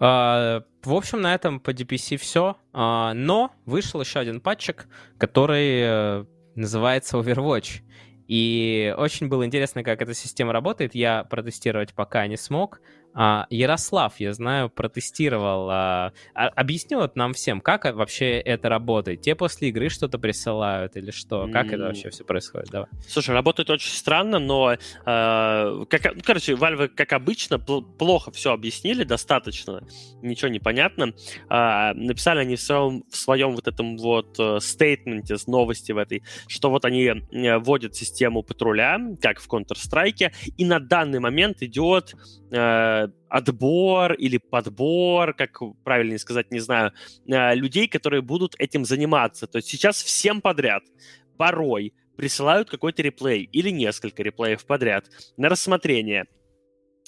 Uh, в общем, на этом по DPC все. Uh, но вышел еще один патчик, который uh, называется Overwatch. И очень было интересно, как эта система работает. Я протестировать пока не смог. А, Ярослав, я знаю, протестировал. А, а, объяснил вот нам всем, как вообще это работает. Те после игры что-то присылают или что? Как mm. это вообще все происходит? Давай. Слушай, работает очень странно, но, э, как, ну, короче, Valve, как обычно, плохо все объяснили, достаточно, ничего не понятно. Э, написали они в своем, в своем вот этом вот э, стейтменте с новости в этой, что вот они э, вводят систему патруля, как в Counter-Strike, и на данный момент идет э, отбор или подбор, как правильно сказать, не знаю, э, людей, которые будут этим заниматься. То есть сейчас всем подряд, порой, присылают какой-то реплей или несколько реплеев подряд на рассмотрение.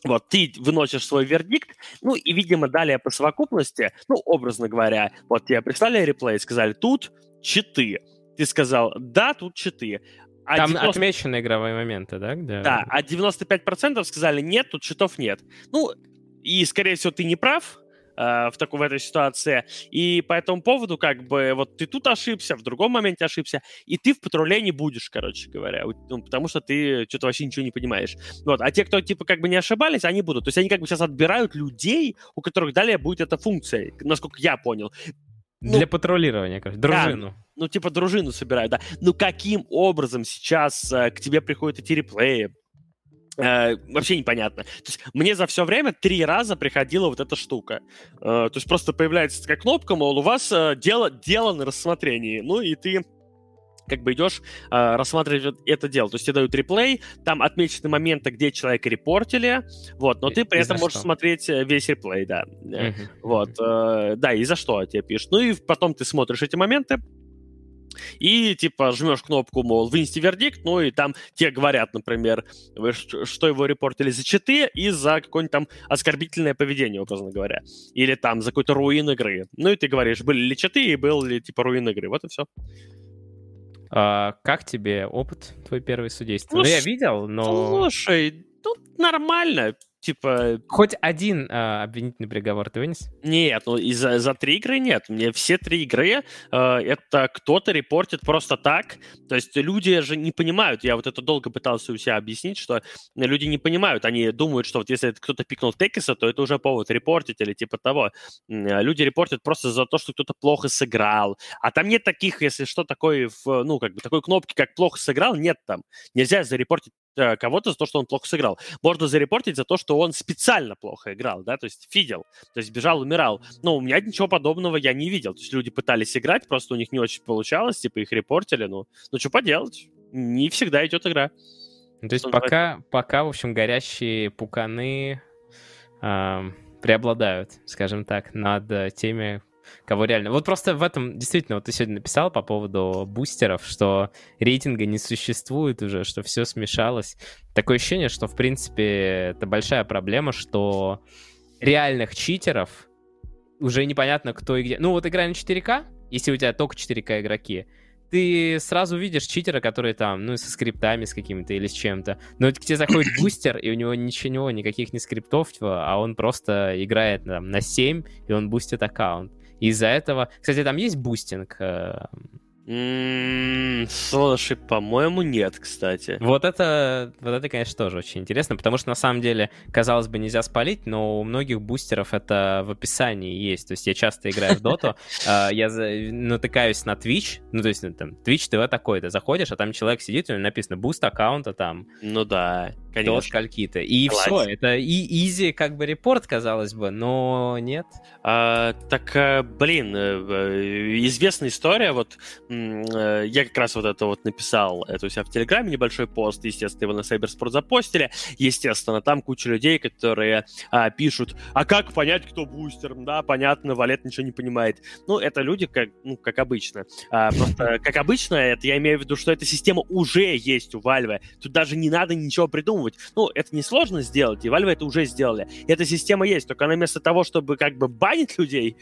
Вот, ты выносишь свой вердикт, ну и, видимо, далее по совокупности, ну, образно говоря, вот тебе прислали реплей, сказали, тут читы. Ты сказал, да, тут читы. А Там 90... отмечены игровые моменты, да? Где... Да, а 95% сказали, нет, тут читов нет. Ну, и, скорее всего, ты не прав, э, в такой в этой ситуации. И по этому поводу, как бы, вот ты тут ошибся, в другом моменте ошибся, и ты в патруле не будешь, короче говоря, ну, потому что ты что-то вообще ничего не понимаешь. Вот, а те, кто, типа, как бы не ошибались, они будут. То есть они как бы сейчас отбирают людей, у которых далее будет эта функция, насколько я понял. Ну, Для патрулирования, короче, дружину. Да, ну, типа, дружину собирают, да. Ну, каким образом сейчас э, к тебе приходят эти реплеи? Э, вообще непонятно. То есть мне за все время три раза приходила вот эта штука. Э, то есть просто появляется такая кнопка, мол, у вас э, дело, дело на рассмотрении. Ну, и ты как бы идешь э, рассматривать это дело. То есть тебе дают реплей, там отмечены моменты, где человека репортили, вот, но и, ты при этом можешь что? смотреть э, весь реплей, да. Uh-huh. Вот, э, да, и за что тебе пишут. Ну и потом ты смотришь эти моменты, И, типа, жмешь кнопку, мол, вынести вердикт, ну, и там тебе говорят, например, что его репортили за читы и за какое-нибудь там оскорбительное поведение, образно говоря. Или там за какой-то руин игры. Ну, и ты говоришь, были ли читы и был ли, типа, руин игры. Вот и все. А, как тебе опыт твой первый судейства? Ну, ну я видел, но... Слушай, тут нормально типа... Хоть один э, обвинительный приговор ты вынес? Нет, ну и за, за три игры нет. Мне все три игры э, это кто-то репортит просто так. То есть люди же не понимают. Я вот это долго пытался у себя объяснить, что люди не понимают. Они думают, что вот если кто-то пикнул Текиса, то это уже повод репортить или типа того. Люди репортят просто за то, что кто-то плохо сыграл. А там нет таких, если что, такой, в, ну, как бы такой кнопки, как плохо сыграл, нет там. Нельзя зарепортить кого-то за то, что он плохо сыграл. Можно зарепортить за то, что он специально плохо играл, да, то есть фидел, то есть бежал, умирал. Но у меня ничего подобного я не видел. То есть люди пытались играть, просто у них не очень получалось, типа их репортили, ну, ну что поделать, не всегда идет игра. Ну, то есть что пока, пока, в общем, горящие пуканы э, преобладают, скажем так, над э, теми, кого реально... Вот просто в этом, действительно, вот ты сегодня написал по поводу бустеров, что рейтинга не существует уже, что все смешалось. Такое ощущение, что, в принципе, это большая проблема, что реальных читеров уже непонятно, кто и где. Ну, вот игра на 4К, если у тебя только 4К игроки, ты сразу видишь читера, который там, ну, со скриптами с какими-то или с чем-то. Но вот к тебе заходит бустер, и у него ничего, никаких не скриптов, а он просто играет там, на 7, и он бустит аккаунт. Из-за этого... Кстати, там есть бустинг? Э, слушай, по-моему, нет, кстати. Вот это, вот это, конечно, тоже очень интересно, потому что на самом деле, казалось бы, нельзя спалить, но у многих бустеров это в описании есть. То есть я часто играю в доту, а, я натыкаюсь на Twitch, ну то есть ну, там Twitch TV такой, ты заходишь, а там человек сидит, у него написано буст аккаунта там. Ну да, конечно. До скольки-то. И все, это и easy как бы репорт, казалось бы, но нет. А, так, э, блин, э, э, известная история, вот я как раз вот это вот написал, это у себя в Телеграме небольшой пост, естественно, его на Сайберспорт запостили, естественно, там куча людей, которые а, пишут, а как понять, кто бустер, да, понятно, Валет ничего не понимает. Ну, это люди, как, ну, как обычно. А, просто, как обычно, это я имею в виду, что эта система уже есть у Valve, тут даже не надо ничего придумывать. Ну, это несложно сделать, и Valve это уже сделали. Эта система есть, только она вместо того, чтобы как бы банить людей,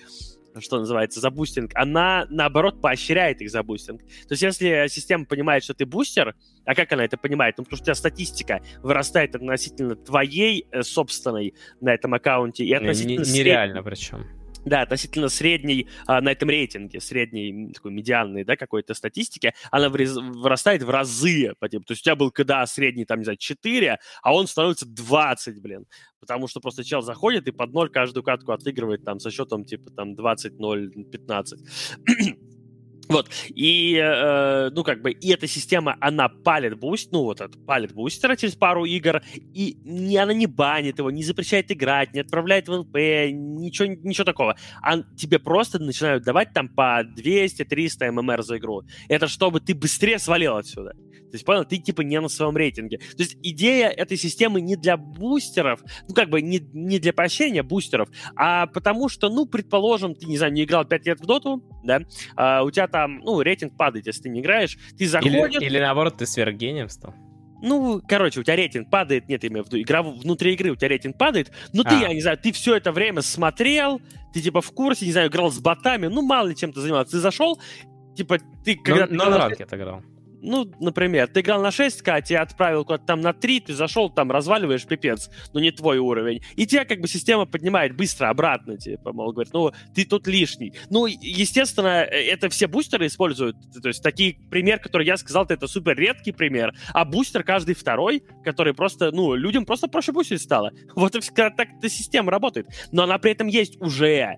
что называется, за бустинг, она, наоборот, поощряет их за бустинг. То есть, если система понимает, что ты бустер, а как она это понимает? Ну, потому что у тебя статистика вырастает относительно твоей э, собственной на этом аккаунте и относительно... Нереально причем. Да, относительно средней а, на этом рейтинге, средней такой медианной, да, какой-то статистики, она вырастает в разы. То есть у тебя был КДА средний, там, не знаю, 4, а он становится 20, блин. Потому что просто чел заходит и под 0 каждую катку отыгрывает там со счетом типа там 20-0-15. Вот, и, э, ну, как бы, и эта система, она палит буст, ну, вот, это, палит бустера через пару игр, и не, она не банит его, не запрещает играть, не отправляет в ЛП, ничего, ничего такого. А тебе просто начинают давать там по 200-300 ММР за игру. Это чтобы ты быстрее свалил отсюда. То есть, понял, ты типа не на своем рейтинге. То есть идея этой системы не для бустеров, ну, как бы не, не для поощрения бустеров, а потому что, ну, предположим, ты, не знаю, не играл 5 лет в доту, да, а у тебя там, ну, рейтинг падает, если ты не играешь, ты заходишь... Или, или наоборот, ты сверхгением стал. Ну, короче, у тебя рейтинг падает, нет, я имею в виду, игра внутри игры у тебя рейтинг падает, но ты, а. я не знаю, ты все это время смотрел, ты типа в курсе, не знаю, играл с ботами, ну, мало ли чем ты занимался, ты зашел, типа, ты... Когда, но, но на ранке отыграл ну, например, ты играл на 6к, тебя отправил куда-то там на 3, ты зашел, там разваливаешь пипец, но не твой уровень. И тебя как бы система поднимает быстро обратно, типа, мол, говорит, ну, ты тут лишний. Ну, естественно, э, это все бустеры используют. То есть такие пример, который я сказал, это супер редкий пример, а бустер каждый второй, который просто, ну, людям просто проще бустерить стало. Вот и так эта система работает. Но она при этом есть уже.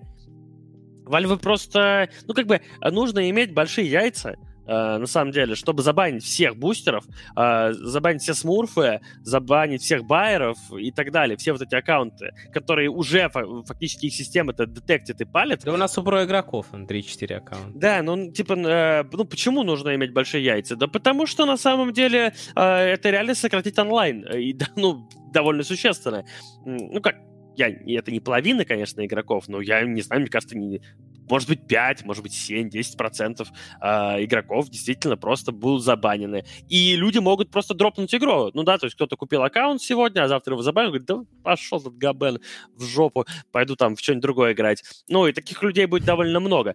Valve просто, ну, как бы, нужно иметь большие яйца, Э, на самом деле, чтобы забанить всех бустеров, э, забанить все смурфы, забанить всех байеров и так далее, все вот эти аккаунты, которые уже фактически их система это детектит и палит. Да у нас у про игроков 3-4 аккаунта. Да, ну типа, э, ну почему нужно иметь большие яйца? Да потому что на самом деле это реально сократить онлайн, и, ну, довольно существенно. Ну как, я, это не половина, конечно, игроков, но я не знаю, мне кажется, не, может быть 5, может быть 7, 10 процентов э, игроков действительно просто будут забанены. И люди могут просто дропнуть игру. Ну да, то есть кто-то купил аккаунт сегодня, а завтра его забанил, говорит, да пошел этот габен в жопу, пойду там в что-нибудь другое играть. Ну и таких людей будет довольно много.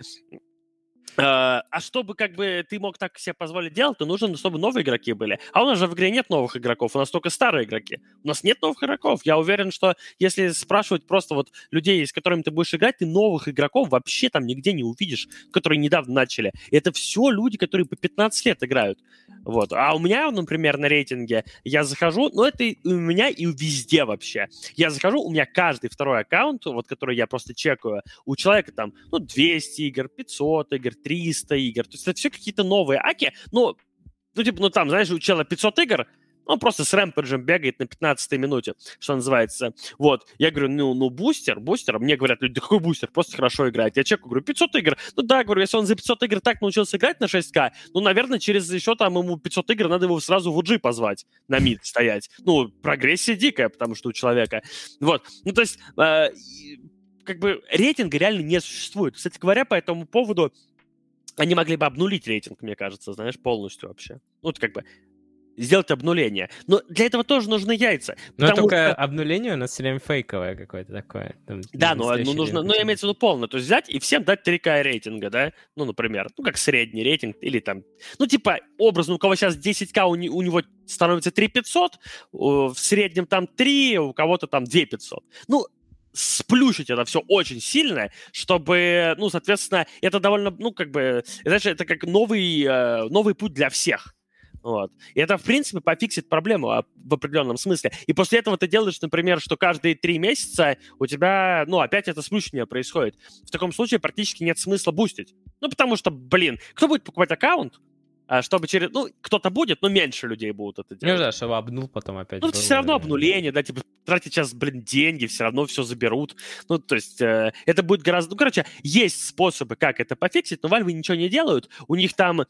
А, а чтобы как бы ты мог так себе позволить делать, то нужно, чтобы новые игроки были. А у нас же в игре нет новых игроков, у нас только старые игроки. У нас нет новых игроков. Я уверен, что если спрашивать просто вот людей, с которыми ты будешь играть, ты новых игроков вообще там нигде не увидишь, которые недавно начали. Это все люди, которые по 15 лет играют. Вот. А у меня, например, на рейтинге я захожу, ну это у меня и везде вообще. Я захожу, у меня каждый второй аккаунт, вот который я просто чекаю, у человека там, ну, 200 игр, 500 игр, 300 игр. То есть это все какие-то новые аки. Ну, ну, типа, ну там, знаешь, у чела 500 игр, он просто с рэмпеджем бегает на 15 минуте, что называется. Вот. Я говорю, ну, ну, бустер, бустер. Мне говорят люди, да какой бустер? Просто хорошо играет. Я чеку, говорю, 500 игр. Ну да, говорю, если он за 500 игр так научился играть на 6К, ну, наверное, через еще там ему 500 игр надо его сразу в UG позвать, на мид стоять. Ну, прогрессия дикая, потому что у человека. Вот. Ну, то есть, э, как бы рейтинга реально не существует. Кстати говоря, по этому поводу они могли бы обнулить рейтинг, мне кажется, знаешь, полностью вообще. Ну, вот как бы сделать обнуление. Но для этого тоже нужны яйца. Но только что... обнуление у нас все время фейковое какое-то такое. Там, да, но ну, нужно, ну, имеется в виду полное. То есть взять и всем дать 3К рейтинга, да? Ну, например, ну, как средний рейтинг, или там, ну, типа, образно, у кого сейчас 10К, у, у него становится 3500, в среднем там 3, у кого-то там 2500. Ну, сплющить это все очень сильно, чтобы, ну, соответственно, это довольно, ну, как бы, знаешь, это как новый, э, новый путь для всех. Вот. И это, в принципе, пофиксит проблему а, в определенном смысле. И после этого ты делаешь, например, что каждые три месяца у тебя, ну, опять это сплющение происходит. В таком случае практически нет смысла бустить. Ну, потому что, блин, кто будет покупать аккаунт, чтобы через... Ну, кто-то будет, но меньше людей будут это делать. Ну да, чтобы обнул потом опять. Ну, это все равно обнуление, да, типа, тратить сейчас, блин, деньги, все равно все заберут. Ну, то есть, э, это будет гораздо... Ну, короче, есть способы, как это пофиксить, но Valve ничего не делают. У них там...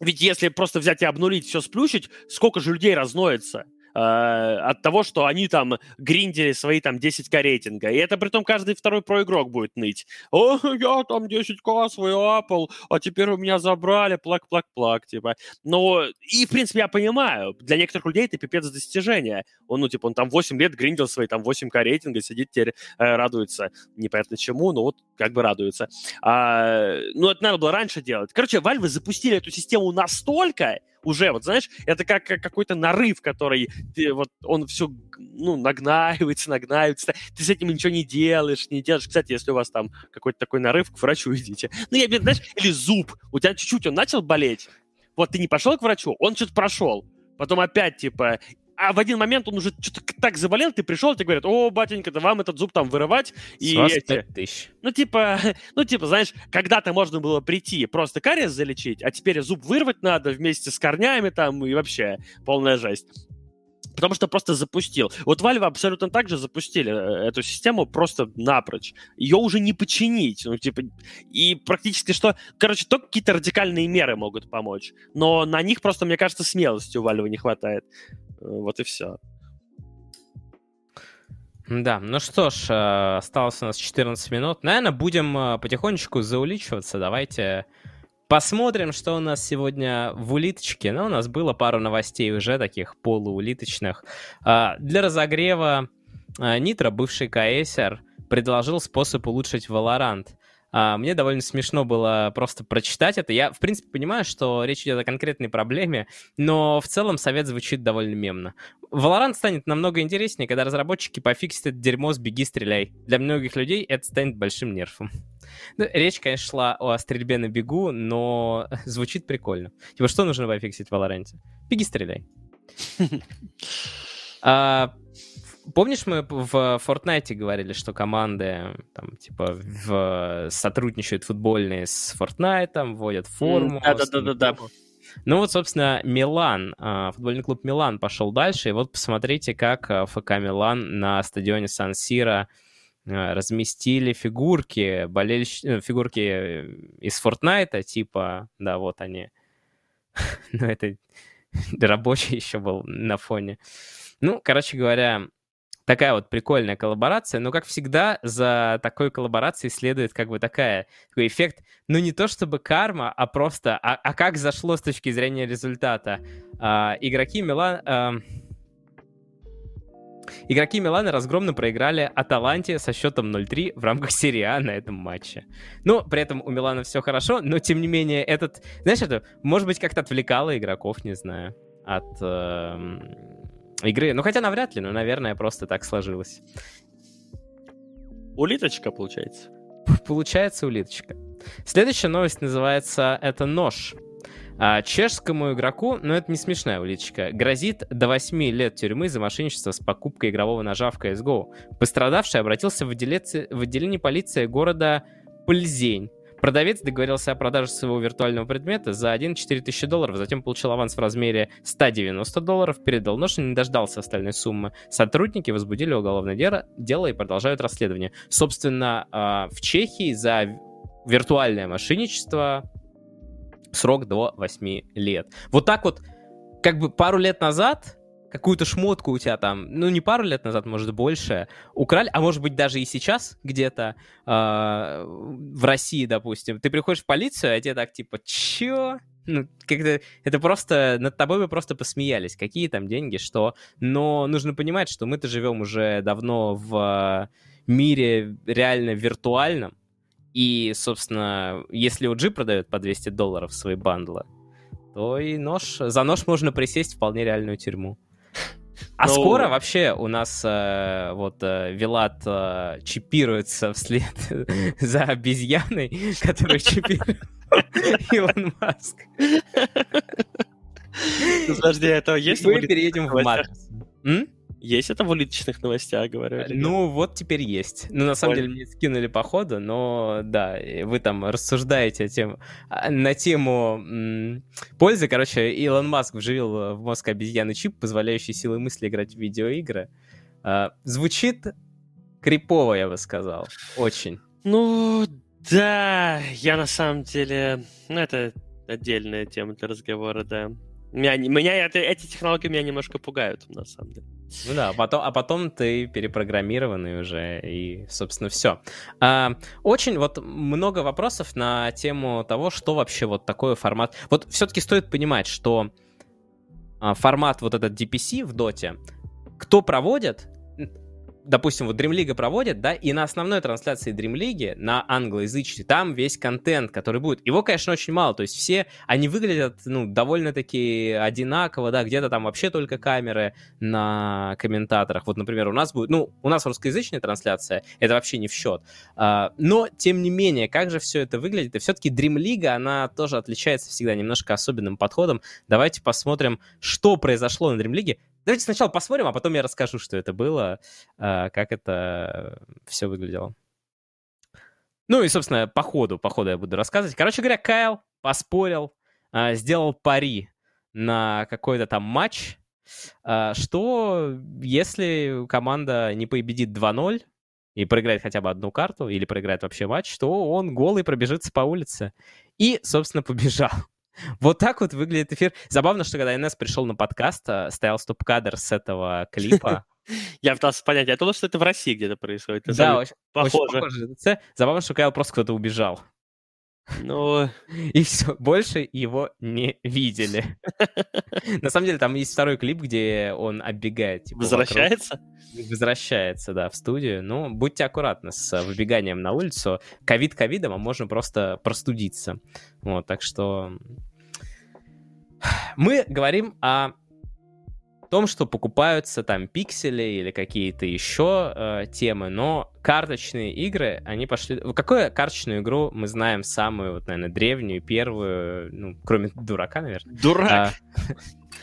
Ведь если просто взять и обнулить, все сплющить, сколько же людей разноется? Э, от того, что они там гриндили свои там 10к рейтинга. И это при том каждый второй проигрок будет ныть. О, я там 10к свой апл, а теперь у меня забрали, плак-плак-плак, типа. Но, и, в принципе, я понимаю, для некоторых людей это пипец достижение. Он, ну, типа, он там 8 лет гриндил свои там 8к рейтинга, сидит теперь, э, радуется. Непонятно чему, но вот как бы радуется. А, ну, это надо было раньше делать. Короче, Valve запустили эту систему настолько, уже, вот знаешь, это как, как какой-то нарыв, который ты, вот он все, ну, нагнаивается, нагнаивается, ты с этим ничего не делаешь, не делаешь. Кстати, если у вас там какой-то такой нарыв, к врачу идите. Ну, я, знаешь, или зуб, у тебя чуть-чуть он начал болеть, вот ты не пошел к врачу, он что-то прошел, потом опять, типа, а в один момент он уже что-то так заболел, ты пришел, и тебе говорят, о, батенька, да вам этот зуб там вырывать. И эти... тысяч. Ну, типа, ну, типа, знаешь, когда-то можно было прийти просто кариес залечить, а теперь зуб вырвать надо вместе с корнями там и вообще полная жесть. Потому что просто запустил. Вот Valve абсолютно так же запустили э, эту систему просто напрочь. Ее уже не починить. Ну, типа, и практически что... Короче, только какие-то радикальные меры могут помочь. Но на них просто, мне кажется, смелости у Valve не хватает. Вот и все. Да, ну что ж, э, осталось у нас 14 минут. Наверное, будем э, потихонечку зауличиваться. Давайте посмотрим, что у нас сегодня в улиточке. Ну, у нас было пару новостей уже таких полуулиточных. А, для разогрева э, Нитро, бывший КСР, предложил способ улучшить Valorant. А, мне довольно смешно было просто прочитать это. Я, в принципе, понимаю, что речь идет о конкретной проблеме, но в целом совет звучит довольно мемно. Valorant станет намного интереснее, когда разработчики пофиксят это дерьмо с «беги, стреляй». Для многих людей это станет большим нерфом. Ну, речь, конечно, шла о стрельбе на бегу, но звучит прикольно. Типа, что нужно пофиксить в Valorant? Беги, стреляй. Помнишь, мы в Fortnite говорили, что команды там, типа, в... сотрудничают футбольные с Fortnite, вводят форму. Да-да-да-да. Ну вот, собственно, Милан, а, футбольный клуб Милан пошел дальше, и вот посмотрите, как а, ФК Милан на стадионе Сан-Сиро а, разместили фигурки, болельщ... Э, фигурки э, из Fortnite, типа, да, вот они. ну, это рабочий еще был на фоне. Ну, короче говоря, такая вот прикольная коллаборация, но, как всегда, за такой коллаборацией следует как бы такая, такой эффект, ну, не то чтобы карма, а просто, а, а как зашло с точки зрения результата. А, игроки Милан... А, Игроки Милана разгромно проиграли Аталанте со счетом 0-3 в рамках серии А на этом матче. Ну, при этом у Милана все хорошо, но тем не менее этот... Знаешь, это, может быть, как-то отвлекало игроков, не знаю, от э, игры. Ну, хотя навряд ли, но, наверное, просто так сложилось. Улиточка, получается. Получается улиточка. Следующая новость называется «Это нож». А чешскому игроку, ну это не смешная улиточка, грозит до 8 лет тюрьмы за мошенничество с покупкой игрового ножа в CSGO. Пострадавший обратился в, отделение, в отделение полиции города Пыльзень. Продавец договорился о продаже своего виртуального предмета за 1,4 тысячи долларов, затем получил аванс в размере 190 долларов, передал нож и не дождался остальной суммы. Сотрудники возбудили уголовное дело, дело и продолжают расследование. Собственно, а, в Чехии за виртуальное мошенничество срок до 8 лет. Вот так вот, как бы пару лет назад какую-то шмотку у тебя там, ну не пару лет назад, может больше, украли, а может быть даже и сейчас где-то э, в России, допустим, ты приходишь в полицию, а тебе так типа, чё? Ну, как-то это просто над тобой бы просто посмеялись, какие там деньги, что. Но нужно понимать, что мы-то живем уже давно в мире реально виртуальном, и, собственно, если OG продает по 200 долларов свои бандлы, то и нож, за нож можно присесть в вполне реальную тюрьму. А Но... Ну, скоро вообще у нас э, вот э, Вилат э, чипируется вслед за обезьяной, которую чипирует Илон Маск. Подожди, это есть? Мы переедем в Матрицу. Есть это в уличных новостях, говорю? Ну, вот теперь есть. Ну, на самом деле, мне скинули по ходу, но да, вы там рассуждаете тем, а, на тему м- пользы. Короче, Илон Маск вживил в мозг обезьяны чип, позволяющий силой мысли играть в видеоигры. А, звучит крипово, я бы сказал. Очень. Ну, да, я на самом деле... Ну, это отдельная тема для разговора, да. Меня, меня это, эти технологии меня немножко пугают, на самом деле. Ну да, а потом, а потом ты перепрограммированный уже, и, собственно, все. А, очень вот много вопросов на тему того, что вообще вот такой формат... Вот все-таки стоит понимать, что а, формат вот этот DPC в доте, кто проводит, допустим, вот Dream League проводят, да, и на основной трансляции Dream League, на англоязычной, там весь контент, который будет. Его, конечно, очень мало, то есть все, они выглядят, ну, довольно-таки одинаково, да, где-то там вообще только камеры на комментаторах. Вот, например, у нас будет, ну, у нас русскоязычная трансляция, это вообще не в счет. А, но, тем не менее, как же все это выглядит? И все-таки Dream League, она тоже отличается всегда немножко особенным подходом. Давайте посмотрим, что произошло на Dream League. Давайте сначала посмотрим, а потом я расскажу, что это было, а, как это все выглядело. Ну и, собственно, по ходу, по ходу я буду рассказывать. Короче говоря, Кайл поспорил, а, сделал пари на какой-то там матч, а, что если команда не победит 2-0 и проиграет хотя бы одну карту, или проиграет вообще матч, то он голый пробежится по улице. И, собственно, побежал. Вот так вот выглядит эфир. Забавно, что когда НС пришел на подкаст, э, стоял стоп-кадр с этого клипа. Я пытался понять, я думал, что это в России где-то происходит. Да, очень похоже. Забавно, что когда просто кто-то убежал. Ну... И все, больше его не видели. На самом деле, там есть второй клип, где он оббегает. Типа, Возвращается? Вокруг. Возвращается, да, в студию. Ну, будьте аккуратны с выбеганием на улицу. Ковид ковидом, а можно просто простудиться. Вот, так что... Мы говорим о том, что покупаются там пиксели или какие-то еще э, темы, но карточные игры, они пошли... Какую карточную игру мы знаем самую, вот, наверное, древнюю, первую, ну, кроме дурака, наверное? Дурак! А,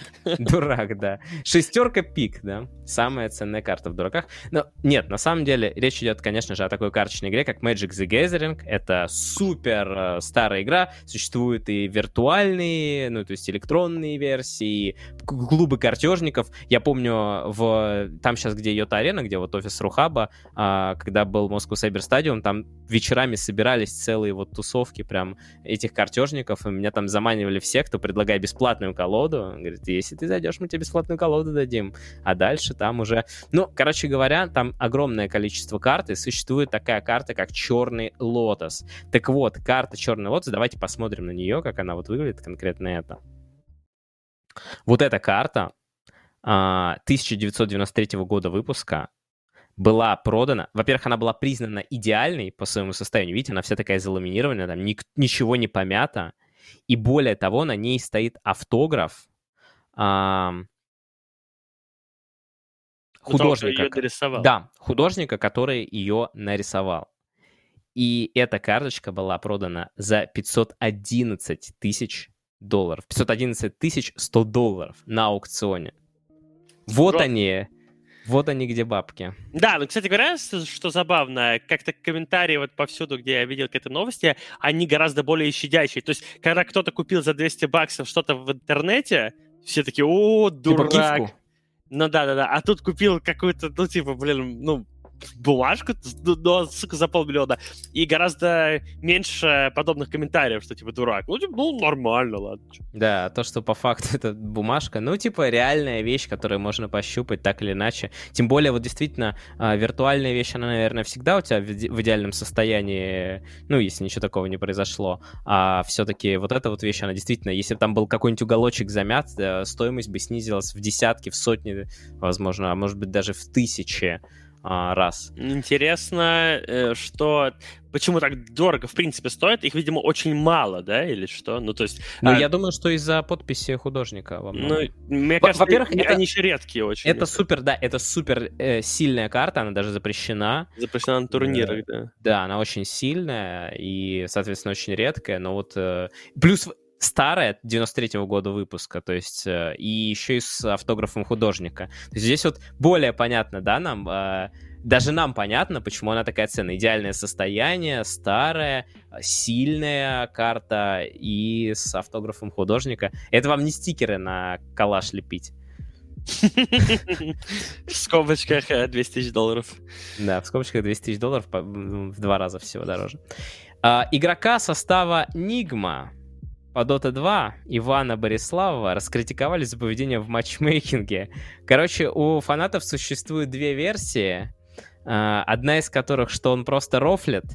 Дурак, да. Шестерка пик, да. Самая ценная карта в дураках. Но нет, на самом деле речь идет, конечно же, о такой карточной игре, как Magic the Gathering. Это супер э, старая игра. Существуют и виртуальные, ну, то есть электронные версии, клубы картежников. Я помню, в там сейчас, где Йота Арена, где вот офис Рухаба, а, когда был Moscow Cyber Stadium, там вечерами собирались целые вот тусовки прям этих картежников, и меня там заманивали все, кто предлагает бесплатную колоду. Говорит, если ты зайдешь, мы тебе бесплатную колоду дадим. А дальше там уже... Ну, короче говоря, там огромное количество карт, и существует такая карта, как Черный Лотос. Так вот, карта Черный Лотос, давайте посмотрим на нее, как она вот выглядит, конкретно это. Вот эта карта 1993 а, года выпуска, была продана. Во-первых, она была признана идеальной по своему состоянию. Видите, она вся такая заламинированная, там ни, ничего не помято. И более того, на ней стоит автограф а, художника. нарисовал. Да, художника, который ее нарисовал. И эта карточка была продана за 511 тысяч долларов. 511 тысяч 100 долларов на аукционе. Вот они, вот они где бабки. Да, ну, кстати говоря, что забавно, как-то комментарии вот повсюду, где я видел какие-то новости, они гораздо более щадящие. То есть, когда кто-то купил за 200 баксов что-то в интернете, все такие, о, типа дурак. Типа ну да-да-да, а тут купил какую-то, ну типа, блин, ну бумажку, но, сука, за полмиллиона. И гораздо меньше подобных комментариев, что, типа, дурак. Ну, типа, ну, нормально, ладно. Да, то, что по факту это бумажка, ну, типа, реальная вещь, которую можно пощупать так или иначе. Тем более, вот действительно, а, виртуальная вещь, она, наверное, всегда у тебя в идеальном состоянии, ну, если ничего такого не произошло. А все-таки вот эта вот вещь, она действительно, если бы там был какой-нибудь уголочек замят, стоимость бы снизилась в десятки, в сотни, возможно, а может быть даже в тысячи а, раз. Интересно, э, что почему так дорого, в принципе, стоит? Их, видимо, очень мало, да, или что? Ну, то есть... Ну, а... я думаю, что из-за подписи художника. Во ну, мне кажется, во-первых, это... они еще редкие очень. Это супер, да, это супер э, сильная карта, она даже запрещена. Запрещена на турнирах, э, да. Да, она очень сильная и, соответственно, очень редкая, но вот... Э... Плюс старая, 93-го года выпуска, то есть, э, и еще и с автографом художника. То есть здесь вот более понятно, да, нам, э, даже нам понятно, почему она такая ценная. Идеальное состояние, старая, сильная карта и с автографом художника. Это вам не стикеры на калаш лепить. В скобочках 200 тысяч долларов. Да, в скобочках 200 тысяч долларов в два раза всего дороже. А, игрока состава Нигма по Dota 2 Ивана Бориславова раскритиковали за поведение в матчмейкинге. Короче, у фанатов существует две версии. А, одна из которых, что он просто рофлит,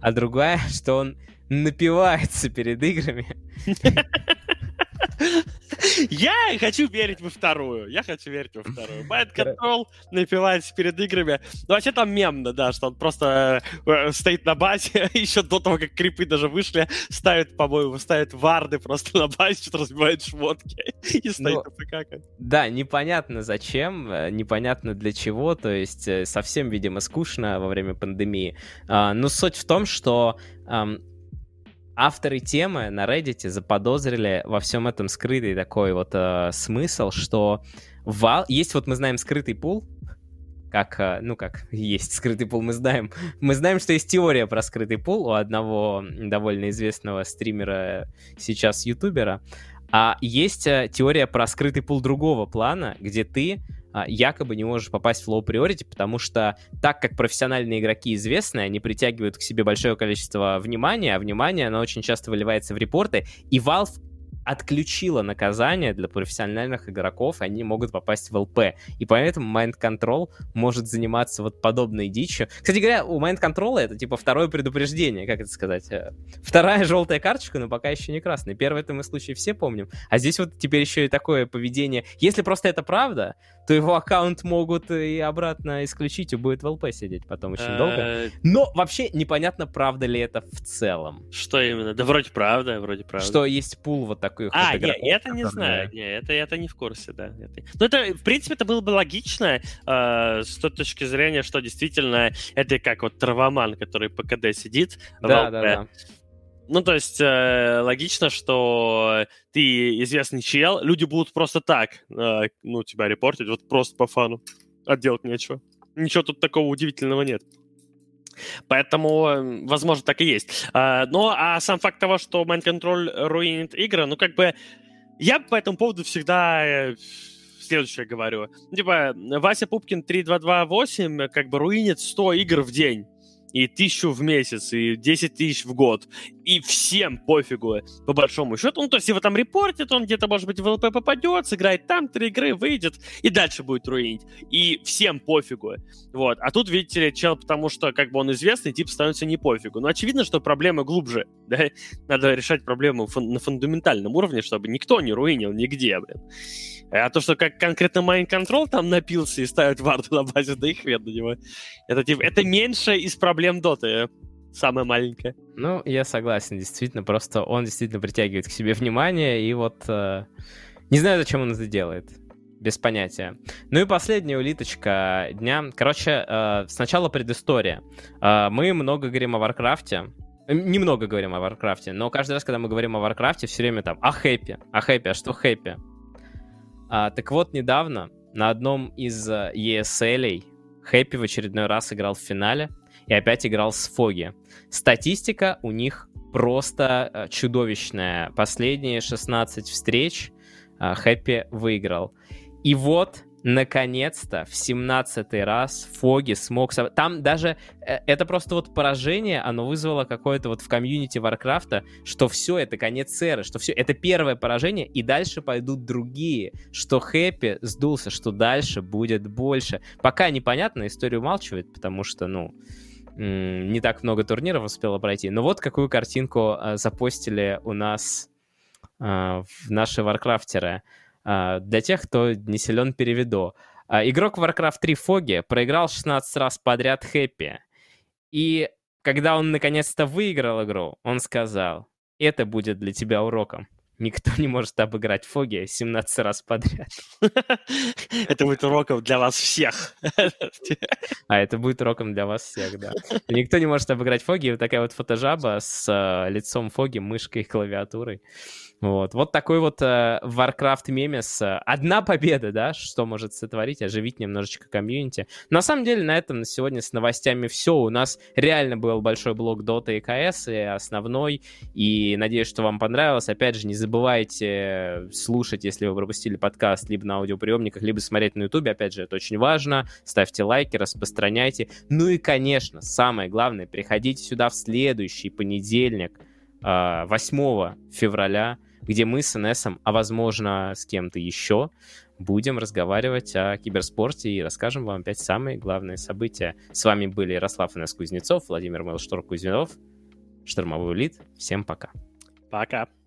а другая, что он напивается перед играми. Я хочу верить во вторую. Я хочу верить во вторую. Mind Control напивается перед играми. Ну, вообще там мемно, да, что он просто э, стоит на базе, еще до того, как крипы даже вышли, ставит, по-моему, ставит варды просто на базе, что-то разбивает шмотки и стоит ну, как. Да, непонятно зачем, э, непонятно для чего, то есть э, совсем, видимо, скучно во время пандемии. А, но суть в том, что авторы темы на Reddit заподозрили во всем этом скрытый такой вот э, смысл, что вал... есть вот мы знаем скрытый пул, как, э, ну как, есть скрытый пул, мы знаем. Мы знаем, что есть теория про скрытый пул у одного довольно известного стримера, сейчас ютубера. А есть э, теория про скрытый пул другого плана, где ты якобы не можешь попасть в priority, потому что так как профессиональные игроки известны, они притягивают к себе большое количество внимания, а внимание, оно очень часто выливается в репорты, и Valve отключила наказание для профессиональных игроков, они могут попасть в ЛП. И поэтому Mind Control может заниматься вот подобной дичью. Кстати говоря, у Mind Control это типа второе предупреждение, как это сказать? Э, вторая желтая карточка, но пока еще не красная. Первый это мы случай все помним. А здесь вот теперь еще и такое поведение. Если просто это правда, то его аккаунт могут и обратно исключить, и будет в ЛП сидеть потом очень долго. Э, но вообще непонятно, правда ли это в целом. Что именно? Да вроде правда, вроде правда. Что есть пул вот такой таких а. А, нет, это не знаю. Не, это, это не в курсе, да. Это... Ну, это, в принципе, это было бы логично э, с той точки зрения, что действительно это как вот травоман, который по КД сидит. Да, да, да. Ну, то есть э, логично, что ты известный чел, люди будут просто так, э, ну, тебя репортить, вот просто по фану. А делать нечего. Ничего тут такого удивительного нет. Поэтому, возможно, так и есть. А, ну, а сам факт того, что Mind Control руинит игры, ну, как бы, я по этому поводу всегда э, следующее говорю. Типа, Вася Пупкин 3228 как бы руинит 100 игр в день. И тысячу в месяц, и 10 тысяч в год, и всем пофигу, по большому счету. Ну, то есть его там репортит, он где-то, может быть, в ЛП попадет, сыграет там три игры, выйдет, и дальше будет руинить. И всем пофигу. Вот. А тут, видите ли, чел, потому что, как бы он известный, тип становится не пофигу. Но очевидно, что проблема глубже, да? Надо решать проблему фун- на фундаментальном уровне, чтобы никто не руинил нигде, блин. А то, что как конкретно Mind Control там напился и ставит варду на базе, да их хрен на него. Это, типа, это меньше из проблем доты самая маленькая. Ну, я согласен, действительно, просто он действительно притягивает к себе внимание, и вот э, не знаю, зачем он это делает. Без понятия. Ну и последняя улиточка дня. Короче, э, сначала предыстория. Э, мы много говорим о Варкрафте. Немного говорим о Варкрафте, но каждый раз, когда мы говорим о Варкрафте, все время там о хэппи. О хэппи, а что хэппи? А, так вот, недавно на одном из ESL Хэппи в очередной раз играл в финале и опять играл с Фоги. Статистика у них просто э, чудовищная. Последние 16 встреч э, Хэппи выиграл. И вот наконец-то в 17-й раз Фоги смог... Там даже... Э, это просто вот поражение, оно вызвало какое-то вот в комьюнити Варкрафта, что все, это конец эры, что все, это первое поражение, и дальше пойдут другие, что Хэппи сдулся, что дальше будет больше. Пока непонятно, история умалчивает, потому что, ну, не так много турниров успело пройти. Но вот какую картинку э, запостили у нас э, в наши варкрафтеры. Э, для тех, кто не силен переведу. Э, игрок Warcraft 3 Фоги проиграл 16 раз подряд Хэппи. И когда он наконец-то выиграл игру, он сказал, это будет для тебя уроком. Никто не может обыграть Фоги 17 раз подряд. Это будет уроком для вас всех. А это будет уроком для вас всех, да. Никто не может обыграть Фоги. Вот такая вот фотожаба с э, лицом Фоги, мышкой и клавиатурой. Вот, вот такой вот э, Warcraft мемес. Одна победа, да, что может сотворить, оживить немножечко комьюнити. На самом деле, на этом сегодня с новостями все. У нас реально был большой блок Dota и CS, и основной. И надеюсь, что вам понравилось. Опять же, не забывайте слушать, если вы пропустили подкаст, либо на аудиоприемниках, либо смотреть на YouTube. Опять же, это очень важно. Ставьте лайки, распространяйте. Ну и, конечно, самое главное, приходите сюда в следующий понедельник, 8 э, февраля, где мы с НСом, а возможно с кем-то еще, будем разговаривать о киберспорте и расскажем вам опять самые главные события. С вами были Ярослав Инес Кузнецов, Владимир Мэлштор Кузнецов, Штормовой улит. Всем пока. Пока.